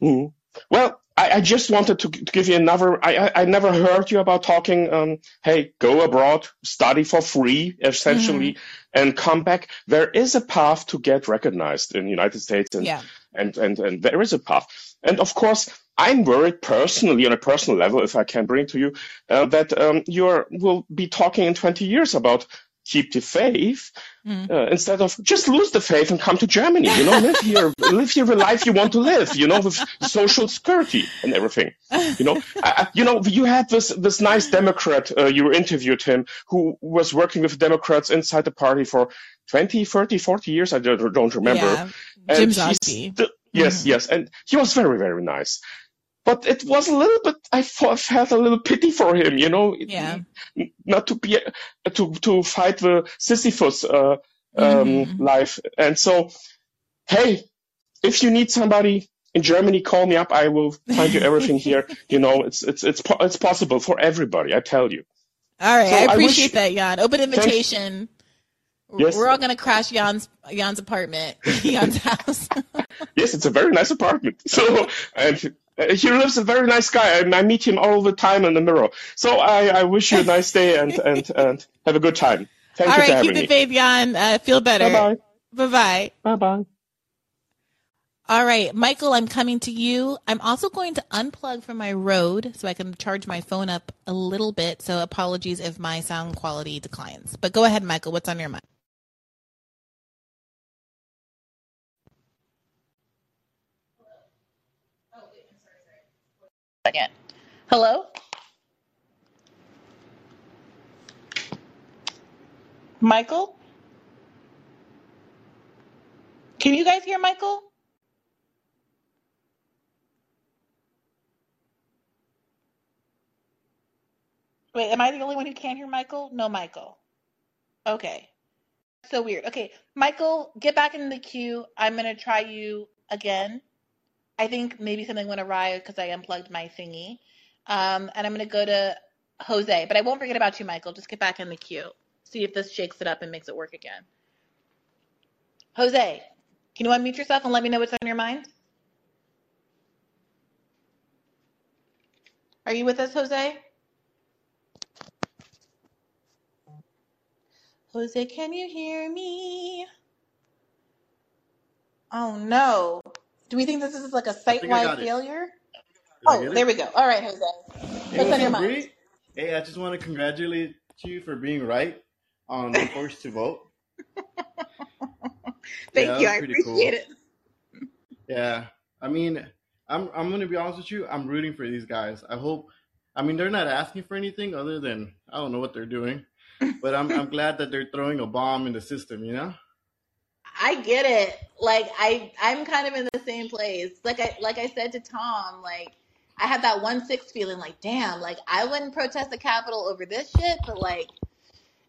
Mhm. Well, I, I just wanted to, to give you another. I, I, I never heard you about talking. Um, hey, go abroad, study for free, essentially, and come back. There is a path to get recognized in the United States, and Yeah. and and and there is a path. And of course, I'm worried personally, on a personal level, if I can bring to you, uh, that um, you will be talking in 20 years about keep the faith Mm. uh, instead of just lose the faith and come to Germany. You know, live here, live here the life you want to live. You know, with social security and everything. You know, I, you know, you had this this nice Democrat. Uh, you interviewed him who was working with Democrats inside the party for 20, 30, 40 years. I don't, don't remember. Yeah. Jim st- yes, Mhm. yes, and he was very, very nice. But it was a little bit. I felt a little pity for him. You know, Yeah. not to be to to fight the Sisyphus uh, um, Mhm. life. And so, hey, if you need somebody in Germany, call me up. I will find you everything here. You know, it's it's it's po- it's possible for everybody. I tell you. All right, So I I appreciate wish- that, Jan. Open invitation. Yes. We're all gonna crash Jan's Jan's apartment, Jan's house. Yes, it's a very nice apartment. So, and he lives a very nice guy, and I meet him all the time in the mirror. So I, I wish you a nice day and and and have a good time. Thank all you right, keep the faith, Jan. Uh, feel better. Bye Bye bye. bye. Bye bye. All right, Michael, I'm coming to you. I'm also going to unplug from my road so I can charge my phone up a little bit. So apologies if my sound quality declines. But go ahead, Michael. What's on your mind? Second. Hello? Michael? Can you guys hear Michael? Wait, am I the only one who can't hear Michael? No, Michael. Okay. So weird. Okay, Michael, get back in the queue. I'm going to try you again. I think maybe something went awry because I unplugged my thingy. Um, and I'm going to go to Jose, but I won't forget about you, Michael. Just get back in the queue. See if this shakes it up and makes it work again. Jose, can you unmute yourself and let me know what's on your mind? Are you with us, Jose? Jose, can you hear me? Oh no. Do we think this is like a I think I site-wide got it. failure? Did I Oh, get there it? we go. All right, Jose. Hey, What's on what's your up, mind? Bree? Hey, I just want to congratulate you for being right on the forced to vote. Thank you. I pretty cool. appreciate it. Yeah, I mean, I'm I'm gonna be honest with you. I'm rooting for these guys. I hope. I mean, they're not asking for anything other than I don't know what they're doing, but I'm I'm glad that they're throwing a bomb in the system. You know? I get it. Like I I'm kind of in the same place. Like I like I said to Tom, like I had that one six feeling like, damn, like I wouldn't protest the Capitol over this shit, but like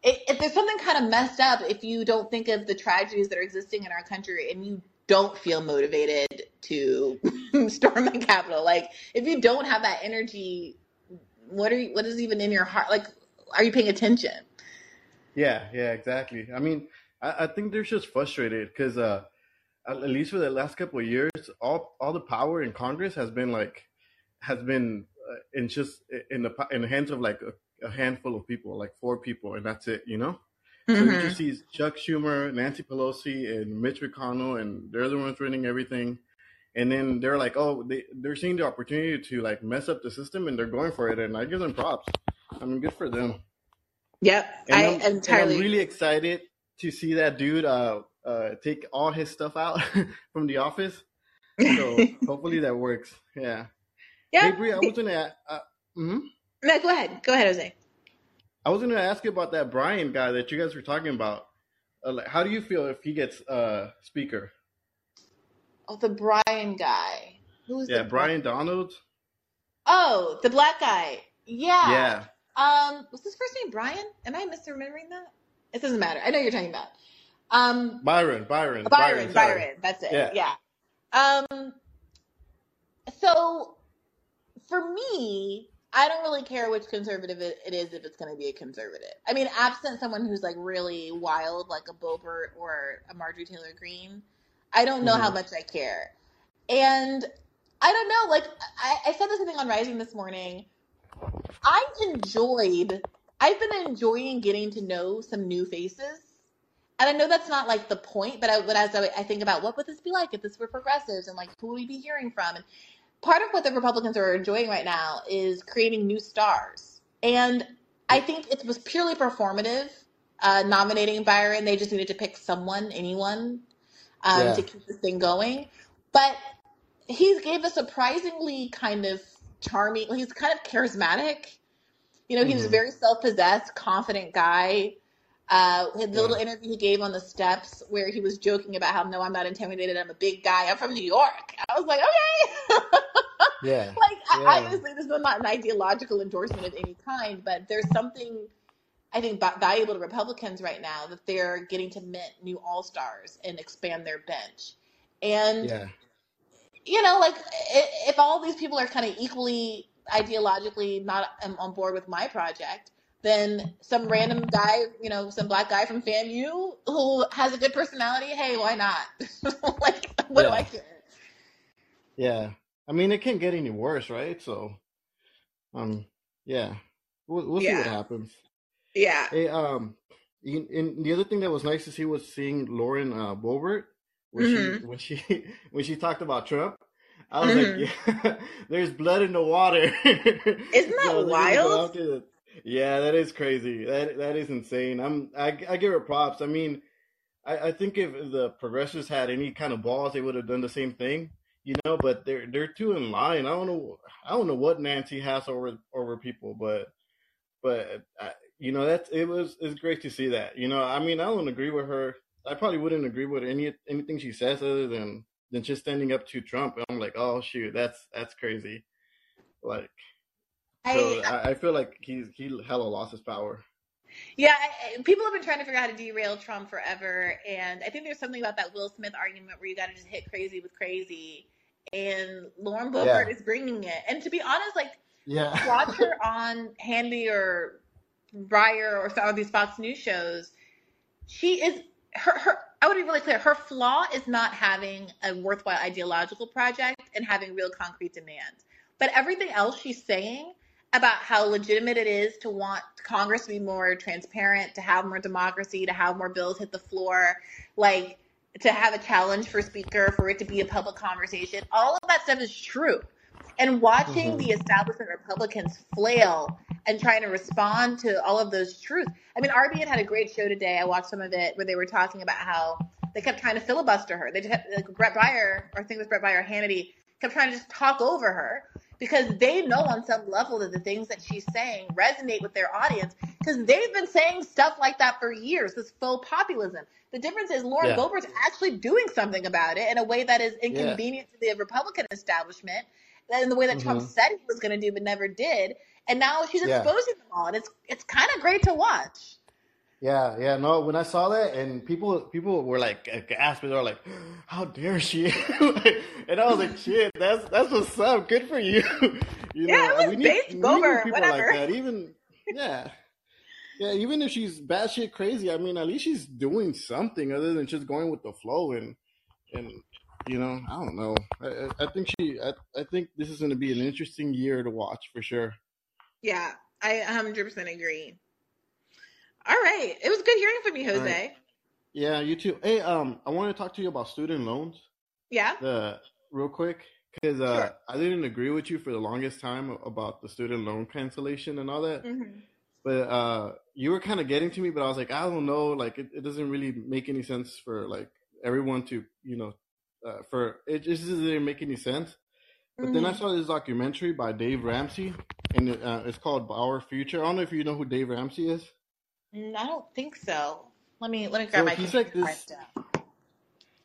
it, if there's something kind of messed up if you don't think of the tragedies that are existing in our country and you don't feel motivated to storm the Capitol. Like if you don't have that energy, what are you, what is even in your heart? Like, are you paying attention? Yeah, yeah, exactly. I mean, I, I think they're just frustrated because, uh, at least for the last couple of years, all all the power in Congress has been like has been uh, in just in the in the hands of like a, a handful of people, like four people, and that's it. You know. So you Mhm. just see Chuck Schumer, Nancy Pelosi, and Mitch McConnell, and they're the ones running everything. And then they're like, oh, they they're seeing the opportunity to like mess up the system, and they're going for it. And I give them props. I mean, good for them. Yep, And I I'm, entirely I'm really excited to see that dude uh, uh, take all his stuff out from the office. So hopefully that works. Yeah. Yeah. Hey. Brie, I was gonna. Uh, mhm. No, go ahead. Go ahead, Jose. I was gonna ask you about that Brian guy that you guys were talking about. Uh, like, how do you feel if he gets uh, speaker? Oh, the Brian guy. Who's Yeah, the Brian Donald. Oh, the black guy. Yeah. Yeah. Um, was his first name Brian? Am I misremembering that? It doesn't matter. I know you're talking about. Um, Byron. Byron. Byron. sorry. Byron. That's it. Yeah. Yeah. Um. So, for me, I don't really care which conservative it is if it's going to be a conservative. I mean, absent someone who's like really wild, like a Boebert or a Marjorie Taylor Greene, I don't know how Mhm. much I care. And I don't know. Like I, I said this thing on Rising this morning. I enjoyed. I've been enjoying getting to know some new faces, and I know that's not like the point. But I, but as I, I think about what would this be like if this were progressives, and like who would we be hearing from? And part of what the Republicans are enjoying right now is creating new stars, and I think it was purely performative. Uh, nominating Byron, they just needed to pick someone, anyone, um, Yeah. to keep this thing going. But he gave a surprisingly kind of charming. He's kind of charismatic. You know, he was a very self-possessed, confident guy. Uh, the Yeah. little interview he gave on the steps where he was joking about how no, I'm not intimidated. I'm a big guy. I'm from New York. I was like, okay. Yeah. like, I, obviously, this is not an ideological endorsement of any kind, but there's something I think va- valuable to Republicans right now that they're getting to mint new all stars and expand their bench. And Yeah. you know, like if all these people are kind of equally ideologically not um, on board with my project, then some random guy, you know, some black guy from FAMU who has a good personality, hey, why not? like, what do I care? Yeah. I mean, it can't get any worse, right? So, um, yeah, we'll we'll see what happens. yeah. Hey, um, and the other thing that was nice to see was seeing Lauren uh, Boebert when she hmm when she when she talked about Trump. I was hmm like, yeah, there's blood in the water. Isn't so that go wild? Yeah, that is crazy. That that is insane. I'm I I give her props. I mean, I, I think if the progressives had any kind of balls, they would have done the same thing, you know. But they're they're too in line. I don't know. I don't know what Nancy has over over people, but but uh, you know that's it was it's great to see that. You know, I mean, I don't agree with her. I probably wouldn't agree with any anything she says other than than just standing up to Trump. I'm like, oh shoot, that's that's crazy. Like, so I, I, I feel like he's he hella lost his power. Yeah, I, people have been trying to figure out how to derail Trump forever, and I think there's something about that Will Smith argument where you got to just hit crazy with crazy, and Lauren Yeah, Boebert is bringing it. And to be honest, like yeah, watch her on Hannity or Baier or some of these Fox News shows. She is her her. I want to be really clear. Her flaw is not having a worthwhile ideological project and having real concrete demands. But everything else she's saying about how legitimate it is to want Congress to be more transparent, to have more democracy, to have more bills hit the floor, like to have a challenge for speaker, for it to be a public conversation. All of that stuff is true. And watching hmm the establishment Republicans flail and trying to respond to all of those truths. I mean, RBN had a great show today. I watched some of it where they were talking about how they kept trying to filibuster her. They just had, like Bret Baier, or I think it was Bret Baier, Hannity, kept trying to just talk over her because they know on some level that the things that she's saying resonate with their audience because they've been saying stuff like that for years, this faux populism. The difference is Lauren yeah, Boebert's actually doing something about it in a way that is yeah, inconvenient to the Republican establishment, in the way that Trump hmm said he was going to do but never did. And now she's yeah. exposing them all, and it's it's kind of great to watch. Yeah, yeah, no. When I saw that, and people, people were like gasping. They were like, "How dare she?" and I was like, "Shit, that's that's what's up. Good for you." you Yeah, know, it we was need we need more Boebert, people like whatever. that. Even yeah, yeah. Even if she's batshit crazy, I mean, at least she's doing something other than just going with the flow. And and you know, I don't know. I I I think she. I I think this is going to be an interesting year to watch for sure. Yeah, I 100% agree. All right, it was good hearing from you, All right. Jose. Yeah, you too. Hey, um, I want to talk to you about student loans. Yeah, the real quick because sure. uh, I didn't agree with you for the longest time about the student loan cancellation and all that. hmm But uh, you were kind of getting to me, but I was like, I don't know, like it, it doesn't really make any sense for like everyone to, you know, uh, for it just doesn't make any sense. But then I hmm saw this documentary by Dave Ramsey, and it, uh, it's called Our Future. I don't know if you know who Dave Ramsey is. Mm, I don't think so. Let me let me grab So my he's like this.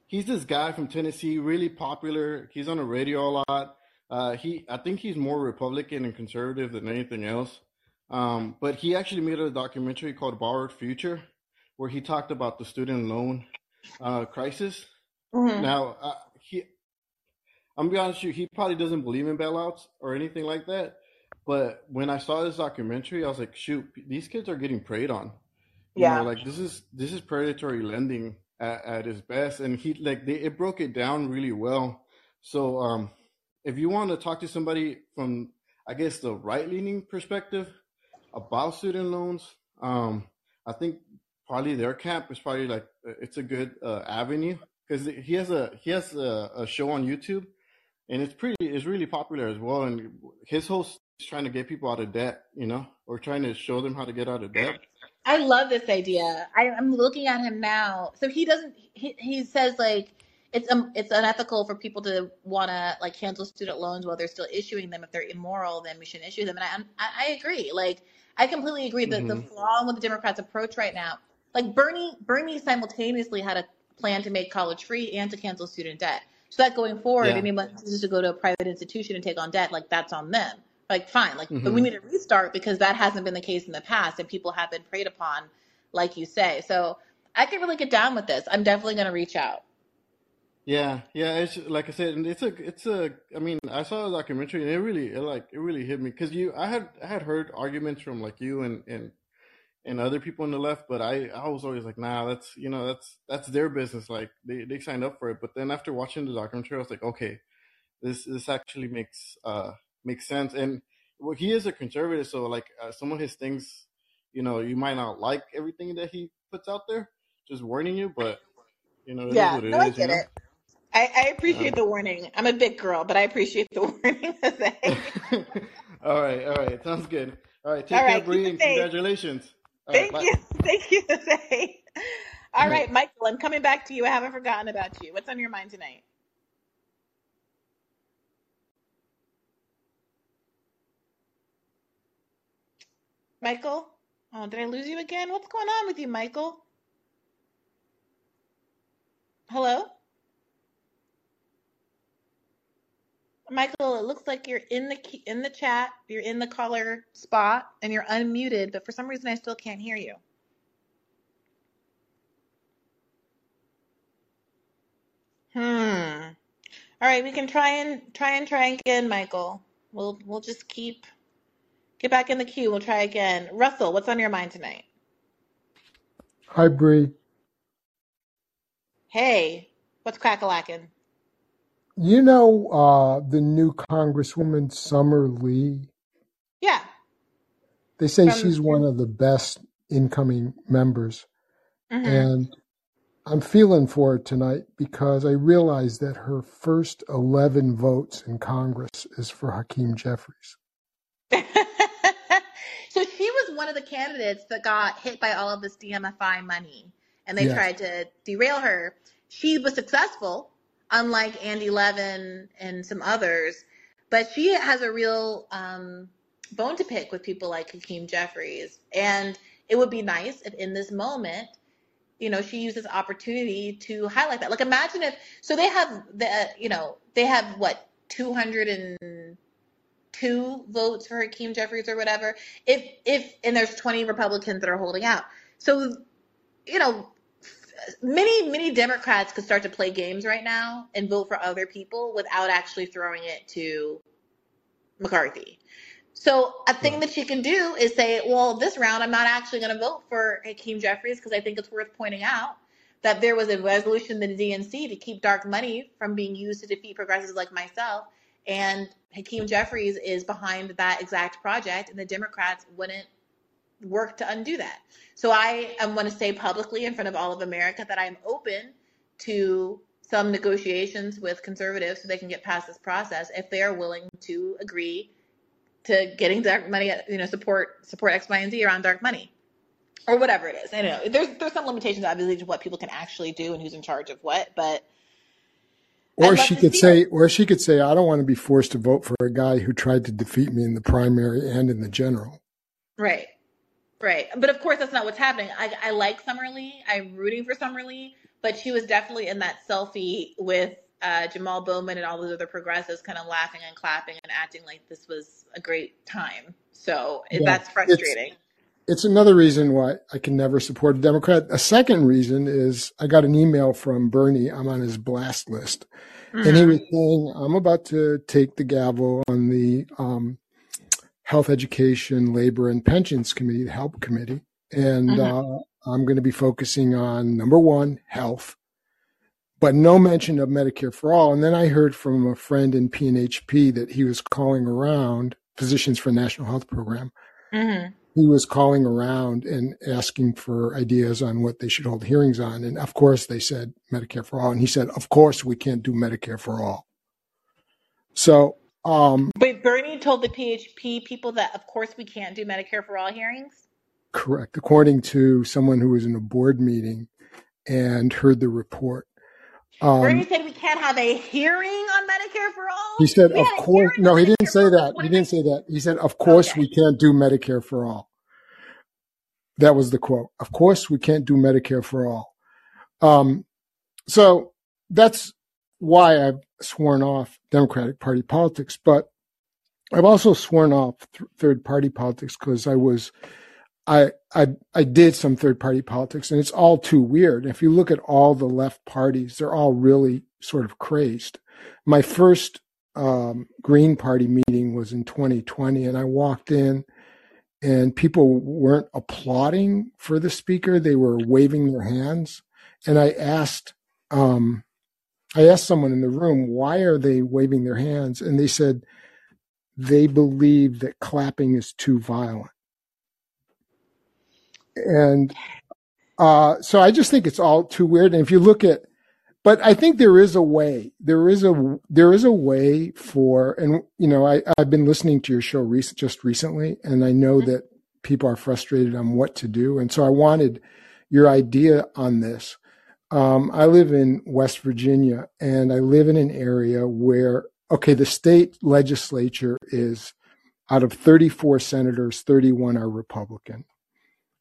he's this guy from Tennessee, really popular. He's on the radio a lot. Uh, he, I think he's more Republican and conservative than anything else. Um, but he actually made a documentary called Borrowed Future, where he talked about the student loan uh, crisis. hmm Now, I'm gonna be honest with you, he probably doesn't believe in bailouts or anything like that. But when I saw this documentary, I was like, shoot, these kids are getting preyed on. You know, Yeah. like this is this is predatory lending at, at its best, and he like they it broke it down really well. So um, if you want to talk to somebody from, I guess, the right leaning perspective about student loans, um, I think probably their camp is probably like it's a good uh, avenue because he has a he has a, a, show on YouTube, and it's pretty it's really popular as well. And his host is trying to get people out of debt, you know, or trying to show them how to get out of debt. I love this idea. I, I'm looking at him now. So he doesn't. He, he says like it's um it's unethical for people to want to like cancel student loans while they're still issuing them. If they're immoral, then we shouldn't issue them. And I I, I agree. Like I completely agree that mm-hmm. the flaw with the Democrats' approach right now, like Bernie Bernie simultaneously had a plan to make college free and to cancel student debt. So that going forward, yeah. anyone wants to go to a private institution and take on debt, like that's on them like fine like mm-hmm. but we mm-hmm. need to restart because that hasn't been the case in the past and people have been preyed upon like you say so i can really get down with this i'm definitely going to reach out yeah yeah it's like i said it's a it's a i mean i saw a documentary and it really it like it really hit me because you i had i had heard arguments from like you and and and other people on the left but i i was always like nah that's you know that's that's their business like they, they signed up for it but then after watching the documentary i was like okay this this actually makes uh makes sense. And well, he is a conservative, so like uh, some of his things, you know, you might not like everything that he puts out there. Just warning you, but you know, yeah, no, is, I get know? it. I, I appreciate uh, the warning. I'm a big girl, but I appreciate the warning. all right, all right, sounds good. All right, take all care, right, Bree, and congratulations. All Thank right, you, thank you. All right, Michael, I'm coming back to you. I haven't forgotten about you. What's on your mind tonight? Michael? Oh, did I lose you again? What's going on with you, Michael? Hello? Michael, it looks like you're in the in the chat, you're in the caller spot, and you're unmuted, but for some reason I still can't hear you. Hmm. All right, we can try and try and try again, Michael. We'll we'll just keep Get back in the queue. We'll try again. Russell, what's on your mind tonight? Hi, Bree. Hey, what's crackalacking? You know uh, the new Congresswoman Summer Lee? Yeah. They say From, she's one of the best incoming members. Mm-hmm. And I'm feeling for it tonight because I realize that her first 11 votes in Congress is for Hakeem Jeffries. So she was one of the candidates that got hit by all of this DMFI money, and they yes. tried to derail her. She was successful, unlike Andy Levin and some others, but she has a real um, bone to pick with people like Hakeem Jeffries. And it would be nice if in this moment, you know, she uses opportunity to highlight that. Like imagine if so they have the you know, they have what, two hundred and two votes for Hakeem Jeffries or whatever. If if and there's 20 Republicans that are holding out. So, you know, many many Democrats could start to play games right now and vote for other people without actually throwing it to McCarthy. So a thing that she can do is say, well, this round I'm not actually going to vote for Hakeem Jeffries because I think it's worth pointing out that there was a resolution in the DNC to keep dark money from being used to defeat progressives like myself. And Hakeem Jeffries is behind that exact project, and the Democrats wouldn't work to undo that. So I am going to say publicly in front of all of America that I'm open to some negotiations with conservatives so they can get past this process if they are willing to agree to getting dark money, you know, support support X, Y, and Z around dark money. Or whatever it is. I don't know. There's there's some limitations obviously to what people can actually do and who's in charge of what, but or she could say, it. or she could say, I don't want to be forced to vote for a guy who tried to defeat me in the primary and in the general. Right, right. But of course, that's not what's happening. I, I like Summer Lee. I'm rooting for Summer Lee, but she was definitely in that selfie with uh, Jamal Bowman and all those other progressives, kind of laughing and clapping and acting like this was a great time. So yeah, that's frustrating. It's, it's another reason why I can never support a Democrat. A second reason is I got an email from Bernie. I'm on his blast list. Mm-hmm. And he was saying, I'm about to take the gavel on the um, Health, Education, Labor, and Pensions Committee, the HELP Committee. And mm-hmm. uh, I'm going to be focusing on number one, health, but no mention of Medicare for all. And then I heard from a friend in PNHP that he was calling around Physicians for National Health Program. Mm-hmm. He was calling around and asking for ideas on what they should hold hearings on. And of course, they said Medicare for all. And he said, Of course, we can't do Medicare for all. So, um, But Bernie told the PHP people that, of course, we can't do Medicare for all hearings. correct. According to someone who was in a board meeting and heard the report. Bernie Um, said we can't have a hearing on Medicare for all. he said, We of had a course, hearing no, on he didn't Medicare say for all that. He didn't say that. He said, of course, Okay. we can't do Medicare for all. That was the quote. Of course, we can't do Medicare for all. Um, so that's why I've sworn off Democratic Party politics, but I've also sworn off th- third party politics because I was, I, I, I did some third party politics and it's all too weird. If you look at all the left parties, they're all really sort of crazed. My first, um, Green Party meeting was in 2020 and I walked in and people weren't applauding for the speaker. They were waving their hands. And I asked, um, I asked someone in the room, why are they waving their hands? And they said they believe that clapping is too violent. And uh, so I just think it's all too weird. And if you look at, but I think there is a way. There is a there is a way for, and you know, I I've been listening to your show rec- just recently, and I know that people are frustrated on what to do, and so I wanted your idea on this. Um, I live in West Virginia, and I live in an area where okay, the state legislature is out of 34 senators, 31 are Republican,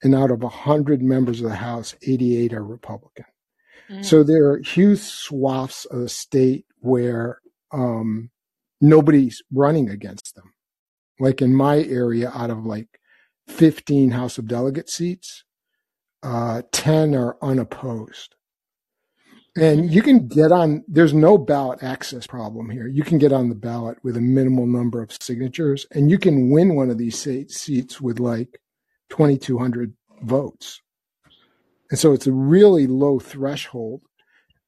and out of 100 members of the House, 88 are Republican. So there are huge swaths of the state where um, nobody's running against them. Like in my area, out of like 15 House of Delegate seats, uh, 10 are unopposed. And you can get on, there's no ballot access problem here. You can get on the ballot with a minimal number of signatures and you can win one of these seats with like 2,200 votes. And so it's a really low threshold.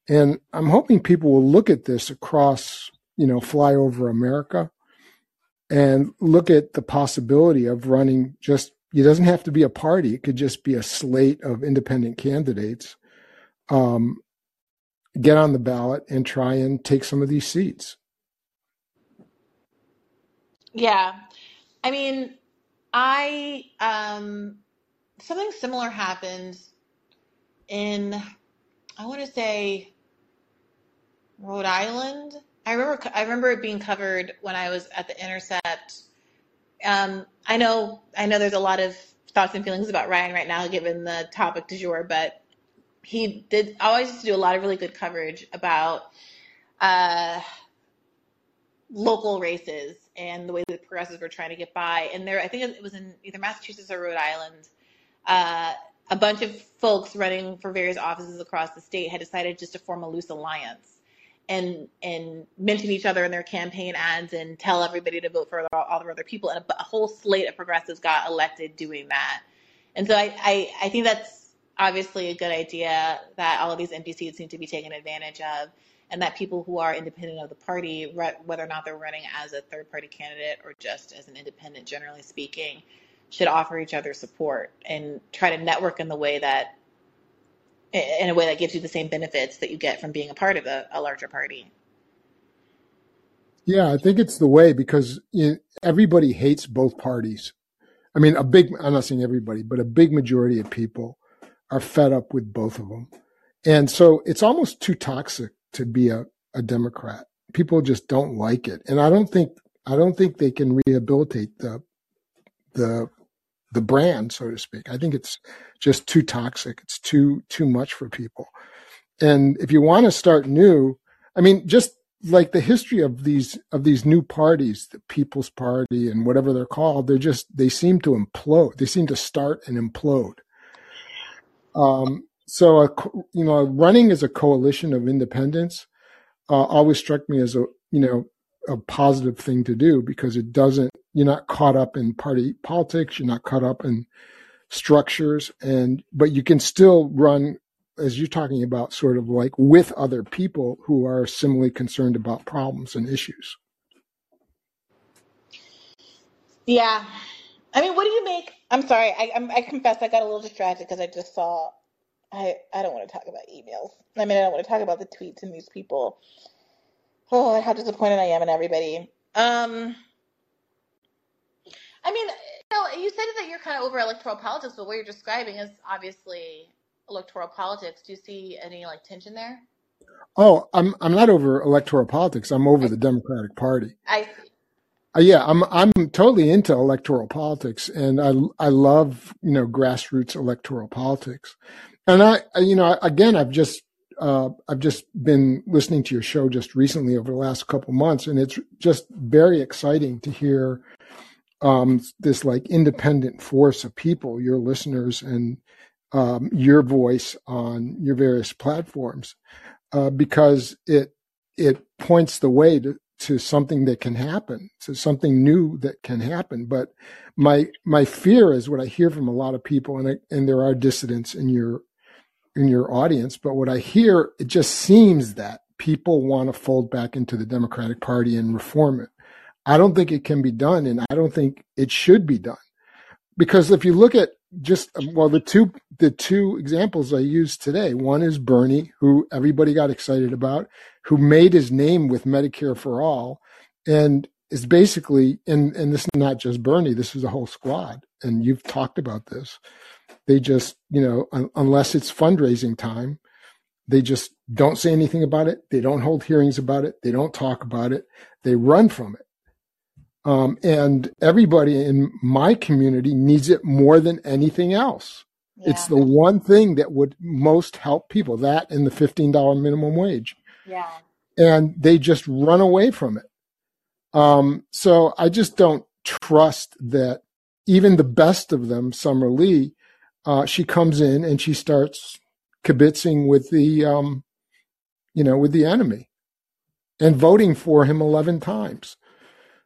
And I'm hoping people will look at this across, you know, fly over America and look at the possibility of running just, it doesn't have to be a party. It could just be a slate of independent candidates. Um, get on the ballot and try and take some of these seats. Yeah. I mean, I um something similar happened in I want to say Rhode Island. I remember I remember it being covered when I was at the Intercept. Um, I know I know there's a lot of thoughts and feelings about Ryan right now, given the topic du jour, but he did always used to do a lot of really good coverage about uh, local races and the way that progressives were trying to get by. And there, I think it was in either Massachusetts or Rhode Island. Uh, a bunch of folks running for various offices across the state had decided just to form a loose alliance and and mention each other in their campaign ads and tell everybody to vote for all, all the other people. And a, a whole slate of progressives got elected doing that. And so I, I, I think that's obviously a good idea that all of these empty seats need to be taken advantage of and that people who are independent of the party, whether or not they're running as a third party candidate or just as an independent, generally speaking, should offer each other support and try to network in the way that in a way that gives you the same benefits that you get from being a part of a, a larger party. Yeah, I think it's the way because everybody hates both parties. I mean, a big, I'm not saying everybody, but a big majority of people are fed up with both of them. And so it's almost too toxic to be a, a Democrat. People just don't like it. And I don't think, I don't think they can rehabilitate the, the, the brand, so to speak. I think it's just too toxic. It's too, too much for people. And if you want to start new, I mean, just like the history of these of these new parties, the People's Party and whatever they're called, they're just they seem to implode. They seem to start and implode. Um, so, a, you know, running as a coalition of independents uh, always struck me as a you know a positive thing to do because it doesn't you're not caught up in party politics. You're not caught up in structures, and but you can still run as you're talking about, sort of like with other people who are similarly concerned about problems and issues. Yeah. I mean, what do you make? I'm sorry. I, I'm, I confess I got a little distracted because I just saw. I I don't want to talk about emails. I mean, I don't want to talk about the tweets and these people. Oh, how disappointed I am in everybody. Um, I mean, you know, you said that you're kind of over electoral politics, but what you're describing is obviously electoral politics. Do you see any like tension there? Oh, I'm I'm not over electoral politics. I'm over the Democratic Party. I see. Uh, yeah, I'm I'm totally into electoral politics, and I I love you know grassroots electoral politics, and I, you know again I've just uh, I've just been listening to your show just recently over the last couple months, and it's just very exciting to hear um, this like independent force of people, your listeners, and um, your voice on your various platforms, uh, because it it points the way to to something that can happen, to something new that can happen. But my my fear is what I hear from a lot of people, and I, and there are dissidents in your in your audience. But what I hear, it just seems that people want to fold back into the Democratic Party and reform it. I don't think it can be done, and I don't think it should be done, because if you look at just um, well the two the two examples I used today, one is Bernie, who everybody got excited about, who made his name with Medicare for all, and is basically and and this is not just Bernie, this is a whole squad, and you've talked about this. They just you know un- unless it's fundraising time, they just don't say anything about it. They don't hold hearings about it. They don't talk about it. They run from it. Um, and everybody in my community needs it more than anything else. It's the one thing that would most help people, that and the $15 minimum wage. Yeah. And they just run away from it. Um, so I just don't trust that even the best of them, Summer Lee, uh, she comes in and she starts kibitzing with the, um, you know, with the enemy and voting for him 11 times.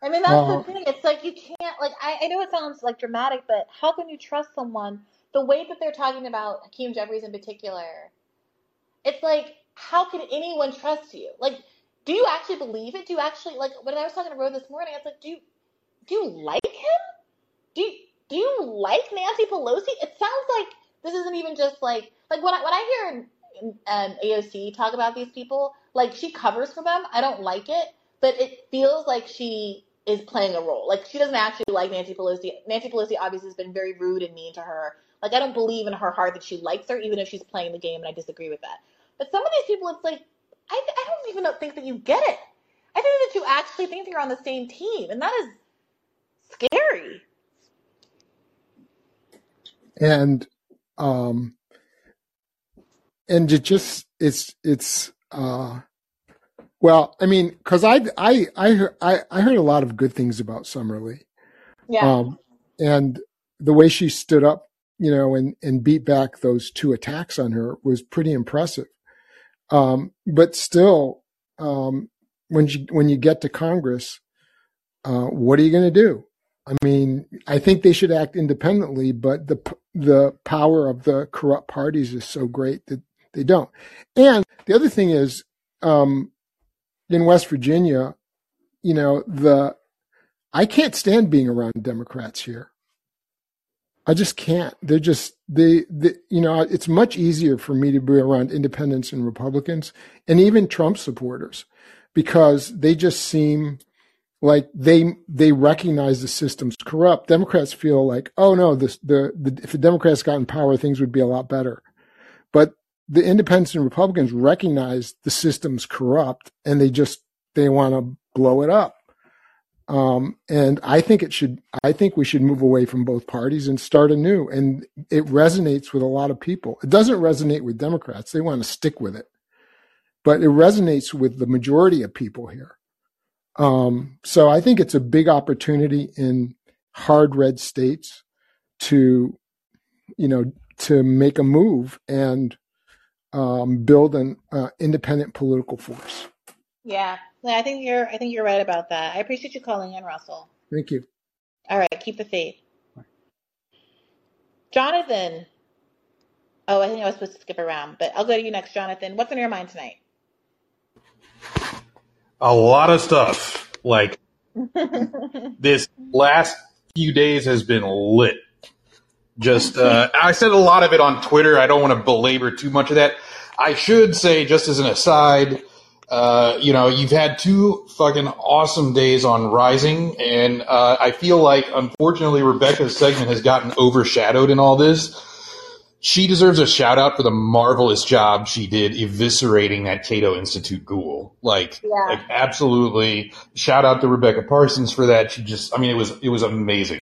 I mean, that's the thing. It's like you can't like I, I know it sounds like dramatic, but how can you trust someone the way that they're talking about Hakeem Jeffries in particular? It's like how can anyone trust you? Like, do you actually believe it? Do you actually like when I was talking to Ro this morning? It's like, do you do you like him? Do you, do you like Nancy Pelosi? It sounds like this isn't even just like like when I when I hear um, AOC talk about these people, like she covers for them. I don't like it, but it feels like she is playing a role. Like she doesn't actually like Nancy Pelosi. Nancy Pelosi obviously has been very rude and mean to her. Like I don't believe in her heart that she likes her, even if she's playing the game, and I disagree with that. But some of these people, it's like I, I don't even think that you get it. I think that you actually think that you're on the same team, and that is scary. and um and it just it's it's uh well i mean because i i i I heard a lot of good things about Summer Lee, Yeah. um and the way she stood up you know and and beat back those two attacks on her was pretty impressive um but still um when you when you get to congress uh what are you going to do I mean, I think they should act independently, but the the power of the corrupt parties is so great that they don't. And the other thing is, um, in West Virginia, you know, the I can't stand being around Democrats here. I just can't. They're just they, they you know, it's much easier for me to be around independents and Republicans and even Trump supporters because they just seem like they they recognize the system's corrupt. Democrats feel like, oh no, this the, the if the Democrats got in power, things would be a lot better. The independents and Republicans recognize the system's corrupt, and they just they want to blow it up. Um, and I think it should. I think we should move away from both parties and start anew. And it resonates with a lot of people. It doesn't resonate with Democrats; they want to stick with it, but it resonates with the majority of people here. Um, so I think it's a big opportunity in hard red states to, you know, to make a move and um, build an uh, independent political force. Yeah. Yeah, I think you're I think you're right about that. I appreciate you calling in, Russell. Thank you. All right, keep the faith. Jonathan, Oh, I think I was supposed to skip around, but I'll go to you next, Jonathan. What's on your mind tonight? A lot of stuff. Like this last few days has been lit. Just uh, I said a lot of it on Twitter. I don't want to belabor too much of that. I should say, just as an aside, uh, you know, you've had two fucking awesome days on Rising, and uh, I feel like unfortunately Rebecca's segment has gotten overshadowed in all this. She deserves a shout out for the marvelous job she did eviscerating that Cato Institute ghoul. Like, Yeah. like absolutely. Shout out to Rebecca Parsons for that. She just, I mean, it was it was amazing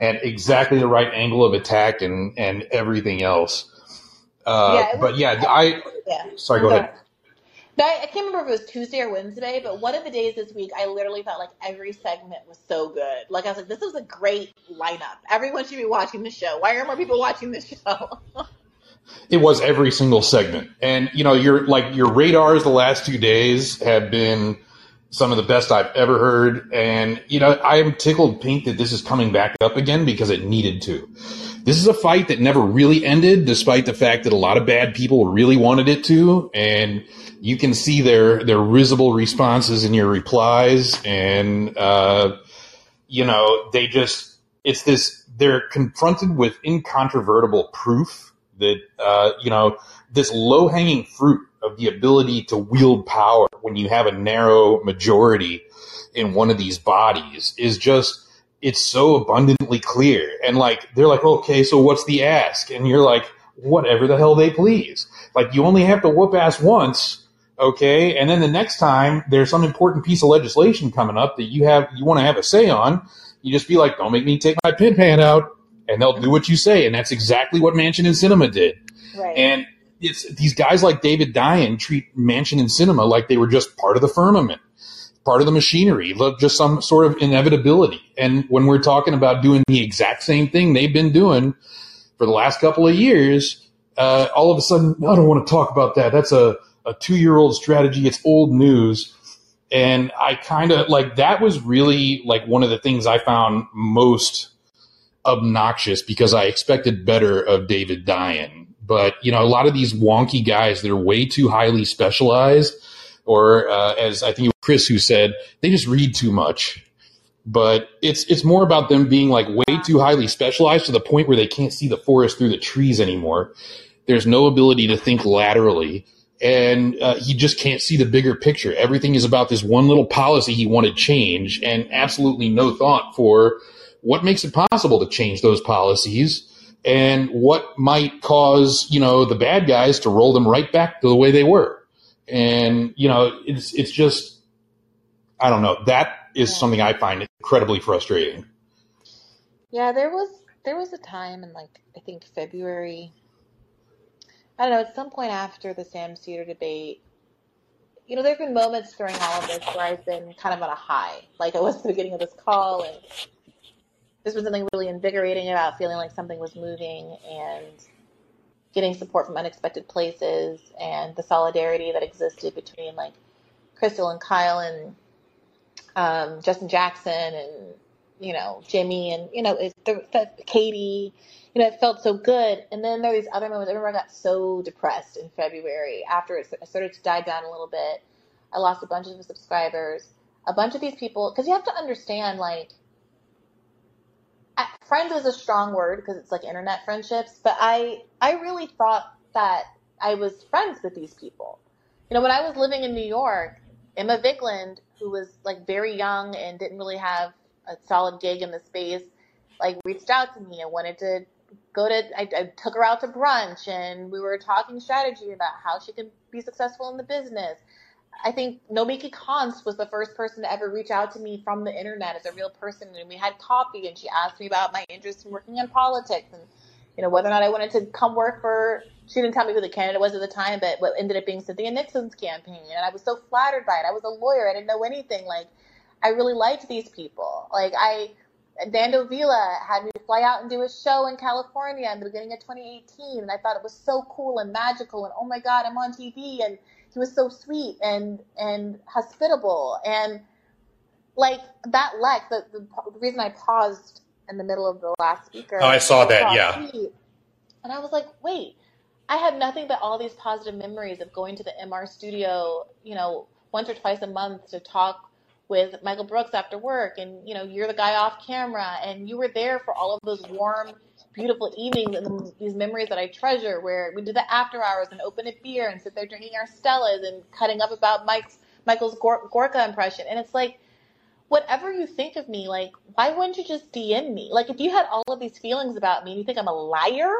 and exactly the right angle of attack and and everything else. Uh, Yeah, but yeah, I Yeah. sorry. Go ahead. No, I can't remember if it was Tuesday or Wednesday, but one of the days this week, I literally felt like every segment was so good. Like I was like, this was a great lineup. Everyone should be watching the show. Why are more people watching this show? It was every single segment, and you know, your like your radars the last two days have been some of the best I've ever heard, and you know, I am tickled pink that this is coming back up again because it needed to. This is a fight that never really ended, despite the fact that a lot of bad people really wanted it to, and you can see their their risible responses in your replies, and uh, you know, they just it's this they're confronted with incontrovertible proof that uh, you know this low hanging fruit of the ability to wield power when you have a narrow majority in one of these bodies is just it's so abundantly clear. And like they're like okay so what's the ask? And you're like whatever the hell they please. Like you only have to whoop ass once okay? And then the next time there's some important piece of legislation coming up that you have you want to have a say on you just be like don't make me take my pin pan out and they'll do what you say and that's exactly what Manchin and Sinema did. Right. and it's these guys like David Dayen treat Manchin and Sinema like they were just part of the firmament, part of the machinery, just some sort of inevitability. And when we're talking about doing the exact same thing they've been doing for the last couple of years, uh, all of a sudden, I don't want to talk about that. That's a, a two year old strategy. It's old news. And I kind of like that was really like one of the things I found most obnoxious because I expected better of David Dayen. But you know, a lot of these wonky guys, they're way too highly specialized, or uh, as I think Chris who said, they just read too much. But it's it's more about them being like way too highly specialized to the point where they can't see the forest through the trees anymore. There's no ability to think laterally, and uh, he just can't see the bigger picture. Everything is about this one little policy he wanted change, and absolutely no thought for what makes it possible to change those policies and what might cause you know the bad guys to roll them right back to the way they were and you know it's it's just i don't know that is something i find incredibly frustrating Yeah, there was there was a time in like I think February. I don't know, at some point after the Sam Seder debate, you know, there's been moments during all of this where I've been kind of on a high. Like I was at the beginning of this call and there's been something really invigorating about feeling like something was moving and getting support from unexpected places and the solidarity that existed between like Krystal and Kyle and um, Justin Jackson and you know Jimmy and you know it, the, the, Katie. You know, it felt so good. And then there were these other moments. I remember I got so depressed in February after it started to die down a little bit. I lost a bunch of subscribers. A bunch of these people, because you have to understand, like, Friends is a strong word because it's like internet friendships, but I I really thought that I was friends with these people. You know, when I was living in New York, Emma Vigeland, who was like very young and didn't really have a solid gig in the space, like reached out to me and wanted to go to. I, I took her out to brunch and we were talking strategy about how she could be successful in the business. I think Nomiki Konst was the first person to ever reach out to me from the internet as a real person, and we had coffee, and she asked me about my interest in working in politics, and you know whether or not I wanted to come work for. She didn't tell me who the candidate was at the time, but what ended up being Cynthia Nixon's campaign, and I was so flattered by it. I was a lawyer; I didn't know anything. Like, I really liked these people. Like, I Dando Vila had me fly out and do a show in California in the beginning of 2018, and I thought it was so cool and magical, and oh my god, I'm on TV, and he was so sweet and and hospitable and like that Lex the, the, the reason I paused in the middle of the last speaker Oh, I saw that, yeah. tweet, and I was like wait I have nothing but all these positive memories of going to the MR studio, you know, once or twice a month to talk with Michael Brooks after work. And, you know, you're the guy off camera and you were there for all of those warm, beautiful evenings and these memories that I treasure where we did the after hours and open a beer and sit there drinking our Stellas and cutting up about Mike's, Michael's Gor- Gorka impression. And it's like, whatever you think of me, like, why wouldn't you just DM me? Like, if you had all of these feelings about me and you think I'm a liar,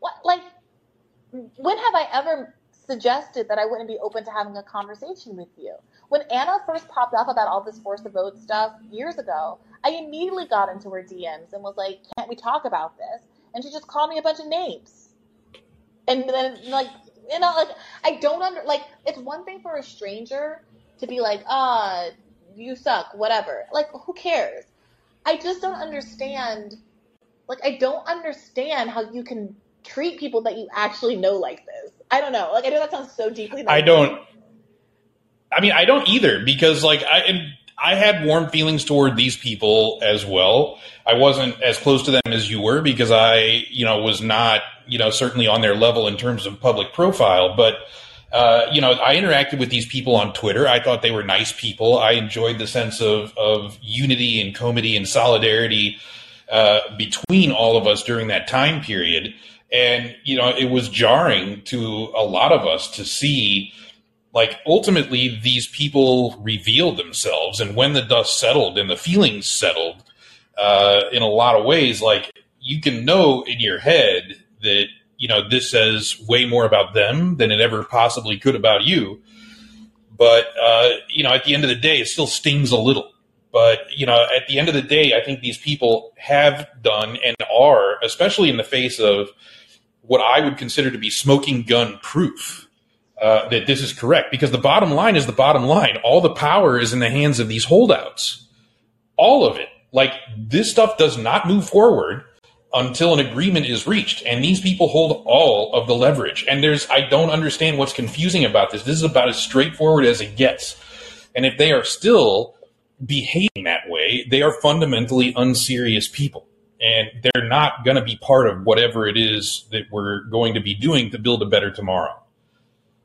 what, like, when have I ever suggested that I wouldn't be open to having a conversation with you? When Ana first popped up about all this force of vote stuff years ago, I immediately got into her DMs and was like, "Can't we talk about this?" And she just called me a bunch of names. And then like, you know, like I don't under like it's one thing for a stranger to be like, "Ah, you suck," whatever. Like, who cares? I just don't understand like I don't understand how you can treat people that you actually know like this. I don't know. Like I know that sounds so deeply. Like I don't. I mean, I don't either because like I and I had warm feelings toward these people as well. I wasn't as close to them as you were because I, you know, was not, you know, certainly on their level in terms of public profile, but. Uh, you know, I interacted with these people on Twitter. I thought they were nice people. I enjoyed the sense of, of unity and comity and solidarity uh, between all of us during that time period. And, you know, it was jarring to a lot of us to see, like, ultimately these people revealed themselves. And when the dust settled and the feelings settled, uh, in a lot of ways, like, you can know in your head that, you know, this says way more about them than it ever possibly could about you. But, uh, you know, at the end of the day, it still stings a little. But, you know, at the end of the day, I think these people have done and are, especially in the face of what I would consider to be smoking gun proof uh, that this is correct. Because the bottom line is the bottom line. All the power is in the hands of these holdouts. All of it. Like this stuff does not move forward until an agreement is reached. And these people hold all of the leverage. And there's, I don't understand what's confusing about this. This is about as straightforward as it gets. And if they are still behaving that way, they are fundamentally unserious people and they're not going to be part of whatever it is that we're going to be doing to build a better tomorrow.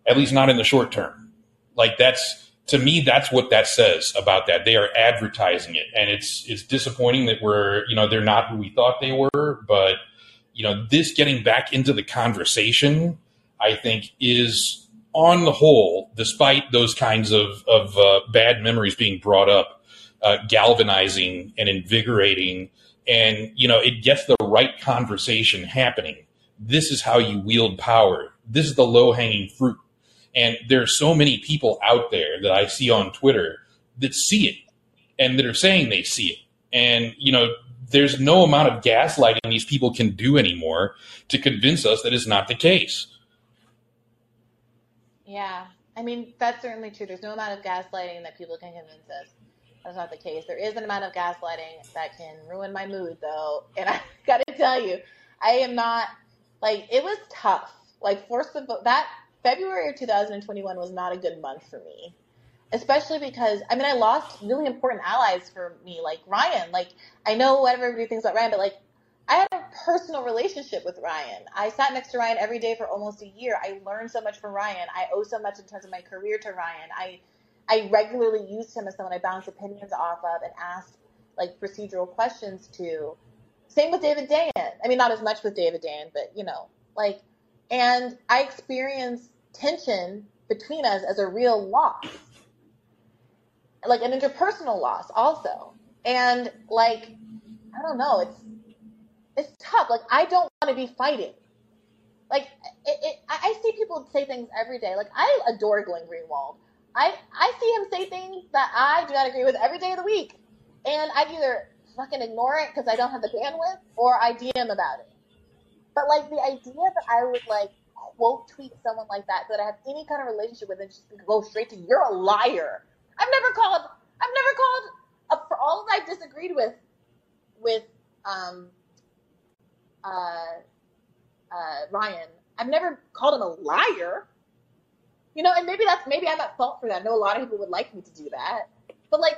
At least not in the short term. Like that's to me that's what that says about that. They are advertising it. And it's it's disappointing that we're, you know, they're not who we thought they were, but you know, this getting back into the conversation I think is on the whole, despite those kinds of, of uh, bad memories being brought up, uh, galvanizing and invigorating. And you know it gets the right conversation happening. This is how you wield power. This is the low hanging fruit and there are so many people out there that i see on twitter that see it and that are saying they see it and you know there's no amount of gaslighting these people can do anymore to convince us that it's not the case Yeah, I mean that's certainly true. There's no amount of gaslighting that people can convince us that's not the case. There is an amount of gaslighting that can ruin my mood, though, and I gotta tell you, I am not like it was tough. Like force the that February of 2021 was not a good month for me, especially because I mean I lost really important allies for me, like Ryan. Like I know what everybody thinks about Ryan, but like I had a personal relationship with Ryan. I sat next to Ryan every day for almost a year. I learned so much from Ryan. I owe so much in terms of my career to Ryan. I I regularly used him as someone I bounced opinions off of and asked like procedural questions to. Same with David Dayen. I mean, not as much with David Dayen, but you know, like, and I experienced tension between us as a real loss, like an interpersonal loss also. And like, I don't know, it's it's tough. Like, I don't want to be fighting. Like, it, it, I see people say things every day. Like, I adore Glenn Greenwald. I I see him say things that I do not agree with every day of the week, and I either fucking ignore it because I don't have the bandwidth, or I DM about it. But like the idea that I would like quote tweet someone like that that I have any kind of relationship with and just go straight to you're a liar. I've never called. I've never called. Uh, for all that I've disagreed with with um uh uh Ryan. I've never called him a liar. You know, and maybe that's maybe I'm at fault for that. I know a lot of people would like me to do that, but like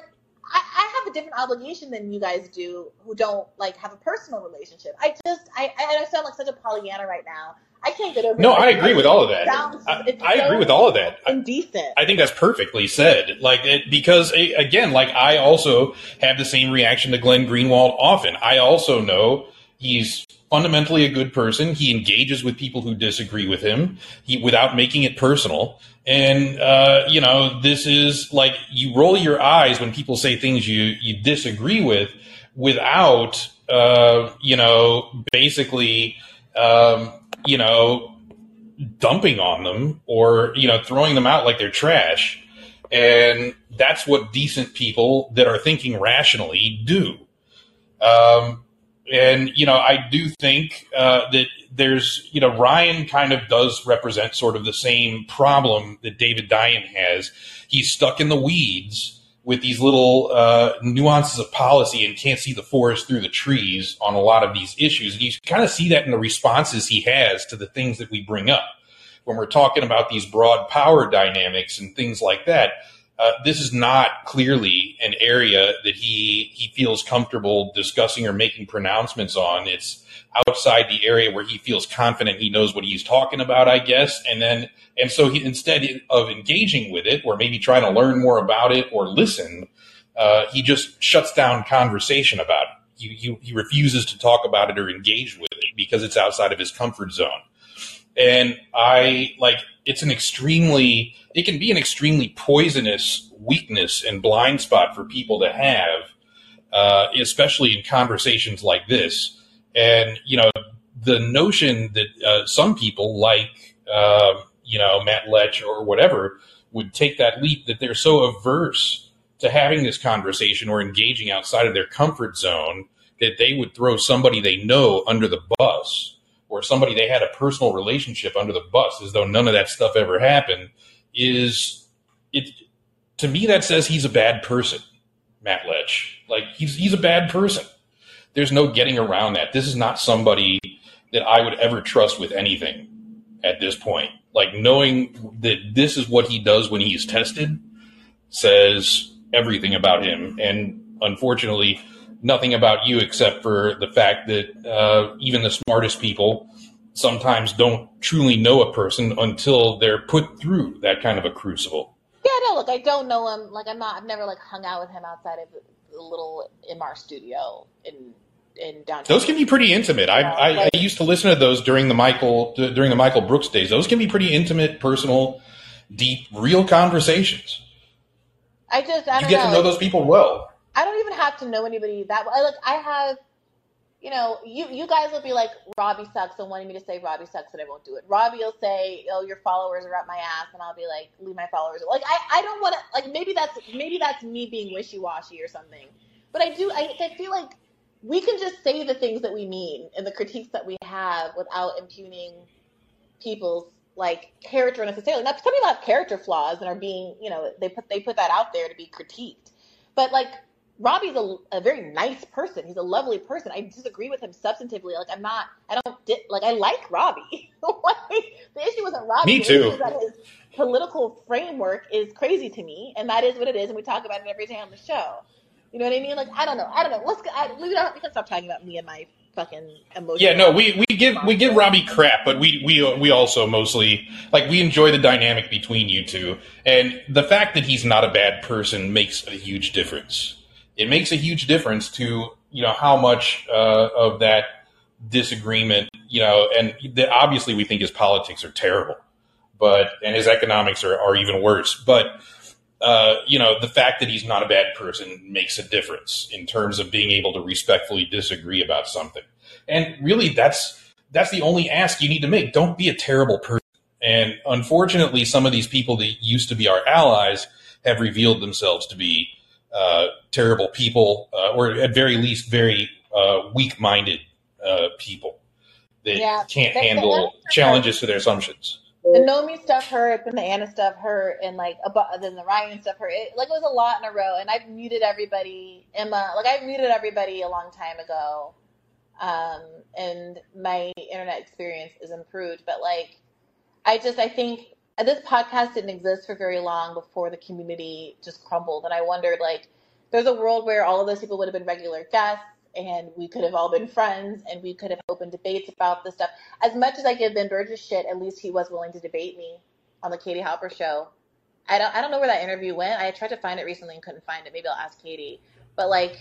I, I have a different obligation than you guys do, who don't like have a personal relationship. I just I I sound like such a Pollyanna right now. I can't get over. No, it. I agree with all of that. Sounds, I, I so agree with all of that. I, Indecent. I think that's perfectly said. Like it, because again, like I also have the same reaction to Glenn Greenwald often. I also know he's fundamentally a good person. He engages with people who disagree with him he, without making it personal. And uh, you know, this is like you roll your eyes when people say things you you disagree with, without uh, you know basically um, you know dumping on them or you know throwing them out like they're trash. And that's what decent people that are thinking rationally do. Um, and you know i do think uh, that there's you know ryan kind of does represent sort of the same problem that David Dayen has. He's stuck in the weeds with these little uh, nuances of policy and can't see the forest through the trees on a lot of these issues and you kind of see that in the responses he has to the things that we bring up when we're talking about these broad power dynamics and things like that, uh, this is not clearly an area that he he feels comfortable discussing or making pronouncements on. It's outside the area where he feels confident he knows what he's talking about, I guess. And then and so he instead of engaging with it or maybe trying to learn more about it or listen, uh, he just shuts down conversation about it. He, he, he refuses to talk about it or engage with it because it's outside of his comfort zone and I like it's an extremely it can be an extremely poisonous weakness and blind spot for people to have, uh, especially in conversations like this. And you know, the notion that uh, some people like uh, you know Matt Lech or whatever would take that leap that they're so averse to having this conversation or engaging outside of their comfort zone that they would throw somebody they know under the bus or somebody they had a personal relationship under the bus as though none of that stuff ever happened is it to me that says he's a bad person matt lech. Like he's he's a bad person there's no getting around that this is not somebody that i would ever trust with anything at this point like knowing that this is what he does when he's tested says everything about him and unfortunately nothing about you except for the fact that uh, even the smartest people sometimes don't truly know a person until they're put through that kind of a crucible. Yeah, no, look, I don't know him. Like, I'm not. I've never like hung out with him outside of the little MR studio in in downtown. Those can be pretty intimate. I, I, I used to listen to those during the Michael during the Michael Brooks days. Those can be pretty intimate, personal, deep, real conversations. I just, I You get know. to know those people well. I don't even have to know anybody that well. Like, I have, you know, you you guys will be like, Robbie sucks, and wanting me to say Robbie sucks, and I won't do it. Robbie will say, oh, your followers are up my ass, and I'll be like, leave my followers. Like, I, I don't want to. Like, maybe that's maybe that's me being wishy washy or something. But I do. I, I feel like we can just say the things that we mean and the critiques that we have without impugning people's like character necessarily. Now, some people have character flaws and are being, you know, they put they put that out there to be critiqued. But like Robbie's a, a very nice person. He's a lovely person. I disagree with him substantively. Like I'm not. I don't di- like. I like Robbie. the issue wasn't Robbie. Me too. that his political framework is crazy to me, and that is what it is. And we talk about it every day on the show. You know what I mean? Like I don't know. I don't know. Let's. go- I, we don't. We can stop talking about me and my fucking emotions. Yeah, no, we, we give we give Robbie crap, but we we we also mostly like we enjoy the dynamic between you two, and the fact that he's not a bad person makes a huge difference. It makes a huge difference to you know how much uh, of that disagreement, you know, and the, obviously we think his politics are terrible, but and his economics are, are even worse, but. Uh, you know, the fact that he's not a bad person makes a difference in terms of being able to respectfully disagree about something. And really, that's that's the only ask you need to make. Don't be a terrible person. And unfortunately, some of these people that used to be our allies have revealed themselves to be uh, terrible people, uh, or at very least, very uh, weak-minded uh, people that Yeah. can't handle challenges to their assumptions. The Nomi stuff hurt, then the Anna stuff hurt, and like about, then the Ryan stuff hurt. It, like it was a lot in a row, and I've muted everybody. Emma, like I've muted everybody a long time ago, um, and my internet experience is improved. But like, I just I think this podcast didn't exist for very long before the community just crumbled, and I wondered like, there's a world where all of those people would have been regular guests, and we could have all been friends and we could have open debates about this stuff. As much as I give Ben Burgis shit, at least he was willing to debate me on the Katie Halper show. I don't I don't know where that interview went. I tried to find it recently and couldn't find it. Maybe I'll ask Katie. But like,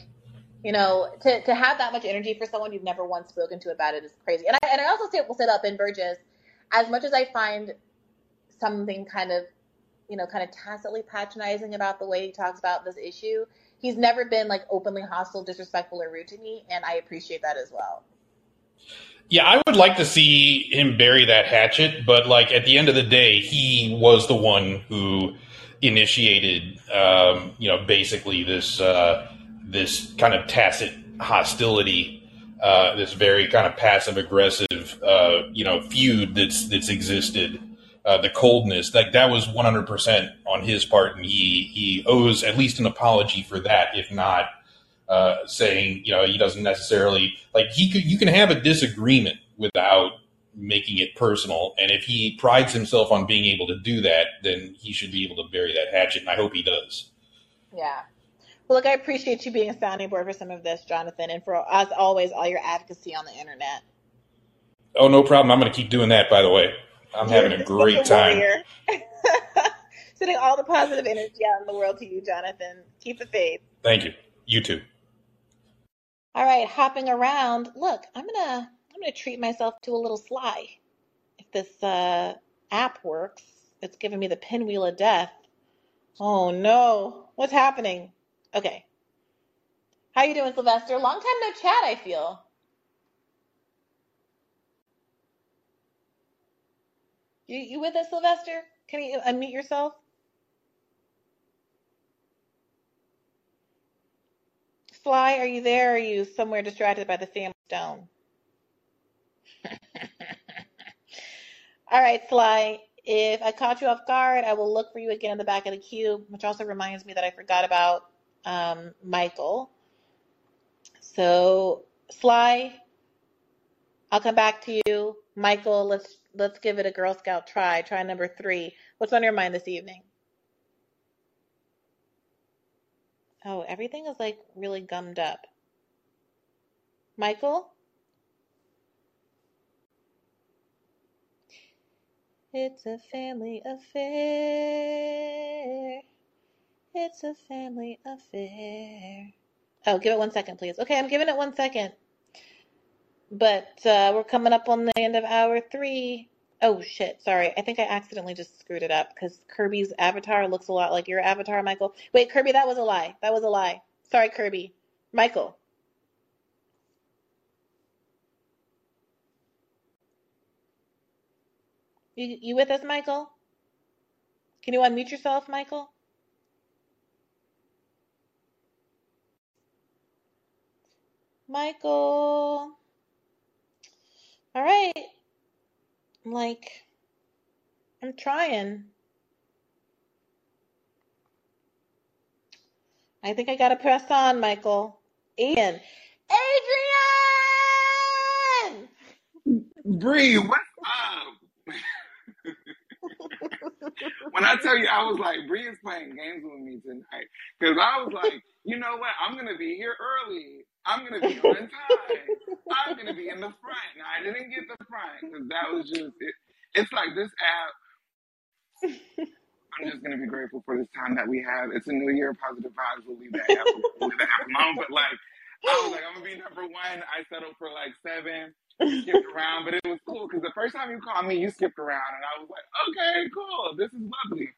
you know, to, to have that much energy for someone you've never once spoken to about it is crazy. And I and I also say will say that Ben Burgis, as much as I find something kind of, you know, kind of tacitly patronizing about the way he talks about this issue, he's never been like openly hostile, disrespectful, or rude to me, and I appreciate that as well. Yeah, I would like to see him bury that hatchet, but like at the end of the day, he was the one who initiated, um, you know, basically this uh, this kind of tacit hostility, uh, this very kind of passive aggressive, uh, you know, feud that's that's existed. Uh, the coldness, like that was 100% on his part, and he he owes at least an apology for that, if not uh, saying you know he doesn't necessarily like he could you can have a disagreement without making it personal and if he prides himself on being able to do that then he should be able to bury that hatchet and i hope he does Yeah. Well, look, I appreciate you being a sounding board for some of this, Jonathan, and for as always, all your advocacy on the internet. oh no problem i'm going to keep doing that by the way i'm having a great time. Sending all the positive energy out in the world to you, Jonathan. Keep the faith. thank you you too All right, hopping around. Look, I'm gonna I'm gonna treat myself to a little sly. If this uh, app works, it's giving me the pinwheel of death. Oh no, what's happening? Okay, how you doing, Sylvester? Long time no chat. I feel. You you with us, Sylvester? Can you unmute yourself? Sly, are you there? Or are you somewhere distracted by the family stone? All right, Sly. If I caught you off guard, I will look for you again in the back of the queue, which also reminds me that I forgot about um, Michael. So, Sly, I'll come back to you. Michael, let's let's give it a Girl Scout try. Try number three. What's on your mind this evening? Oh, everything is like really gummed up. Michael? It's a family affair. It's a family affair. Oh, give it one second, please. Okay, I'm giving it one second. But uh, we're coming up on the end of hour three. Oh, shit. Sorry. I think I accidentally just screwed it up because Kirby's avatar looks a lot like your avatar, Michael. Wait, Kirby, that was a lie. That was a lie. Sorry, Kirby. Michael. You, you with us, Michael? Can you unmute yourself, Michael? Michael. All right. I'm like, I'm trying. I think I gotta press on, Michael. Ian. Adrian! Bree, what's up? when I tell you, I was like, Bree is playing games with me tonight. Because I was like, you know what? I'm going to be here early. I'm to be on time. I'm to be in the front. Now, I didn't get the front because that was just, it, it's like this app. I'm just to be grateful for this time that we have. It's a new year, positive vibes. We'll leave that app, we'll app alone. But like, I was like, I'm to be number one. I settled for like seven. skipped around, but it was cool because the first time you called me, you skipped around, and I was like, okay, cool, this is lovely.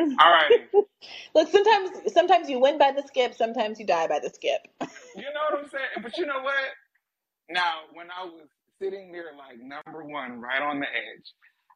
All right, Look, sometimes sometimes you win by the skip, sometimes you die by the skip. you know what I'm saying? But you know what? Now, when I was sitting there, like number one, right on the edge,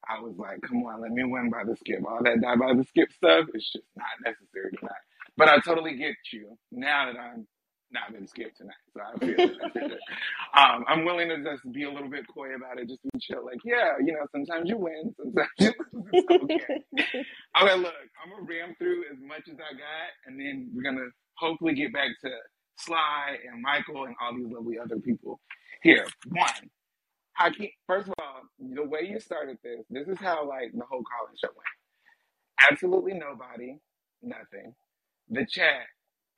I was like, come on, let me win by the skip. All that die by the skip stuff is just not necessary tonight. But I totally get you now that I'm not been scared tonight. So I feel um, I'm willing to just be a little bit coy about it, just be chill. Like, yeah, you know, sometimes you win, sometimes you lose. It's okay. Okay, look, I'm gonna ram through as much as I got, and then we're gonna hopefully get back to Sly and Michael and all these lovely other people. Here, one. I can't, first of all, the way you started this, this is how like the whole college show went. Absolutely nobody, nothing. The chat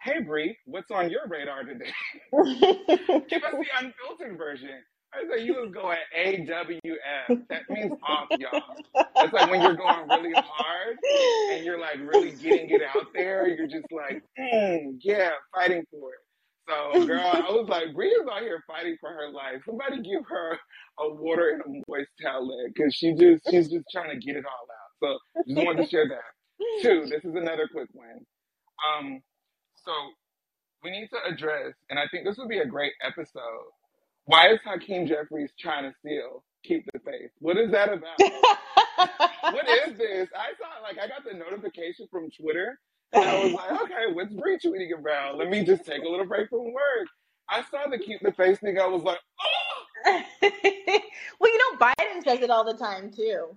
"Hey Bree, what's on your radar today?" Give us the unfiltered version. I said, "You was going AWF. That means off, y'all. That's like when you're going really hard and you're like really getting it out there. You're just like, mm, yeah, fighting for it." So, girl, I was like, Bree is out here fighting for her life. Somebody give her a water and a moist towelette because she just she's just trying to get it all out. So, just wanted to share that. Two, this is another quick one. Um, so we need to address, and I think this would be a great episode. Why is Hakeem Jeffries trying to steal Keep the Faith? What is that about? what is this? I saw like I got the notification from Twitter, and I was like, okay, what's Bree tweeting about? Let me just take a little break from work. I saw the Keep the Faith thing. I was like, oh, well, you know, Biden says it all the time too.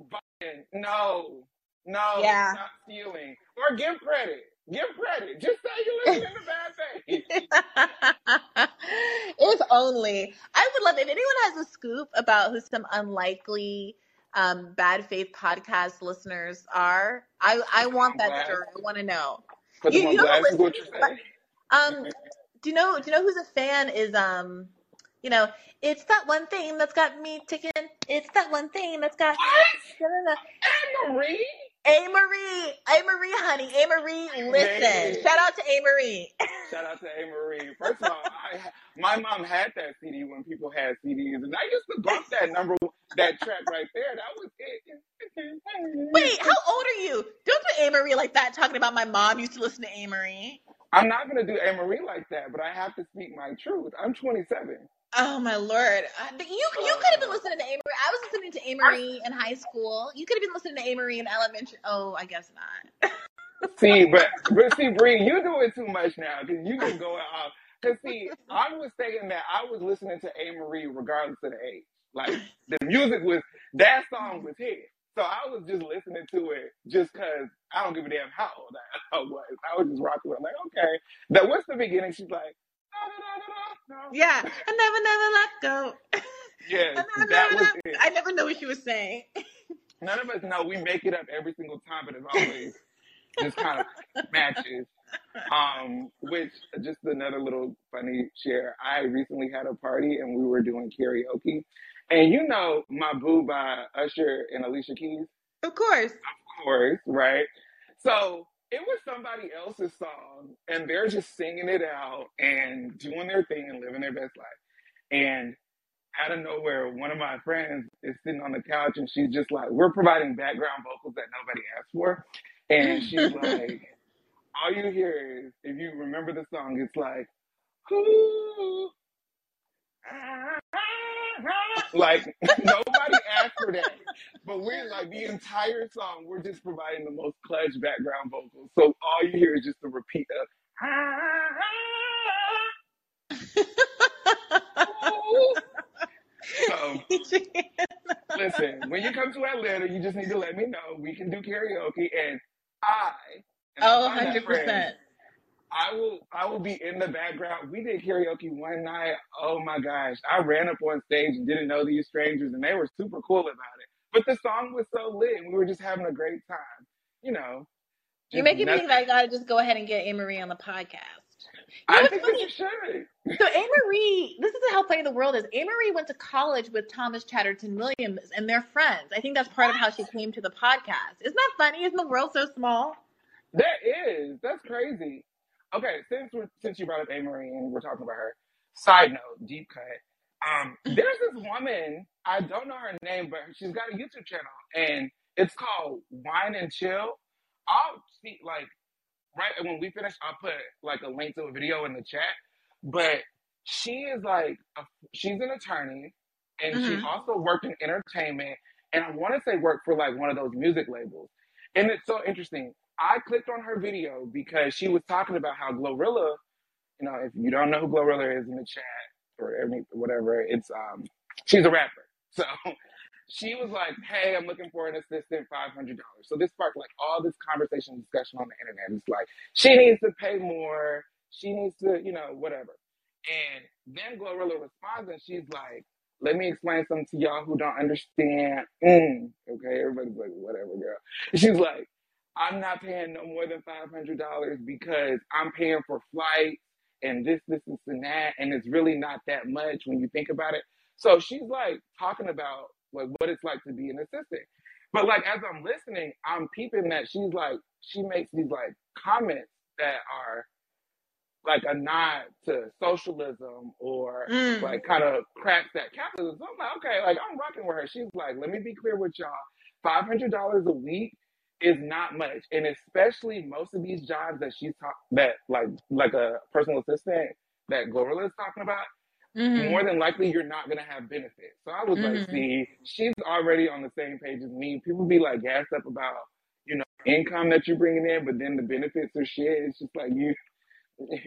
Biden, no, no, Yeah. not stealing. Or give credit. Give credit. Just say you're listening to bad things. if only. I would love if anyone has a scoop about who some unlikely um, bad faith podcast listeners are. I I want that story. I want to know. Put You you know blast who is what you're listens? saying. Um, do you know do you know who's a fan? Is um, you know, it's that one thing that's got me ticking. It's that one thing that's got. Amerie. Amerie, A Marie, honey, Amerie, listen. Baby. Shout out to Amerie. Shout out to Amerie. First of all, I, my mom had that CD when people had CDs, and I used to bump that number, that track right there. That was it. Wait, how old are you? Don't do Amerie like that. Talking about my mom used to listen to Amerie. I'm not gonna do Amerie like that, but I have to speak my truth. I'm 27. Oh my lord, Uh, but you you could have been listening to Amerie. I was listening to Amerie in high school. You could have been listening to Amerie in elementary. Oh, I guess not. See, but but see, Bree, you doing too much now because you just going off. Cause see, I was thinking that I was listening to Amerie regardless of the age. Like the music was that song was hit, so I was just listening to it just cause I don't give a damn how old I was. I was just rocking with. it. I'm like, okay, that what's the beginning? She's like, Yeah, I never never let go. yes, that was it. I never know what she was saying. None of us know. We make it up every single time, but it's always just kind of matches. Um, which just another little funny share. I recently had a party and we were doing karaoke, and you know my boo by Usher and Alicia Keys, Of course. of course, right? So it was somebody else's song, and they're just singing it out and doing their thing and living their best life. And out of nowhere, one of my friends is sitting on the couch and she's just like, we're providing background vocals that nobody asked for. And she's like, all you hear is, if you remember the song, it's like, "Ooh, ah, ah, ah." like nobody asked for that. But we're like the entire song, we're just providing the most clutch background vocals. So all you hear is just the repeat of. So listen, when you come to Atlanta, you just need to let me know. We can do karaoke, and I and Oh, my 100%. friends, I will I will be in the background. We did karaoke one night. Oh my gosh. I ran up on stage and didn't know these strangers and they were super cool about it. But the song was so lit and we were just having a great time. You know. You're making me think that I gotta just go ahead and get Amerie on the podcast. You know I think funny? you should. So A Marie, this is how funny the world is. Amerie went to college with Thomas Chatterton Williams, and they're friends. I think that's part of how she came to the podcast. Isn't that funny? Isn't the world so small? That is. That's crazy. Okay, since we're, since you brought up Amerie and we're talking about her, side note, deep cut. Um, there's this woman, I don't know her name, but she's got a YouTube channel and it's called Wine and Chill. I'll see like right when we finish, I'll put like a link to a video in the chat. But she is like a, she's an attorney and she Mhm. also worked in entertainment and I want to say worked for like one of those music labels. And it's so interesting. I clicked on her video because she was talking about how Glorilla, you know, if you don't know who Glorilla is in the chat or any, whatever, it's um she's a rapper. So she was like, Hey, I'm looking for an assistant, five hundred dollars. So this sparked like all this conversation and discussion on the internet. It's like she needs to pay more, she needs to, you know, whatever. And then Glorilla responds and she's like, let me explain something to y'all who don't understand. Mm, okay, everybody's like, whatever, girl. She's like, I'm not paying no more than five hundred dollars because I'm paying for flights and this, this, this, and that, and it's really not that much when you think about it. So she's like talking about like what it's like to be an assistant. But like as I'm listening, I'm peeping that she's like she makes these like comments that are like a nod to socialism or Mm. like kind of cracks that capitalism. So I'm like, okay, like I'm rocking with her. She's like, let me be clear with y'all. Five hundred dollars a week is not much, and especially most of these jobs that she's talk that like like a personal assistant that Glorilla is talking about. Mhm. More than likely, you're not gonna have benefits. So I was like, Mhm. see, she's already on the same page as me. People be like gassed up about you know income that you're bringing in, but then the benefits are shit. It's just like you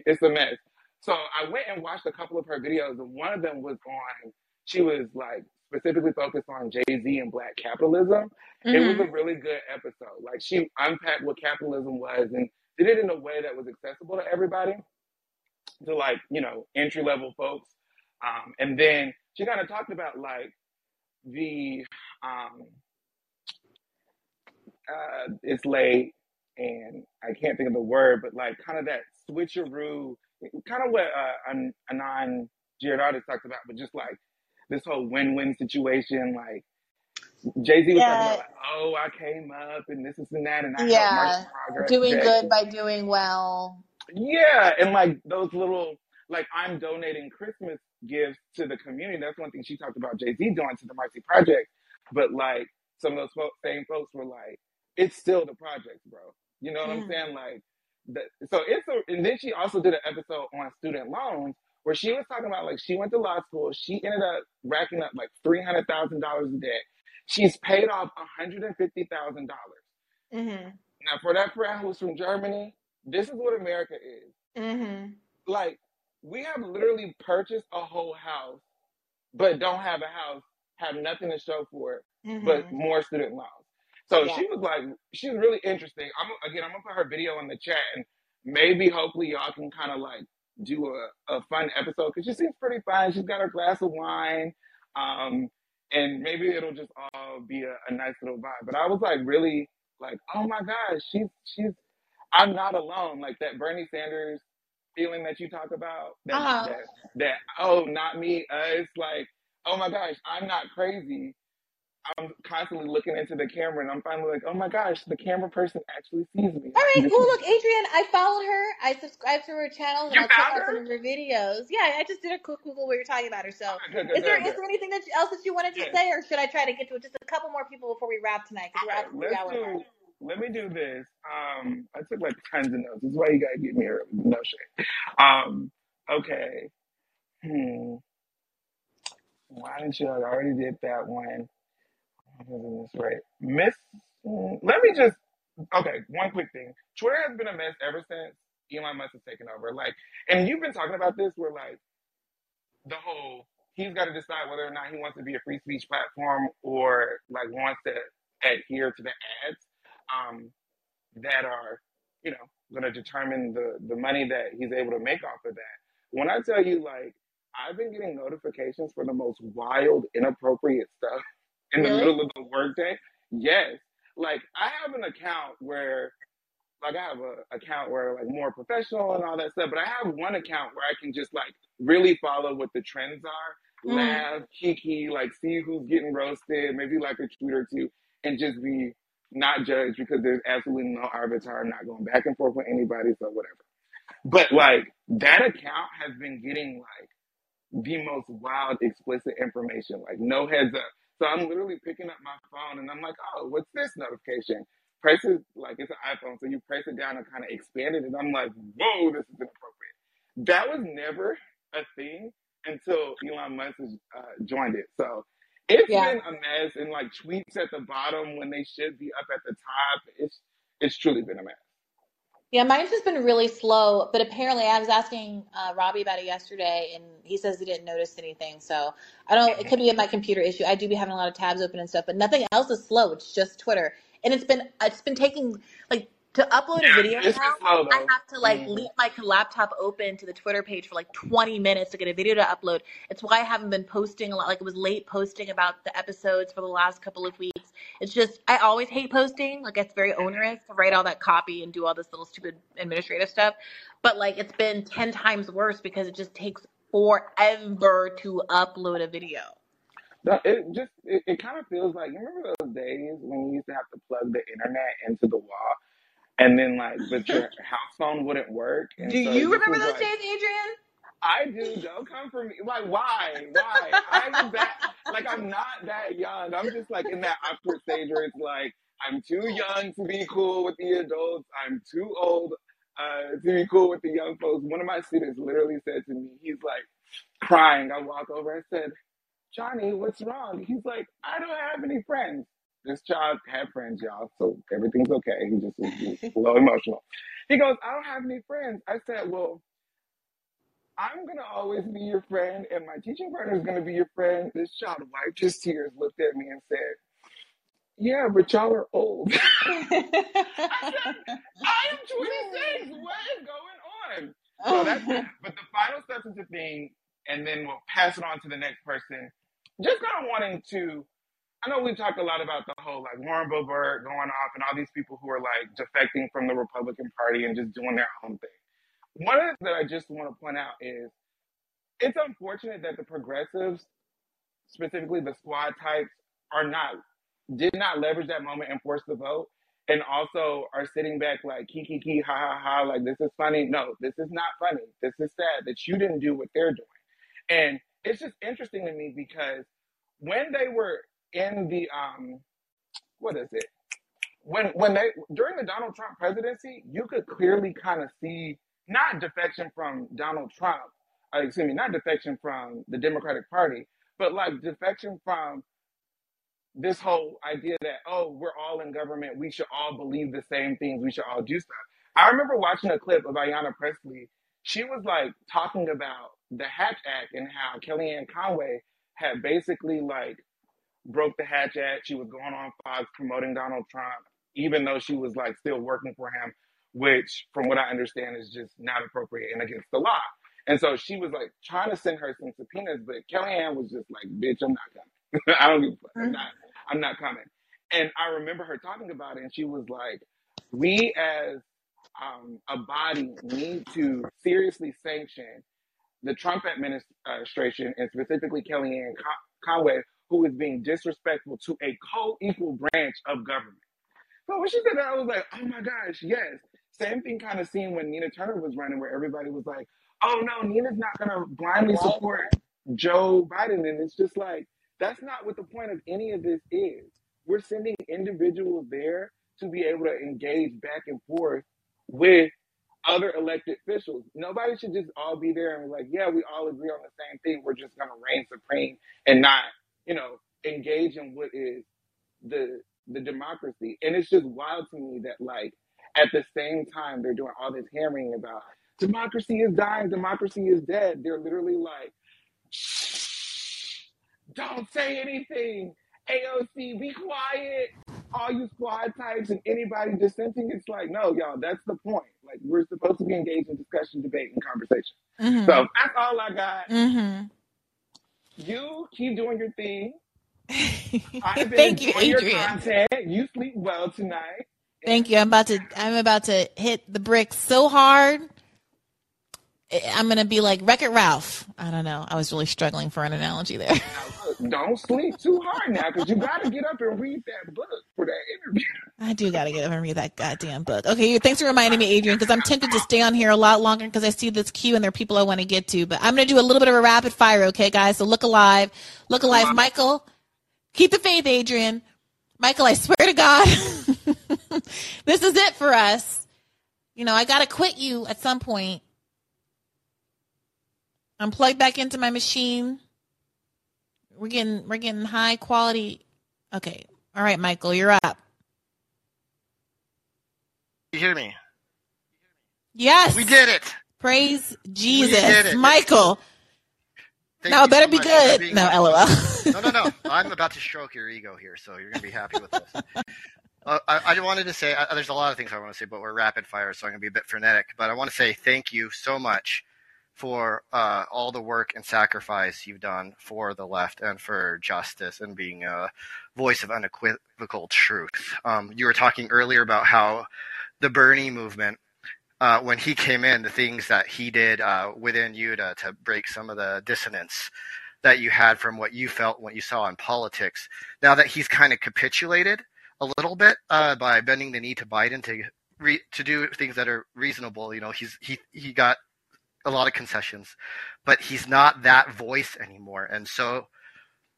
it's a mess. So I went and watched a couple of her videos, and one of them was on. She was like specifically focused on Jay Z and Black capitalism. It was a Mhm. really good episode. Like she unpacked what capitalism was and did it in a way that was accessible to everybody, to like you know entry level folks. Um, and then she kind of talked about like the um, uh, it's late and I can't think of the word, but like kind of that switcheroo, kind of what uh, An- Anand Giridharadas talked about, but just like this whole win-win situation. Like Jay Z was talking about, like, oh, I came up and this, this, and that, and I helped yeah. March Progress. Doing Jay, good by doing well. yeah, and like those little, like I'm donating Christmas gifts to the community. That's one thing she talked about Jay Z doing to the Marcy Project. But like some of those same folks were like, it's still the project, bro. You know what I'm Mm. saying? Like, the, so it's a, and then she also did an episode on student loans where she was talking about like she went to law school. She ended up racking up like three hundred thousand dollars in debt. She's paid off one hundred and fifty thousand dollars. Mhm. Now, for that friend who's from Germany, this is what America is. Mhm. Like, we have literally purchased a whole house, but don't have a house, have nothing to show for it, but Mhm. more student loans. So Yeah. she was like, she's really interesting. I'm again, I'm gonna put her video in the chat, and maybe hopefully y'all can kind of like do a, a fun episode because she seems pretty fun. She's got her glass of wine, um, and maybe it'll just all be a, a nice little vibe. But I was like, really, like, oh my gosh, she's she's I'm not alone. Like that Bernie Sanders feeling that you talk about, that Uh-huh. that that oh, not me, us. Like, oh my gosh, I'm not crazy. I'm constantly looking into the camera, and I'm finally like, oh my gosh, the camera person actually sees me. All right, cool. Look, Adrian, I followed her. I subscribed to her channel, and you I'll check found out some of her videos. Yeah, I just did a quick Google where you're talking about her. So, Good, good, is there good, is there anything that else that you wanted to say, or should I try to get to just a couple more people before we wrap tonight? At Let's hour do. Let me do this. Um, I took like tons of notes. This is why you gotta get me early. No shit. Um, okay. Hmm. Why didn't you? I already did that one. Right? Miss. Let me just. Okay, one quick thing. Twitter has been a mess ever since Elon Musk has taken over. Like, and you've been talking about this, where like the whole he's got to decide whether or not he wants to be a free speech platform or like wants to adhere to the ads um, that are you know going to determine the the money that he's able to make off of that. When I tell you, like, I've been getting notifications for the most wild, inappropriate stuff in the Really? middle of the workday. Yes, like I have an account where like I have a account where like more professional and all that stuff, but I have one account where I can just like really follow what the trends are, Mm. laugh, kiki, like see who's getting roasted, maybe like a tweet or two, and just be not judged because there's absolutely no arbiter. I'm not going back and forth with anybody, so whatever. But like that account has been getting like the most wild, explicit information, like no heads up. So I'm literally picking up my phone and I'm like, oh, what's this notification? Press it, like it's an iPhone, so you press it down and kind of expand it, and I'm like, whoa, this is inappropriate. That was never a thing until Elon Musk has, uh, joined it. So it's Yeah. been a mess, and like tweets at the bottom when they should be up at the top. It's it's truly been a mess. Yeah, mine's just been really slow, but apparently I was asking uh, Robbie about it yesterday, and he says he didn't notice anything. So I don't. It could be my computer issue. I do be having a lot of tabs open and stuff, but nothing else is slow. It's just Twitter, and it's been it's been taking like To upload a video it's now, slow I have to like Mhm. leave my laptop open to the Twitter page for like 20 minutes to get a video to upload. It's why I haven't been posting a lot. Like it was late posting about the episodes for the last couple of weeks. It's just I always hate posting. Like it's very onerous to write all that copy and do all this little stupid administrative stuff. But like it's been 10 times worse because it just takes forever to upload a video. No, it just it, it kind of feels like you remember those days when you used to have to plug the internet into the wall, and then like but your house phone wouldn't work, and Do so you remember those like days, Adrian? I do. Don't come for me. Like why? Why? I'm that like I'm not that young. I'm just like in that awkward stage where it's like I'm too young to be cool with the adults. I'm too old uh, to be cool with the young folks. One of my students literally said to me, he's like crying. I walk over. and said. Johnny, what's wrong? He's like, I don't have any friends. This child had friends, y'all, so everything's okay. He just was a little emotional. He goes, I don't have any friends. I said, Well, I'm gonna always be your friend, and my teaching partner is gonna be your friend. This child wiped his tears, looked at me, and said, Yeah, but y'all are old. I said, "I am 26. What is going on? So that's it. But the final substantive thing, and then we'll pass it on to the next person. Just kind of wanting to. I know we've talked a lot about the whole like Lauren Boebert going off and all these people who are like defecting from the Republican Party and just doing their own thing. One of the that I just want to point out is it's unfortunate that the progressives, specifically the squad types, are not did not leverage that moment and force the vote, and also are sitting back like kiki kiki ha ha ha like this is funny. No, this is not funny. This is sad that you didn't do what they're doing, and it's just interesting to me because when they were in the um what is it when when they during the Donald Trump presidency, you could clearly kind of see not defection from Donald Trump, uh, excuse me, not defection from the Democratic Party, but like defection from this whole idea that oh we're all in government, we should all believe the same things, we should all do stuff. I remember watching a clip of Ayanna Pressley. She was like talking about the Hatch Act and how Kellyanne Conway had basically like broke the Hatch Act. She was going on Fox promoting Donald Trump, even though she was like still working for him, which, from what I understand, is just not appropriate and against the law. And so she was like trying to send her some subpoenas, but Kellyanne was just like, "Bitch, I'm not coming. I don't give a fuck. I'm not. I'm not coming." And I remember her talking about it, and she was like, "We as um, a body need to seriously sanction the Trump administration and specifically Kellyanne Conway, who is being disrespectful to a co-equal branch of government. So when she said that, I was like, oh my gosh, yes. Same thing kind of seen when Nina Turner was running, where everybody was like, oh no, Nina's not going to blindly support Joe Biden. And it's just like, that's not what the point of any of this is. We're sending individuals there to be able to engage back and forth with other elected officials. Nobody should just all be there and be like, yeah, we all agree on the same thing. We're just going to reign supreme and not, you know, engage in what is the the democracy. And it's just wild to me that like at the same time they're doing all this hammering about democracy is dying, democracy is dead. They're literally like, don't say anything. AOC, be quiet. All you squad types and anybody dissenting, it's like, no, y'all, that's the point. Like, we're supposed to be engaged in discussion, debate, and conversation. Mhm. So that's all I got. Mhm. You keep doing your thing. I've been Thank you, your Adrian. content. You sleep well tonight. Thank you. I'm about to I'm about to hit the bricks so hard. I'm gonna be like Wreck It Ralph. I don't know. I was really struggling for an analogy there. Look, don't sleep too hard now because you got to get up and read that book for that interview. I do got to get up and read that goddamn book. Okay, thanks for reminding me, Adrian, because I'm tempted to stay on here a lot longer because I see this queue and there are people I want to get to. But I'm going to do a little bit of a rapid fire, okay, guys? So look alive. Look alive. Uh-huh. Michael, keep the faith, Adrian. Michael, I swear to God, this is it for us. You know, I got to quit you at some point. I'm plugged back into my machine. We're getting we're getting high quality. Okay. All right, Michael, you're up. You hear me? Yes. We did it. Praise did Jesus. it. Michael. Thank now it better so be good. No, lol. no, no, no. I'm about to stroke your ego here, so you're gonna be happy with this. Uh, I, I wanted to say uh, there's a lot of things I want to say, but we're rapid fire, so I'm going to be a bit frenetic. But I want to say thank you so much for uh, all the work and sacrifice you've done for the left and for justice and being a voice of unequivocal truth. Um, you were talking earlier about how the Bernie movement, uh, when he came in, the things that he did uh, within you to, to break some of the dissonance that you had from what you felt, what you saw in politics. Now that he's kind of capitulated a little bit uh, by bending the knee to Biden to re- to do things that are reasonable, you know, he's he he got a lot of concessions, but he's not that voice anymore. And so,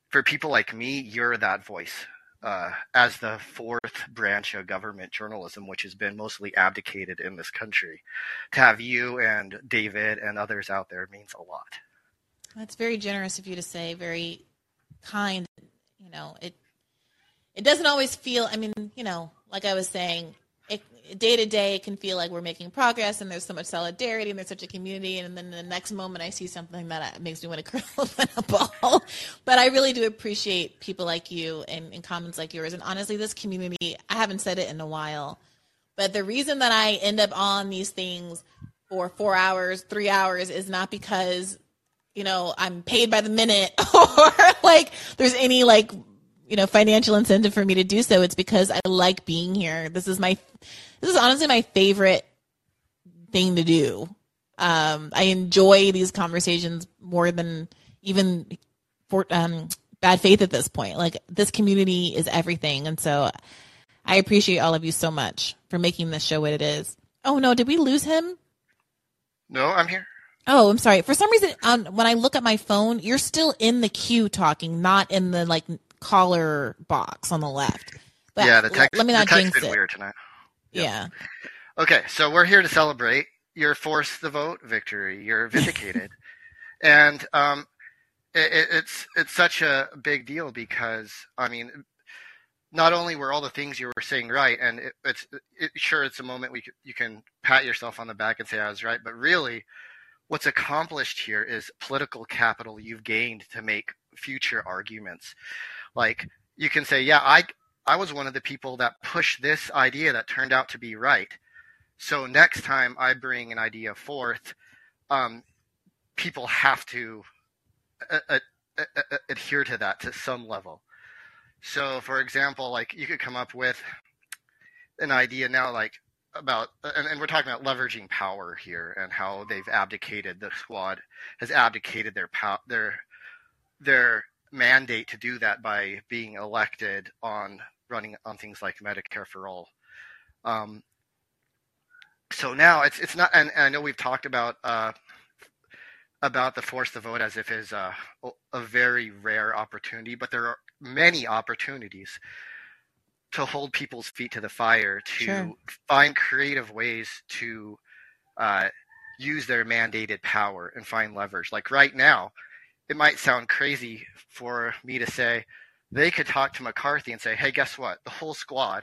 for people like me, you're that voice. Uh, as the fourth branch of government journalism, which has been mostly abdicated in this country, to have you and David and others out there means a lot. That's very generous of you to say. Very kind. You know, it it doesn't always feel. I mean, you know, like I was saying, day to day, it can feel like we're making progress and there's so much solidarity and there's such a community. And then the next moment, I see something that uh, makes me want to curl up in a ball. But I really do appreciate people like you and, and comments like yours. And honestly, this community, I haven't said it in a while, but the reason that I end up on these things for four hours, three hours is not because, you know, I'm paid by the minute or like there's any like you know financial incentive for me to do so it's because i like being here. This is my this is honestly my favorite thing to do. Um, i enjoy these conversations more than even for um, bad faith at this point. Like this community is everything and so i appreciate all of you so much for making this show what it is. Oh no did we lose him? No i'm here. Oh, I'm sorry. For some reason, um, when I look at my phone, you're still in the queue talking, not in the like caller box on the left. But yeah, the text. Let me not the text jinx it. weird tonight. Yeah. Okay, so we're here to celebrate your force the vote victory. You're vindicated, and um, it, it's it's such a big deal because I mean, not only were all the things you were saying right, and it, it's it, sure it's a moment we you can pat yourself on the back and say I was right, but really, what's accomplished here is political capital you've gained to make future arguments like you can say yeah i i was one of the people that pushed this idea that turned out to be right. So next time i bring an idea forth um, people have to uh, uh, uh, adhere to that to some level. So for example like you could come up with an idea now like about and, and we're talking about leveraging power here and how they've abdicated the squad has abdicated their power their their mandate to do that by being elected on running on things like Medicare for all. Um, so now it's it's not, and, and I know we've talked about uh, about the force to vote as if it's a, a very rare opportunity, but there are many opportunities to hold people's feet to the fire to Sure. find creative ways to uh, use their mandated power and find leverage. Like right now, it might sound crazy for me to say they could talk to McCarthy and say, hey, guess what? The whole squad,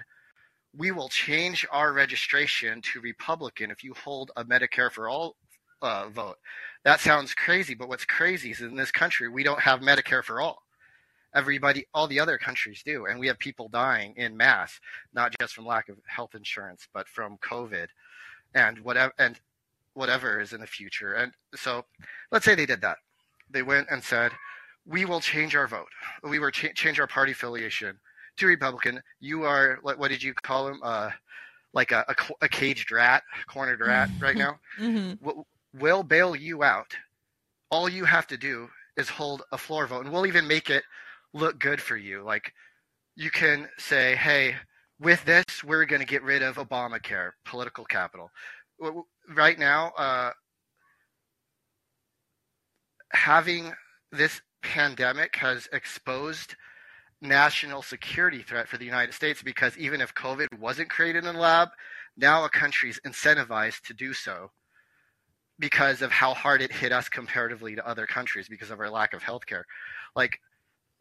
we will change our registration to Republican if you hold a Medicare for all uh, vote. That sounds crazy, but what's crazy is in this country, we don't have Medicare for all. Everybody, all the other countries do. And we have people dying in mass, not just from lack of health insurance, but from COVID and whatever, and whatever is in the future. And so let's say they did that they went and said, "We will change our vote. We will cha- change our party affiliation to Republican. You are what, what did you call him? Uh, like a, a, a caged rat, cornered rat right now. Mm-hmm. W- We'll bail you out. All you have to do is hold a floor vote, and we'll even make it look good for you. Like you can say, "Hey, with this, we're going to get rid of Obamacare, political capital." Right now, uh, having this pandemic has exposed national security threat for the United States because even if COVID wasn't created in a lab, now a country's incentivized to do so because of how hard it hit us comparatively to other countries because of our lack of healthcare. Like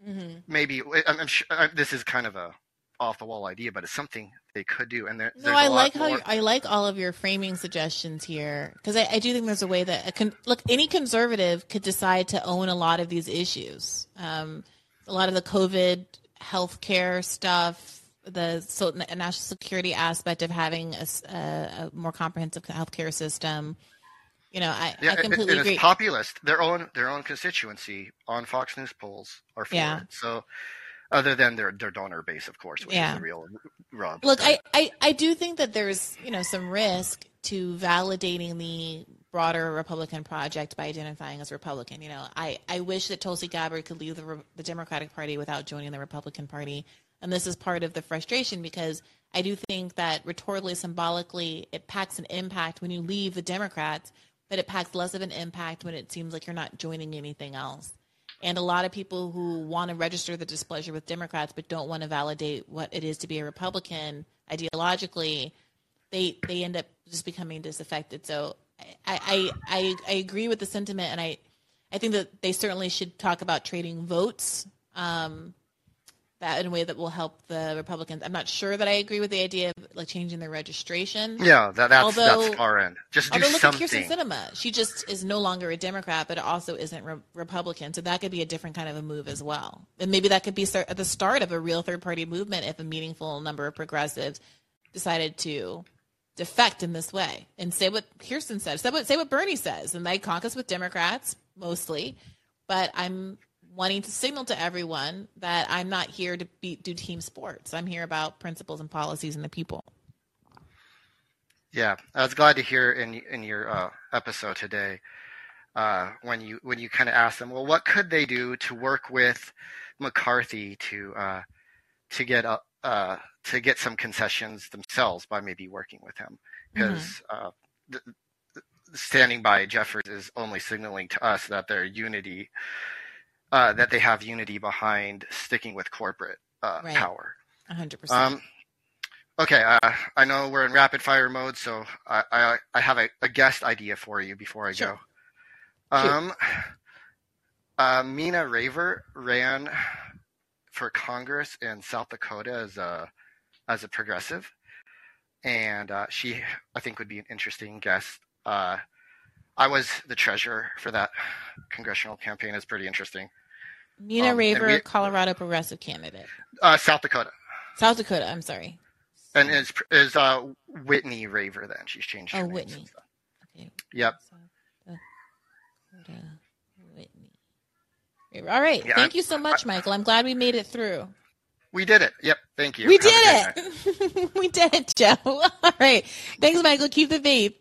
Mm-hmm. maybe I'm, I'm sure uh, this is kind of a off the wall idea, but it's something they could do. And there, No, I a like how you, I like all of your framing suggestions here because I, I do think there's a way that a con- look any conservative could decide to own a lot of these issues. Um, a lot of the COVID healthcare stuff, the so national security aspect of having a more comprehensive healthcare system. You know, I, Yeah, I completely and agree. it's populist. Their own their own constituency on Fox News polls are for Yeah. it. So, other than their their donor base, of course, which Yeah. is the real rub. Look, I, I, I do think that there's, you know, some risk to validating the broader Republican project by identifying as Republican. You know, I, I wish that Tulsi Gabbard could leave the, the Democratic Party without joining the Republican Party. And this is part of the frustration because I do think that rhetorically, symbolically, it packs an impact when you leave the Democrats, but it packs less of an impact when it seems like you're not joining anything else. And a lot of people who want to register the displeasure with Democrats but don't want to validate what it is to be a Republican ideologically, they they end up just becoming disaffected. So I I, I, I agree with the sentiment, and I I think that they certainly should talk about trading votes. Um, that in a way that will help the Republicans. I'm not sure that I agree with the idea of like changing their registration. Yeah, that, that's Although- that's far end. Just do look something. at Kyrsten Sinema, she just is no longer a Democrat, but also isn't re- Republican. So that could be a different kind of a move as well. And maybe that could be start, at the start of a real third party movement if a meaningful number of progressives decided to defect in this way and say what Kyrsten said, say what say what Bernie says, and they caucus with Democrats mostly. But I'm wanting to signal to everyone that I'm not here to be, do team sports. I'm here about principles and policies and the people. Yeah, I was glad to hear in in your uh, episode today uh, when you when you kind of asked them, well, what could they do to work with McCarthy to uh, to get uh, uh, to get some concessions themselves by maybe working with him because uh, th- th- standing by Jeffries is only signaling to us that their unity uh, that they have unity behind sticking with corporate uh, Right. power. 100%. Um, okay, uh, I know we're in rapid fire mode, so I, I, I have a, a guest idea for you before I Sure. go. Um, uh, Mina Raver ran for Congress in South Dakota as a as a progressive, and uh, she I think would be an interesting guest. Uh, I was the treasurer for that congressional campaign. It's pretty interesting. Nina Um, Raver, we- Colorado progressive candidate. Uh, South Dakota. South Dakota, I'm sorry. And is is uh, Whitney Raver then? She's changed her Oh, name Whitney. Okay. Yep. Dakota, Whitney. Raver. All right. Yeah, Thank I'm- you so much, Michael. I'm glad we made it through. We did it. Yep. Thank you. We Have did it. we did it, Joe. All right. Thanks, Michael. Keep the faith.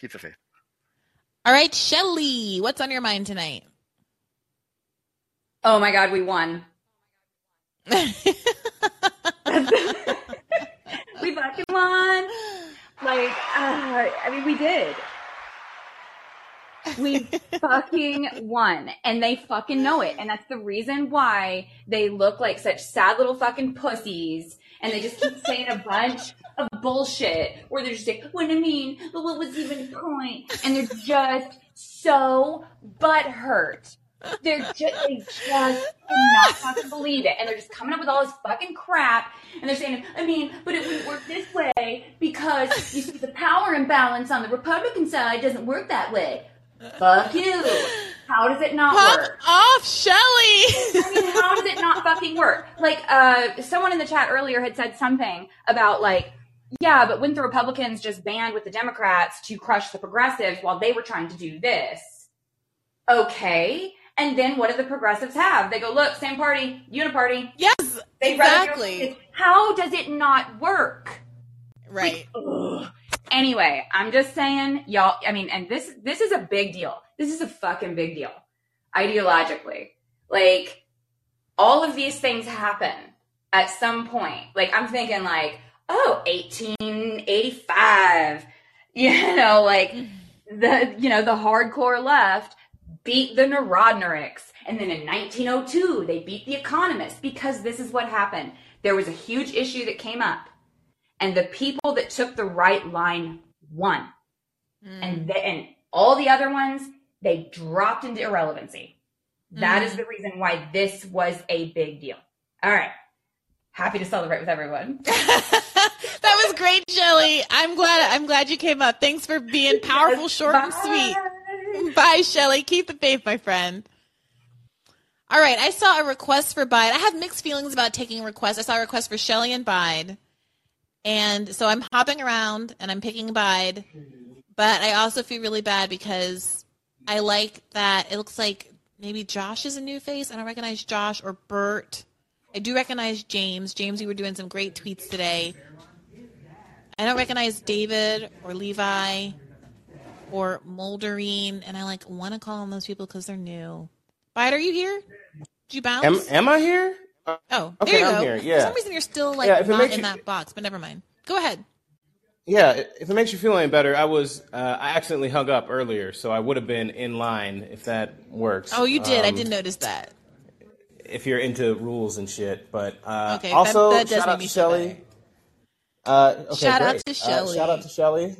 Keep the faith. All right, Shelly, what's on your mind tonight? Oh my God, we won. we fucking won. Like, uh, I mean, we did. We fucking won. And they fucking know it. And that's the reason why they look like such sad little fucking pussies. And they just keep saying a bunch of bullshit where they're just like, what do I mean, but what was even the point? And they're just so butthurt. They're just, they just cannot fucking believe it. And they're just coming up with all this fucking crap. And they're saying, I mean, but it wouldn't work this way because you see the power imbalance on the Republican side doesn't work that way. Fuck you. How does it not Pop work? off, Shelly. I mean, how does it not fucking work? Like, uh, someone in the chat earlier had said something about like, yeah, but wouldn't the Republicans just band with the Democrats to crush the progressives while they were trying to do this? Okay. And then what do the progressives have? They go, look, same party, uniparty. Yes, do exactly. How does it not work? Right. Ugh. Anyway, I'm just saying, y'all. I mean, and this this is a big deal. This is a fucking big deal, ideologically. Like, all of these things happen at some point. Like, I'm thinking, like, oh, 1885. You know, like mm-hmm. the you know the hardcore left beat the Narodniks, and then in 1902 they beat the Economists because this is what happened. There was a huge issue that came up and the people that took the right line won. And the, and all the other ones they dropped into irrelevancy. That is Mm. the reason why this was a big deal. All right. Happy to celebrate with everyone. That was great, Shelly. I'm glad I'm glad you came up. Thanks for being powerful, short, and sweet. Bye, Shelly. Keep the faith, my friend. All right, I saw a request for Bide. I have mixed feelings about taking requests. I saw a request for Shelly and Bide. And so I'm hopping around and I'm picking Bide. But I also feel really bad because I like that it looks like maybe Josh is a new face. I don't recognize Josh or Bert. I do recognize James. James, you were doing some great tweets today. I don't recognize David or Levi or moldering, and I like want to call on those people because they're new. Bide, are you here? Did you bounce? Am, am I here? oh, okay, there you I'm go. here, For some reason, you're still like Yeah, not in you- that box, but never mind. Go ahead. Yeah, if it makes you feel any better, I was uh, I accidentally hung up earlier, so I would have been in line if that works. Oh, you did. I Um, did notice that. If you're into rules and shit, but uh, Okay, also that does shout make out to feel Shelly. Uh, okay, Shout out to Uh, Shelly. shout out to Shelly.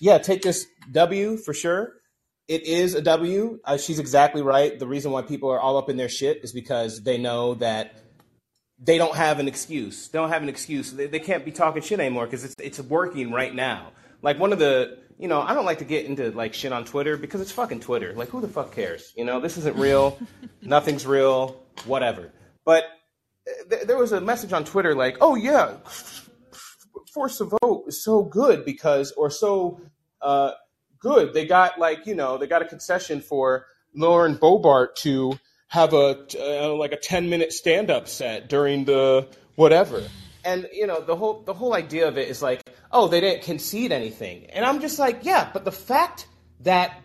Yeah, take this W for sure. It is a W. Uh, she's exactly right. The reason why people are all up in their shit is because they know that they don't have an excuse. They don't have an excuse. They, they can't be talking shit anymore because it's it's working right now. Like one of the, you know, I don't like to get into like shit on Twitter because it's fucking Twitter. Like who the fuck cares? You know, this isn't real. Nothing's real. Whatever. But uh, th- there was a message on Twitter like, oh yeah, force to vote is so good because or so uh, good. They got like you know they got a concession for Lauren Boebert to have a uh, like a ten minute stand up set during the whatever. And you know the whole the whole idea of it is like oh they didn't concede anything, and I'm just like yeah, but the fact that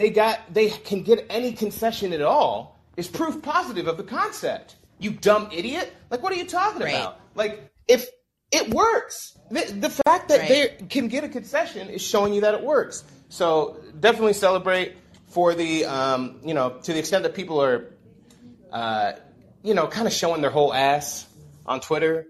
they got they can get any concession at all is proof positive of the concept. You dumb idiot! Like what are you talking Right. about? Like if it works, the, the fact that Right. they can get a concession is showing you that it works. So definitely celebrate for the um, you know to the extent that people are uh, you know kind of showing their whole ass on Twitter.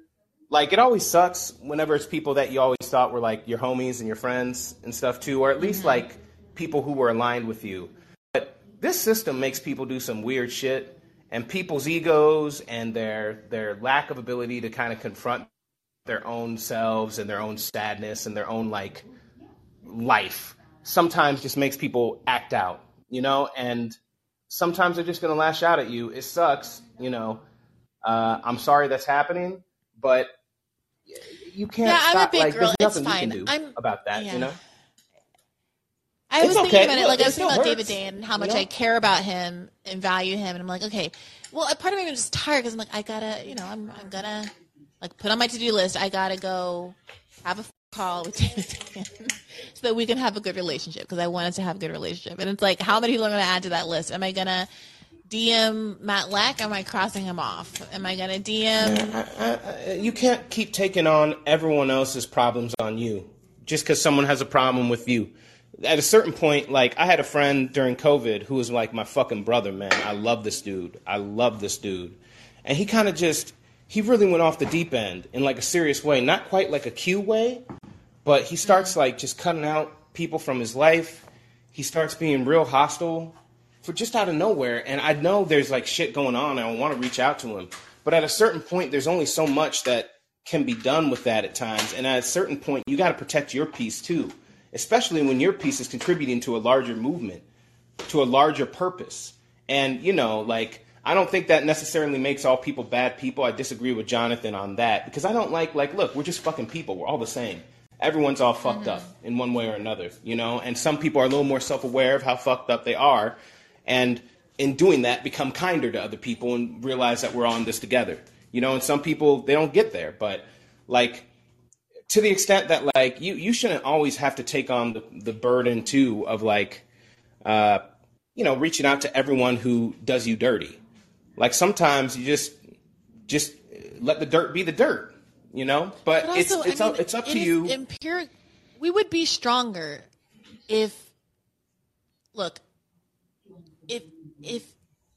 Like it always sucks whenever it's people that you always thought were like your homies and your friends and stuff too, or at least like people who were aligned with you. But this system makes people do some weird shit, and people's egos and their their lack of ability to kind of confront their own selves and their own sadness and their own like life sometimes just makes people act out, you know, and sometimes they're just gonna lash out at you. It sucks, you know. Uh, I'm sorry that's happening, but you can't Yeah, I'm a stop. big like, girl. there's It's nothing you fine. can do I'm- about that, yeah. you know. I It's was thinking okay. about it, like I was thinking about David hurts, Day and how you much know? I care about him and value him, and I'm like, okay, well, a part of me was just tired because I'm like, I gotta, you know, I'm, I'm gonna like put on my to do list. I gotta go have a call with Day so that we can have a good relationship because I wanted to have a good relationship, and it's like, how many people are gonna add to that list? Am I gonna DM Matt Lack? Am I crossing him off? Am I gonna DM? I, I, you can't keep taking on everyone else's problems on you just because someone has a problem with you. At a certain point, like I had a friend during COVID who was like my fucking brother, man. I love this dude. I love this dude. And he kind of just, he really went off the deep end in like a serious way. Not quite like a Q way, but he starts mm-hmm. like just cutting out people from his life. He starts being real hostile for just out of nowhere. And I know there's like shit going on and I want to reach out to him. But at a certain point, there's only so much that can be done with that at times. And at a certain point, you got to protect your peace too, especially when your piece is contributing to a larger movement, to a larger purpose. And, you know, like, I don't think that necessarily makes all people bad people. I disagree with Jonathan on that because I don't like, like, look, we're just fucking people. We're all the same. Everyone's all fucked up in one way or another, you know? And some people are a little more self aware of how fucked up they are. And in doing that, become kinder to other people and realize that we're all in this together, you know? And some people, they don't get there. But, like, to the extent that like you you shouldn't always have to take on the, the burden too of like uh you know reaching out to everyone who does you dirty like sometimes you just just let the dirt be the dirt you know but, But it's also, it's I up mean, it's up it to you Empiric, we would be stronger if, look, if if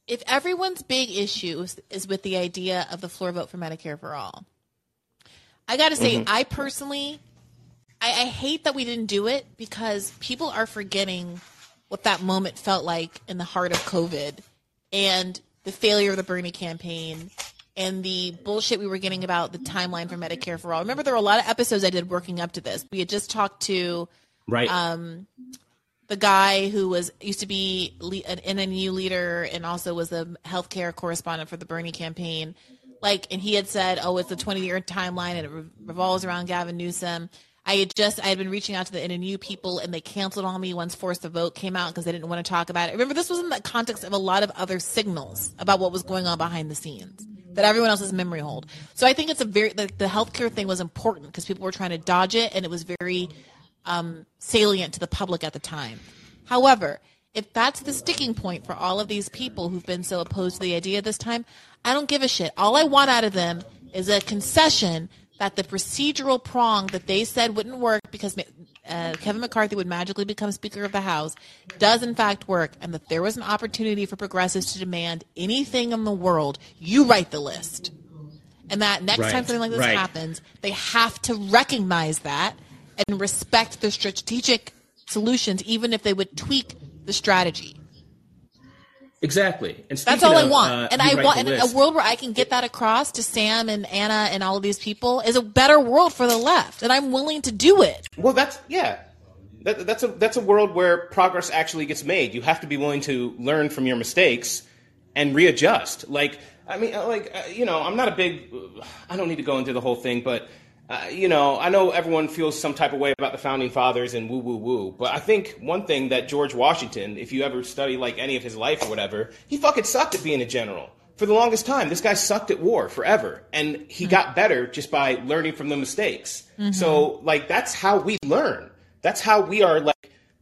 if everyone's big issue is, is with the idea of the floor vote for Medicare for all. I got to say, Mhm. I personally, I, I hate that we didn't do it because people are forgetting what that moment felt like in the heart of COVID and the failure of the Bernie campaign and the bullshit we were getting about the timeline for Medicare for all. Remember, there were a lot of episodes I did working up to this. We had just talked to Right. um, the guy who was used to be le- an NNU leader and also was a healthcare correspondent for the Bernie campaign. Like, and he had said, "Oh, it's a 20 year timeline and it re- revolves around Gavin Newsom." I had just I had been reaching out to the NNU people and they canceled on me once Force the Vote came out because they didn't want to talk about it. Remember, this was in the context of a lot of other signals about what was going on behind the scenes that everyone else's memory hold. So I think it's a very the, the healthcare thing was important because people were trying to dodge it and it was very um, salient to the public at the time. However, if that's the sticking point for all of these people who've been so opposed to the idea this time, I don't give a shit. All I want out of them is a concession that the procedural prong that they said wouldn't work because uh, Kevin McCarthy would magically become Speaker of the House does in fact work, and that there was an opportunity for progressives to demand anything in the world, you write the list. And that next Right, time something like this right. happens, they have to recognize that and respect the strategic solutions, even if they would tweak the strategy. Exactly. And That's speaking all I want. uh, and I want and a world where I can get that across to Sam and Ana and all of these people is a better world for the left. And I'm willing to do it. Well, that's yeah. That, that's a that's a world where progress actually gets made. You have to be willing to learn from your mistakes and readjust. Like I mean, uh, like uh, you know, I'm not a big. I don't need to go into the whole thing, but uh, you know, I know everyone feels some type of way about the founding fathers and woo woo woo. But I think one thing that George Washington, if you ever study like any of his life or whatever, he fucking sucked at being a general. For the longest time, this guy sucked at war forever, and he got better just by learning from the mistakes. Mhm. So, like, that's how we learn. That's how we are like.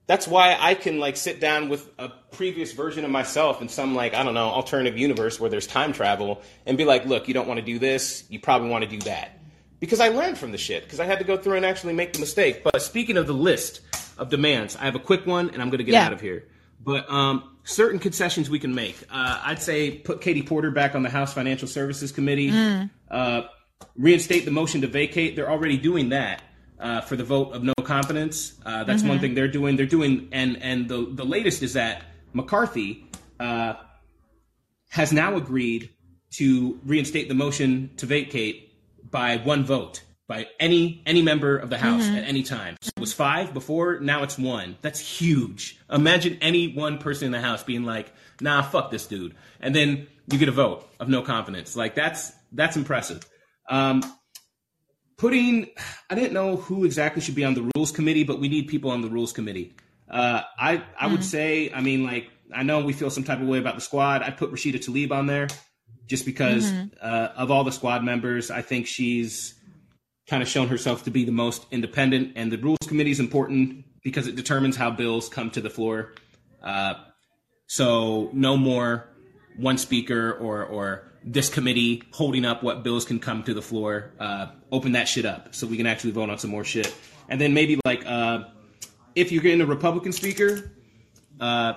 That's why I can like sit down with a previous version of myself in some like I don't know alternative universe where there's time travel and be like, look, you don't want to do this. You probably want to do that because I learned from the shit because I had to go through and actually make the mistake. But speaking of the list of demands, I have a quick one and I'm going to get Yeah. out of here. But um, certain concessions we can make. Uh, I'd say put Katie Porter back on the House Financial Services Committee. Mm. Uh, reinstate the motion to vacate. They're already doing that uh, for the vote of no confidence. Uh, that's one Mhm. thing they're doing. They're doing, and and the the latest is that McCarthy uh, has now agreed to reinstate the motion to vacate by one vote by any any member of the House Mhm. at any time. So it was five before, now it's one. That's huge. Imagine any one person in the House being like, "Nah, fuck this dude," and then you get a vote of no confidence. Like that's that's impressive. Um, putting, I didn't know who exactly should be on the Rules Committee, but we need people on the Rules Committee. Uh, I I would Mhm. say, I mean, like I know we feel some type of way about the squad. I put Rashida Tlaib on there just because Mhm. uh, of all the squad members, I think she's kind of shown herself to be the most independent. And the rules committee is important because it determines how bills come to the floor. Uh, so no more one speaker or or this committee holding up what bills can come to the floor. Uh, open that shit up so we can actually vote on some more shit. And then maybe like uh, if you're getting a Republican speaker, uh,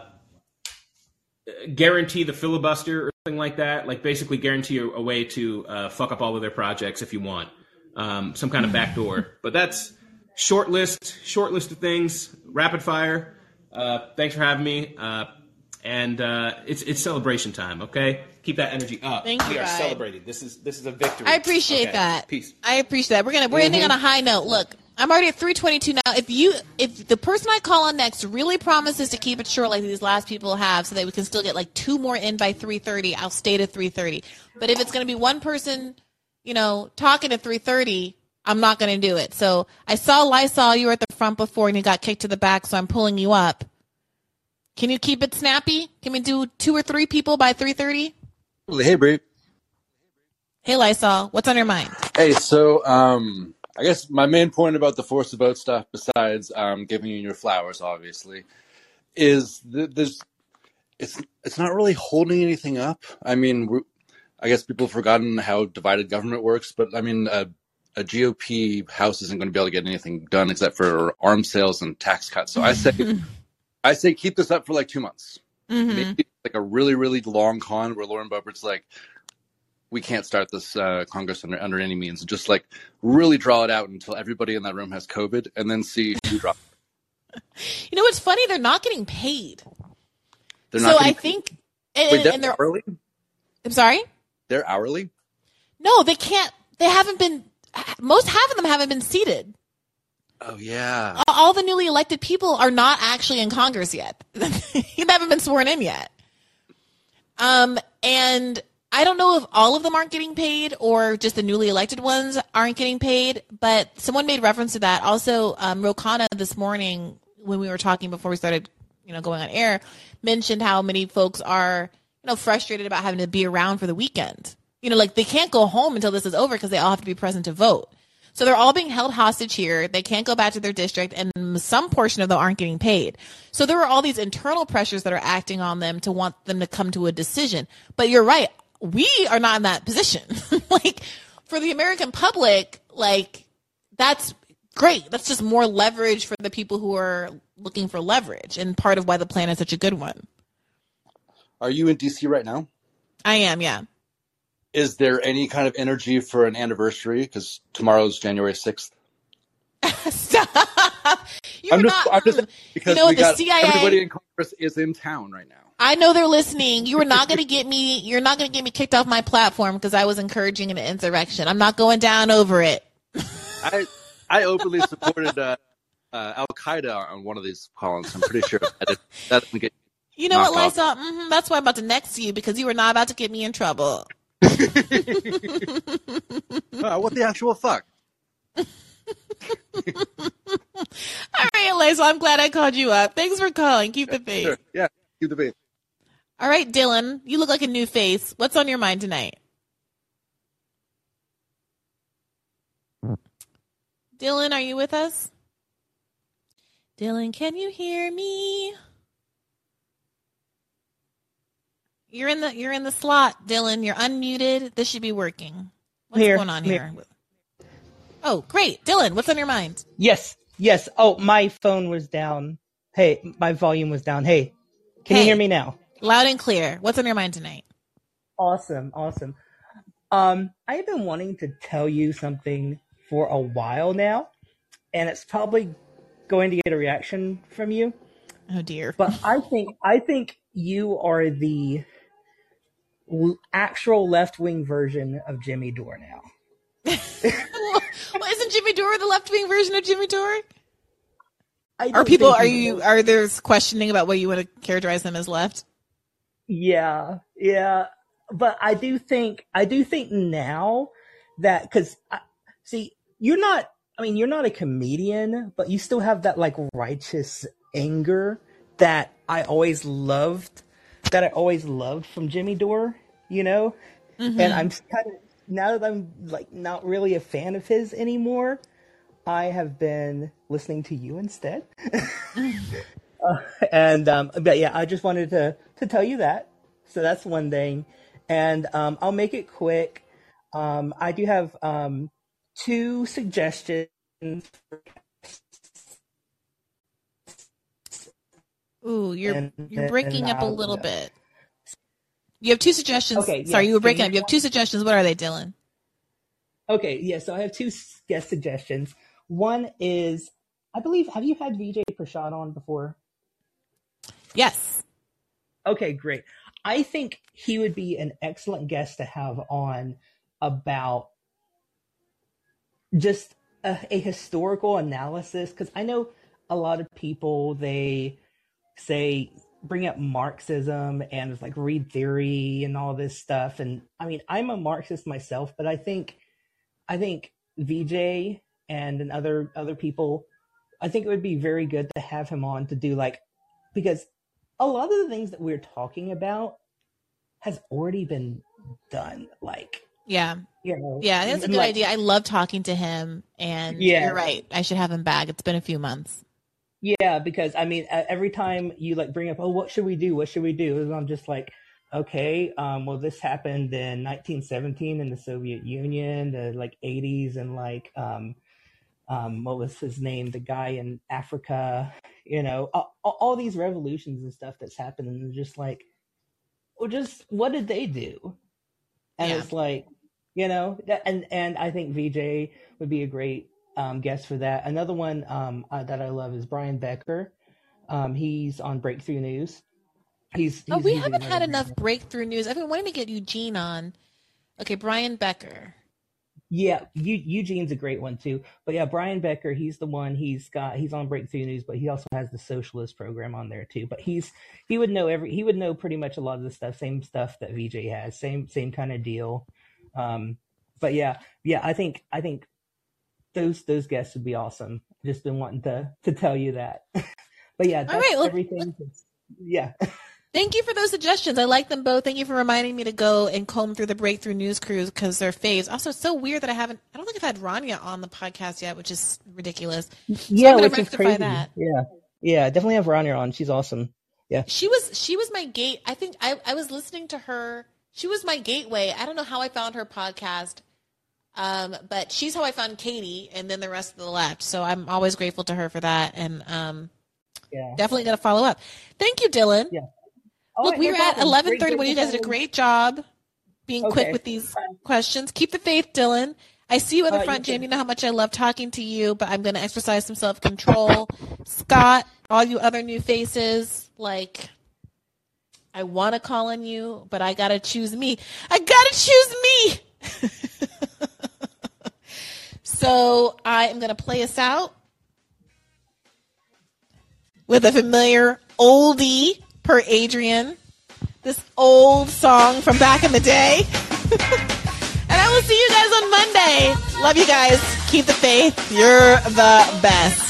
guarantee the filibuster or something like that. Like basically guarantee a, a way to uh, fuck up all of their projects if you want. Um, some kind of backdoor. but that's short list, short list of things. Rapid fire. Uh, thanks for having me. Uh, and uh, it's it's celebration time. Okay, keep that energy up. Thank we you, are Guy. celebrating. This is this is a victory. I appreciate Okay, that. Peace. I appreciate that. We're gonna we're ending Mhm. on a high note. Look, I'm already at 322 now. If you if the person I call on next really promises to keep it short like these last people have, so that we can still get like two more in by 3:30, I'll stay to 3:30. But if it's gonna be one person, you know, talking at 3:30. I'm not going to do it. So I saw Lysol. You were at the front before and you got kicked to the back. So I'm pulling you up. Can you keep it snappy? Can we do two or three people by 3:30? Hey, Brie. Hey, Lysol. What's on your mind? Hey, so um, I guess my main point about the force of vote stuff, besides um, giving you your flowers, obviously, is that there's it's it's not really holding anything up. I mean, I guess people have forgotten how divided government works, but I mean, a, a GOP house isn't going to be able to get anything done except for arms sales and tax cuts. So I say, I say, keep this up for like two months. Mhm. Maybe like a really, really long con where Lauren Boebert's like, we can't start this uh, Congress under, under any means. Just like really draw it out until everybody in that room has COVID, and then see who drops. You know what's funny? They're not getting paid. They're so not. I getting- think, and, Wait, they're and they're. hourly. I'm sorry. They're hourly. No, they can't. They haven't been. Most half of them haven't been seated. Oh yeah. all- all the newly elected people are not actually in Congress yet. they haven't been sworn in yet. Um, and I don't know if all of them aren't getting paid or just the newly elected ones aren't getting paid, but someone made reference to that. Also, um, Ro Khanna this morning when we were talking before we started, you know, going on air, mentioned how many folks are, you know, frustrated about having to be around for the weekend. You know, like they can't go home until this is over because they all have to be present to vote. So they're all being held hostage here. They can't go back to their district, and some portion of them aren't getting paid. So there are all these internal pressures that are acting on them to want them to come to a decision. But you're right. We are not in that position. like for the American public, like that's great. That's just more leverage for the people who are looking for leverage and part of why the plan is such a good one. Are you in DC right now? I am, yeah. Is there any kind of energy for an anniversary? Because tomorrow's January sixth. You're I'm just, not- I'm just because know, we the got CIA everybody in Congress is in town right now. I know they're listening. You are not going to get me. You're not going to get me kicked off my platform because I was encouraging an insurrection. I'm not going down over it. I I openly supported uh, uh, Al Qaeda on one of these columns. I'm pretty sure that, doesn't get. You know what. Lisa? hmm that's why I'm about to next you because you were not about to get me in trouble. Uh, what the actual fuck? All right, Eliza, I'm glad I called you up. Thanks for calling. Keep the faith. Sure. Yeah, keep the faith. All right, Dylan, you look like a new face. What's on your mind tonight? Dylan, are you with us? Dylan, can you hear me? You're in the you're in the slot, Dylan. You're unmuted. This should be working. What's Here, going on here. here? Oh, great. Dylan, what's on your mind? Yes, yes. Oh, my phone was down. Hey, my volume was down. Hey, can you hear me now? Loud and clear. What's on your mind tonight? Awesome, awesome. Um, I've been wanting to tell you something for a while now, and it's probably going to get a reaction from you. Oh dear. But I think I think you are the actual left wing version of Jimmy Dore now. well, isn't Jimmy Dore the left wing version of Jimmy Dore? Are people are you are there questioning about what you want to characterize them as left? Yeah, yeah, but I do think I do think now that because see, you're not. I mean, you're not a comedian, but you still have that like righteous anger that I always loved. That I always loved from Jimmy Dore, you know. Mhm. And I'm kind of now that I'm like not really a fan of his anymore. I have been listening to you instead. Uh, and um, but yeah, I just wanted to to tell you that. So that's one thing, and um, I'll make it quick. Um, I do have um, two suggestions. Ooh, you're And- you're breaking up a little bit. You have two suggestions. Okay, Sorry, you were breaking you- up. You have two suggestions. What are they, Dylan? Okay, yeah. So I have two guest suggestions. One is, I believe, have you had Vijay Prashad on before? Yes. Okay, great. I think he would be an excellent guest to have on about just a, a historical analysis because I know a lot of people they say bring up Marxism and it's like read theory and all this stuff and I mean I'm a Marxist myself but I think I think Vijay and and other other people I think it would be very good to have him on to do like because a lot of the things that we're talking about has already been done like Yeah. you know Yeah, that's a good like, idea. I love talking to him, and Yeah. you're right. I should have him back. It's been a few months. Yeah, because I mean, every time you like bring up, oh, what should we do? What should we do? And I'm just like, okay, um, well, this happened in 1917 in the Soviet Union, the like 80s, and like, um, um, what was his name? The guy in Africa, you know, all, all these revolutions and stuff that's happened, and just like, well, just what did they do? And Yeah. it's like, you know, that, and and I think Vijay would be a great um, guest for that. Another one um, uh, that I love is Brian Becker. Um, he's on Breakthrough News. He's, Oh, we haven't had enough breakthrough news. I've been wanting to get Eugene on. Okay, Brian Becker. Yeah, Eu- Eugene's a great one too. But yeah, Brian Becker, he's the one. He's got he's on Breakthrough News, but he also has the Socialist program on there too. But he's he would know every he would know pretty much a lot of the stuff, same stuff that Vijay has, same same kind of deal. Um, but yeah, yeah, I think I think those those guests would be awesome. Just been wanting to to tell you that. but yeah, that's right, well, everything. Yeah. Thank you for those suggestions. I like them both. Thank you for reminding me to go and comb through the Breakthrough News Cruise because they're faves. Also, it's so weird that I haven't. I don't think I've had Rania on the podcast yet, which is ridiculous. Yeah, which is crazy. that. Yeah, yeah, definitely have Rania on. She's awesome. Yeah. She was she was my gate. I think I I was listening to her. She was my gateway. I don't know how I found her podcast. Um, but she's how I found Katie and then the rest of the left. So I'm always grateful to her for that and um Yeah. definitely gonna follow up. Thank you, Dylan. Yeah. Look, right, we were at problem. eleven Great- thirty great when you guys did a great job being quick with these questions. Keep the faith, Dylan. I see you in the Uh, front, Jim. You know how much I love talking to you, but I'm gonna exercise some self control. Scott, all you other new faces, like I want to call on you, but I gotta choose me. I gotta choose me. so I am gonna play us out with a familiar oldie per Adrian. This old song from back in the day. and I will see you guys on Monday. Love you guys. Keep the faith. You're the best.